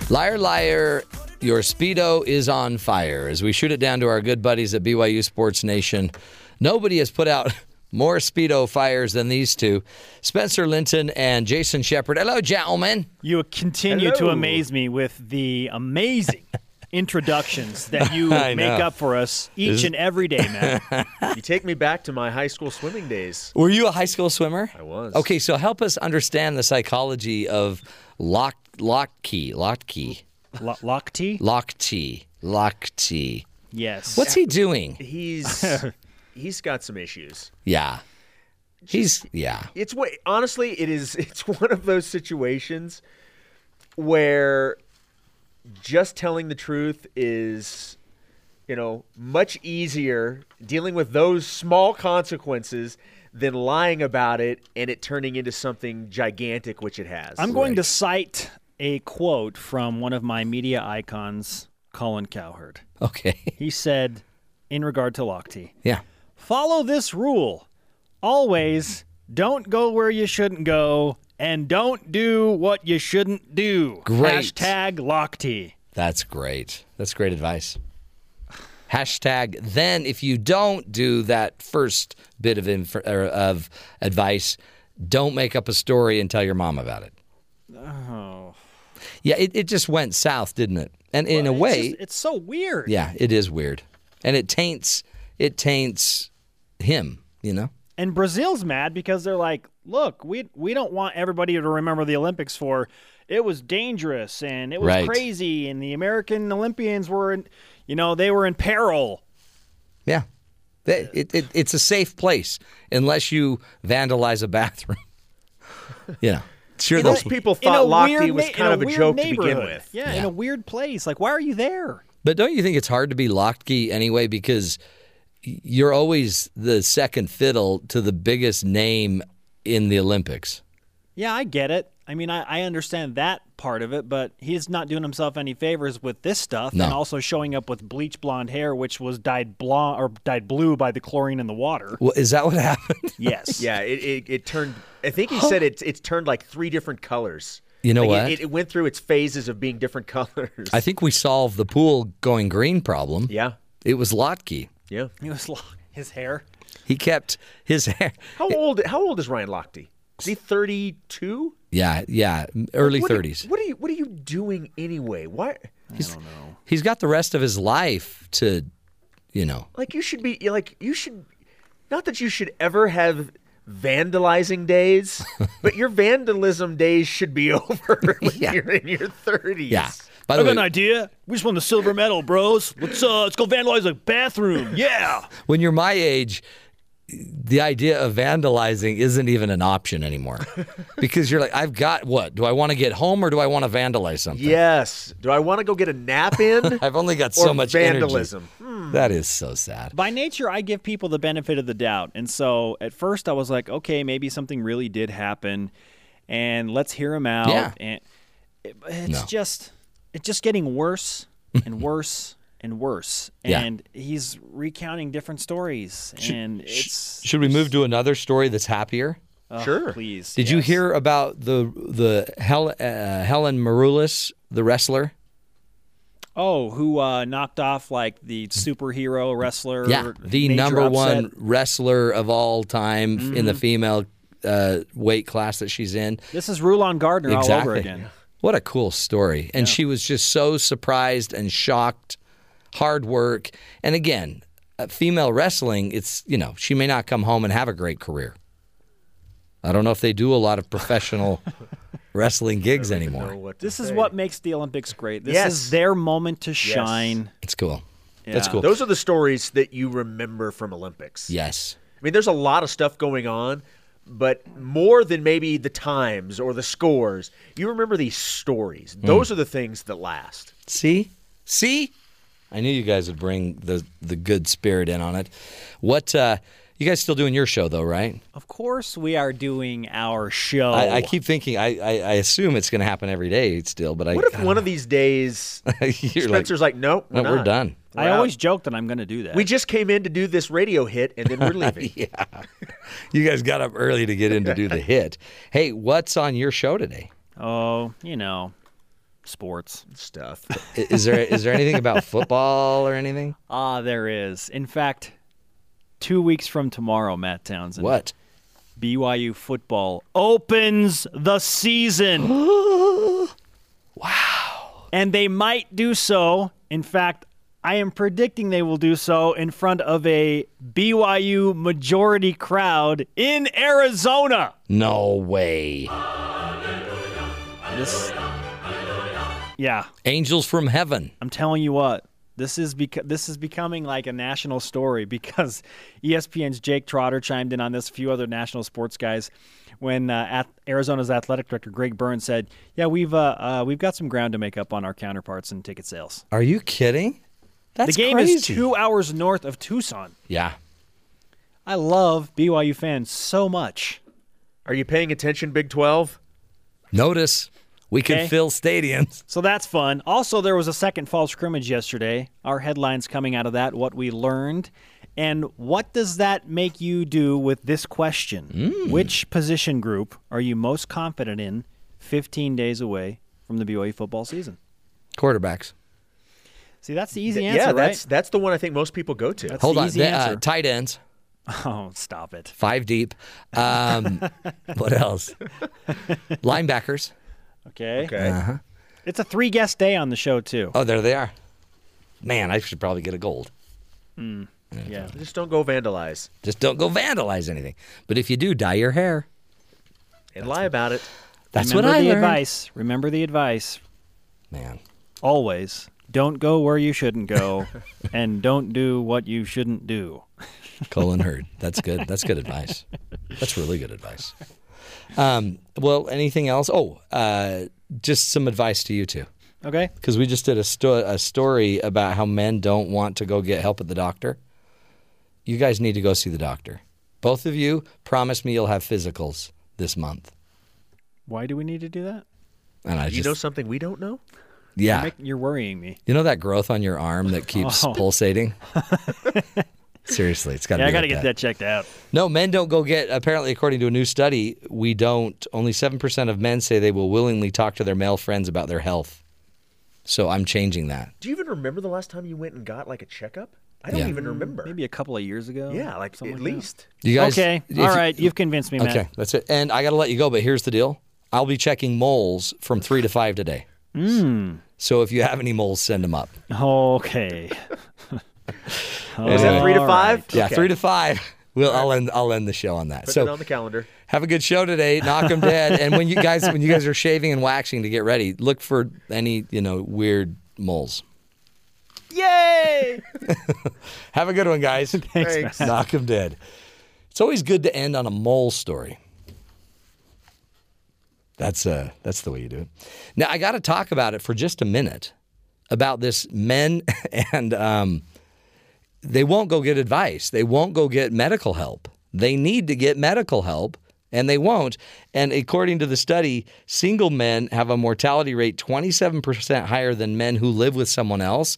Liar, liar, your Speedo is on fire. As we shoot it down to our good buddies at BYU Sports Nation, nobody has put out more Speedo fires than these two Spencer Linton and Jason Shepard. Hello, gentlemen. You continue to amaze me with the amazing introductions that you make know. up for us each This- and every day, man. you take me back to my high school swimming days. Were you a high school swimmer? I was. Okay, so help us understand the psychology of lock, lock key, lock key. Lo- lock T? Lock T. Lock T. Yes. What's he doing? He's he's got some issues. Yeah. He's, yeah. It's what honestly it is it's one of those situations where just telling the truth is you know much easier dealing with those small consequences than lying about it and it turning into something gigantic which it has. I'm going to cite a quote from one of my media icons, Colin Cowherd. Okay. He said, in regard to Lochte, Yeah. follow this rule. Always don't go where you shouldn't go and don't do what you shouldn't do. Great. Hashtag Lochte. That's great. That's great advice. Hashtag then if you don't do that first bit of inf- of advice, don't make up a story and tell your mom about it. Oh. Yeah, it, it just went south, didn't it? And in a It's way, just- it's so weird. yeah, it is weird. And it taints it taints him, you know? And Brazil's mad because they're like, look, we we don't want everybody to remember the Olympics for it was dangerous and it was Right. crazy and the American Olympians were in, you know, they were in peril. Yeah. It, it, it, it's a safe place unless you vandalize a bathroom. you know. Sure, those people thought Lochte weird was kind of a weird joke to begin with. Yeah, in a weird place. Like, why are you there? But don't you think it's hard to be Lochte anyway because you're always the second fiddle to the biggest name in the Olympics? Yeah, I get it. I mean, I, I understand that part of it, but he's not doing himself any favors with this stuff, No. and also showing up with bleach blonde hair, which was dyed blonde or dyed blue by the chlorine in the water. Well, is that what happened? Yes. Yeah, it, it, it turned. I think he said it. It's turned like three different colors. You know Like, what? It, it went through its phases of being different colors. I think we solved the pool going green problem. Yeah. It was Lochte. Yeah. He was lo- his hair. He kept his hair. How old? How old is Ryan Lochte? Is he 32? Yeah, yeah, early 30s. What are you What are you doing anyway? Why? He's, I don't know. he's got the rest of his life to, you know. Like you should be like you should. Not that you should ever have vandalizing days, but your vandalism days should be over when you're in your 30s. Yeah. By I the got an idea. We just won the silver medal, bros. Let's uh, let's go vandalize a bathroom. Yeah. when you're my age, the idea of vandalizing isn't even an option anymore because you're like, I've got what? Do I want to get home or do I want to vandalize something? Yes. Do I want to go get a nap in? I've only got so or much vandalism. Energy. That is so sad. By nature, I give people the benefit of the doubt. And so at first I was like, okay, maybe something really did happen and let's hear him out. Yeah. And it- it's No. just it's just getting worse and worse and worse. Yeah. And he's recounting different stories. and it's Should we move to another story that's happier? oh, Sure. Please. Did you hear about the the Hel, uh, Helen Maroulis, the wrestler? Oh, who uh, knocked off like the superhero wrestler? Yeah, the number upset? one wrestler of all time f- in the Mhm. female uh, weight class that she's in. This is Rulon Gardner all over again. What a cool story. And she was just so surprised and shocked. Hard work. And again, uh, female wrestling, it's, you know, she may not come home and have a great career. I don't know if they do a lot of professional wrestling gigs anymore. This is what makes the Olympics great. This Yes. is their moment to shine. It's cool. That's Yeah. cool. Those are the stories that you remember from Olympics. yes. I mean, there's a lot of stuff going on, but more than maybe the times or the scores, you remember these stories. Hmm. Those are the things that last. See? See? I knew you guys would bring the the good spirit in on it. What uh you guys still doing your show though, right? Of course, we are doing our show. I, I keep thinking I, I, I assume it's gonna happen every day still, but I What if one of these days Spencer's like, nope, we're, No, we're done. I We're out. always joke that I'm going to do that. We just came in to do this radio hit, and then we're leaving. yeah. You guys got up early to get in to do the hit. Hey, what's on your show today? oh, you know, sports stuff. Is there is there anything about football or anything? Ah, there is. In fact, two weeks from tomorrow, Matt Townsend. What? BYU football opens the season. wow. And they might do so. In fact, I am predicting they will do so in front of a BYU majority crowd in Arizona. No way. This Yeah. Angels from heaven. I'm telling you what. This is beca- this is becoming like a national story because ESPN's Jake Trotter chimed in on this. A few other national sports guys, when uh, at Arizona's athletic director Greg Burns said, "Yeah, we've uh, uh, we've got some ground to make up on our counterparts in ticket sales." Are you kidding? That's the game crazy. is two hours north of Tucson. Yeah. I love BYU fans so much. Are you paying attention, Big 12? Notice we can Okay. fill stadiums. So that's fun. Also, there was a second fall scrimmage yesterday. Our headlines coming out of that, what we learned. And what does that make you do with this question? Mm. Which position group are you most confident in 15 days away from the BYU football season? Quarterbacks. See, that's the easy answer, yeah, right? that's that's the one I think most people go to. That's Hold the on. easy The, uh, answer. tight ends. Oh, stop it. Five deep. Um, what else? Linebackers. Okay. Okay. Uh-huh. It's a three guest day on the show, too. Oh, there they are. Man, I should probably get a gold. Mm, yeah. Just don't go vandalize Just don't go vandalize anything. But if you do, dye your hair. and lie about it. That's Remember what I the learned. advice. Remember the advice. Man. Always don't go where you shouldn't go and don't do what you shouldn't do. Colin Cowherd. That's good. That's good advice. That's really good advice. Um, well, anything else? Oh, uh, just some advice to you two. Okay. Because we just did a, sto- a story about how men don't want to go get help at the doctor. You guys need to go see the doctor. Both of you promise me you'll have physicals this month. Why do we need to do that? And I you just, know something we don't know? Yeah. You're, make- you're worrying me. You know that growth on your arm that keeps Oh. pulsating? Seriously, it's got to Yeah, be I got to like get that checked out. No, men don't go get. Apparently, according to a new study, we don't. Only seven percent of men say they will willingly talk to their male friends about their health. So I'm changing that. Do you even remember the last time you went and got like a checkup? I don't Yeah. even remember. Maybe a couple of years ago. Yeah, like something at like that. least. You guys, okay. if All you- right. You've convinced me, Matt. Okay, that's it. And I got to let you go, but here's the deal. I'll be checking moles from three to five today. Mm. So if you have any moles, send them up. Okay. Is that three to five? right. Yeah, Okay. three to five. We'll, I'll end. I'll end the show on that. Put so it on the calendar. have a good show today. Knock them dead. and when you guys when you guys are shaving and waxing to get ready, look for any you know weird moles. Yay! Have a good one, guys. Thanks. Knock them dead. It's always good to end on a mole story. That's uh that's the way you do it. Now I got to talk about it for just a minute about this men and um they won't go get advice. They won't go get medical help. They need to get medical help and they won't. And according to the study, single men have a mortality rate 27% higher than men who live with someone else.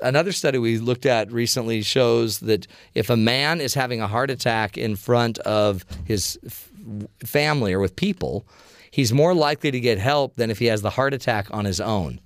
Another study we looked at recently shows that if a man is having a heart attack in front of his family or with people, he's more likely to get help than if he has the heart attack on his own.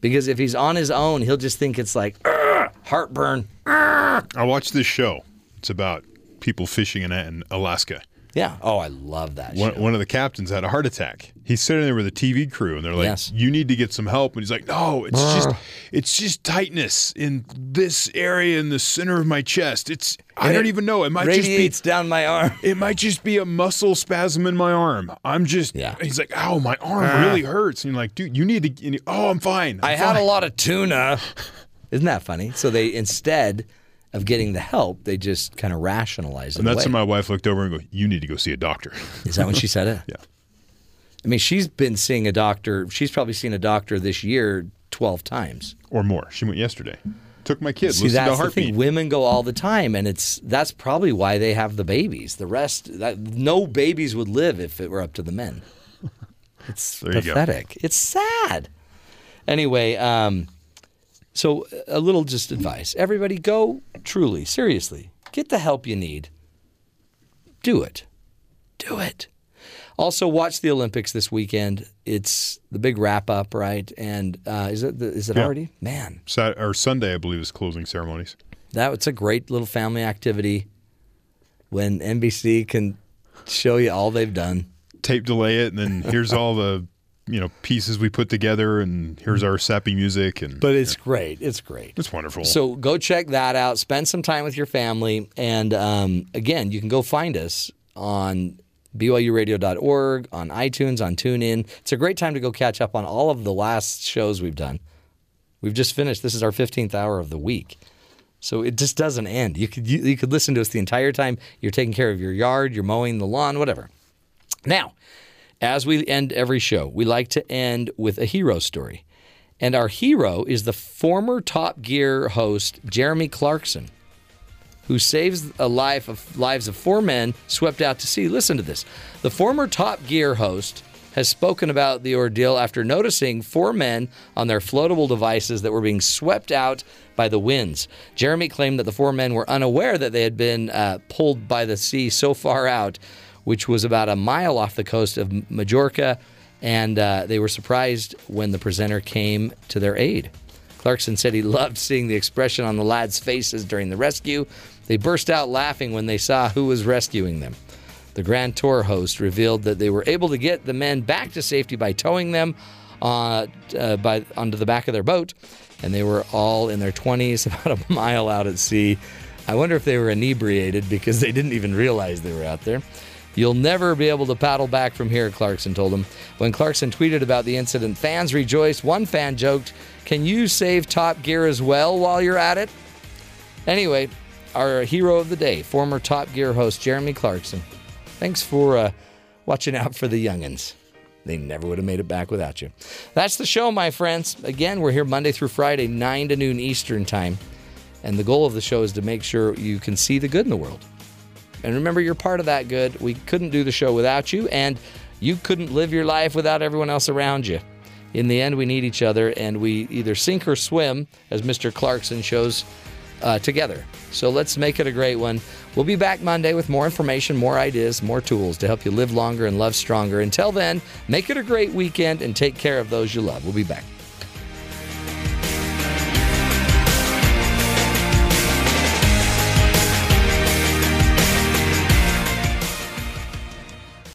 Because if he's on his own, he'll just think it's like "Ugh, heartburn. I watched this show. It's about people fishing in, in Alaska. Yeah. Oh, I love that. One, show. one of the captains had a heart attack. He's sitting there with a TV crew, and they're like, Yes. "You need to get some help." And he's like, "No, it's just, it's just tightness in this area in the center of my chest. It's, I don't it even know. It might radiates just be down my arm. It might just be a muscle spasm in my arm. I'm just, Yeah. He's like, "Oh, my arm Ah. really hurts." And you're like, "Dude, you need to." and he- oh, I'm fine. I'm I had a lot of tuna. Isn't that funny? So they instead of getting the help, they just kind of rationalize it. And that's away. when my wife looked over and go, "You need to go see a doctor." Is that when she said it? Yeah. I mean, she's been seeing a doctor. She's probably seen a doctor this year twelve times. or more. She went yesterday. Took my kids. See, that's the thing. Women go all the time, and it's that's probably why they have the babies. The rest, that, no babies would live if it were up to the men. It's go. pathetic. It's sad. Anyway, um, so a little just advice: everybody, go truly, seriously, get the help you need. Do it. Do it. Also, watch the Olympics this weekend. It's the big wrap up, right? And uh, is it the, is it Yeah. already? Man, Sat- or Sunday, I believe, is closing ceremonies. that it's a great little family activity when NBC can show you all they've done. Tape delay it, and then here's all the you know pieces we put together, and here's our sappy music, and But it's great. It's great. it's wonderful. So go check that out. Spend some time with your family, and um, again, you can go find us on BYURadio.org, on iTunes, on TuneIn. It's a great time to go catch up on all of the last shows we've done. We've just finished. This is our 15th hour of the week. So it just doesn't end. You could you, you could listen to us the entire time you're taking care of your yard, you're mowing the lawn, whatever. Now, as we end every show, we like to end with a hero story. And our hero is the former Top Gear host Jeremy Clarkson, who saves a life of lives of four men swept out to sea. Listen to this. The former Top Gear host has spoken about the ordeal after noticing four men on their floatable devices that were being swept out by the winds. Jeremy claimed that the four men were unaware that they had been uh, pulled by the sea so far out, which was about a mile off the coast of Majorca, and uh, they were surprised when the presenter came to their aid. Clarkson said he loved seeing the expression on the lads' faces during the rescue. They burst out laughing when they saw who was rescuing them. The Grand Tour host revealed that they were able to get the men back to safety by towing them uh, uh, by, onto the back of their boat, and they were all in their 20s, about a mile out at sea. I wonder if they were inebriated because they didn't even realize they were out there. You'll never be able to paddle back from here, Clarkson told him. When Clarkson tweeted about the incident, fans rejoiced. One fan joked, Can you save Top Gear as well while you're at it? Anyway, our hero of the day, former Top Gear host Jeremy Clarkson. Thanks for uh, watching out for the youngins. They never would have made it back without you. That's the show, my friends. Again, we're here Monday through Friday, 9 to noon Eastern Time. And the goal of the show is to make sure you can see the good in the world. And remember, you're part of that good. We couldn't do the show without you, and you couldn't live your life without everyone else around you. In the end, we need each other, and we either sink or swim, as Mr. Clarkson shows, uh, together. So let's make it a great one. We'll be back Monday with more information, more ideas, more tools to help you live longer and love stronger. Until then, make it a great weekend and take care of those you love. We'll be back.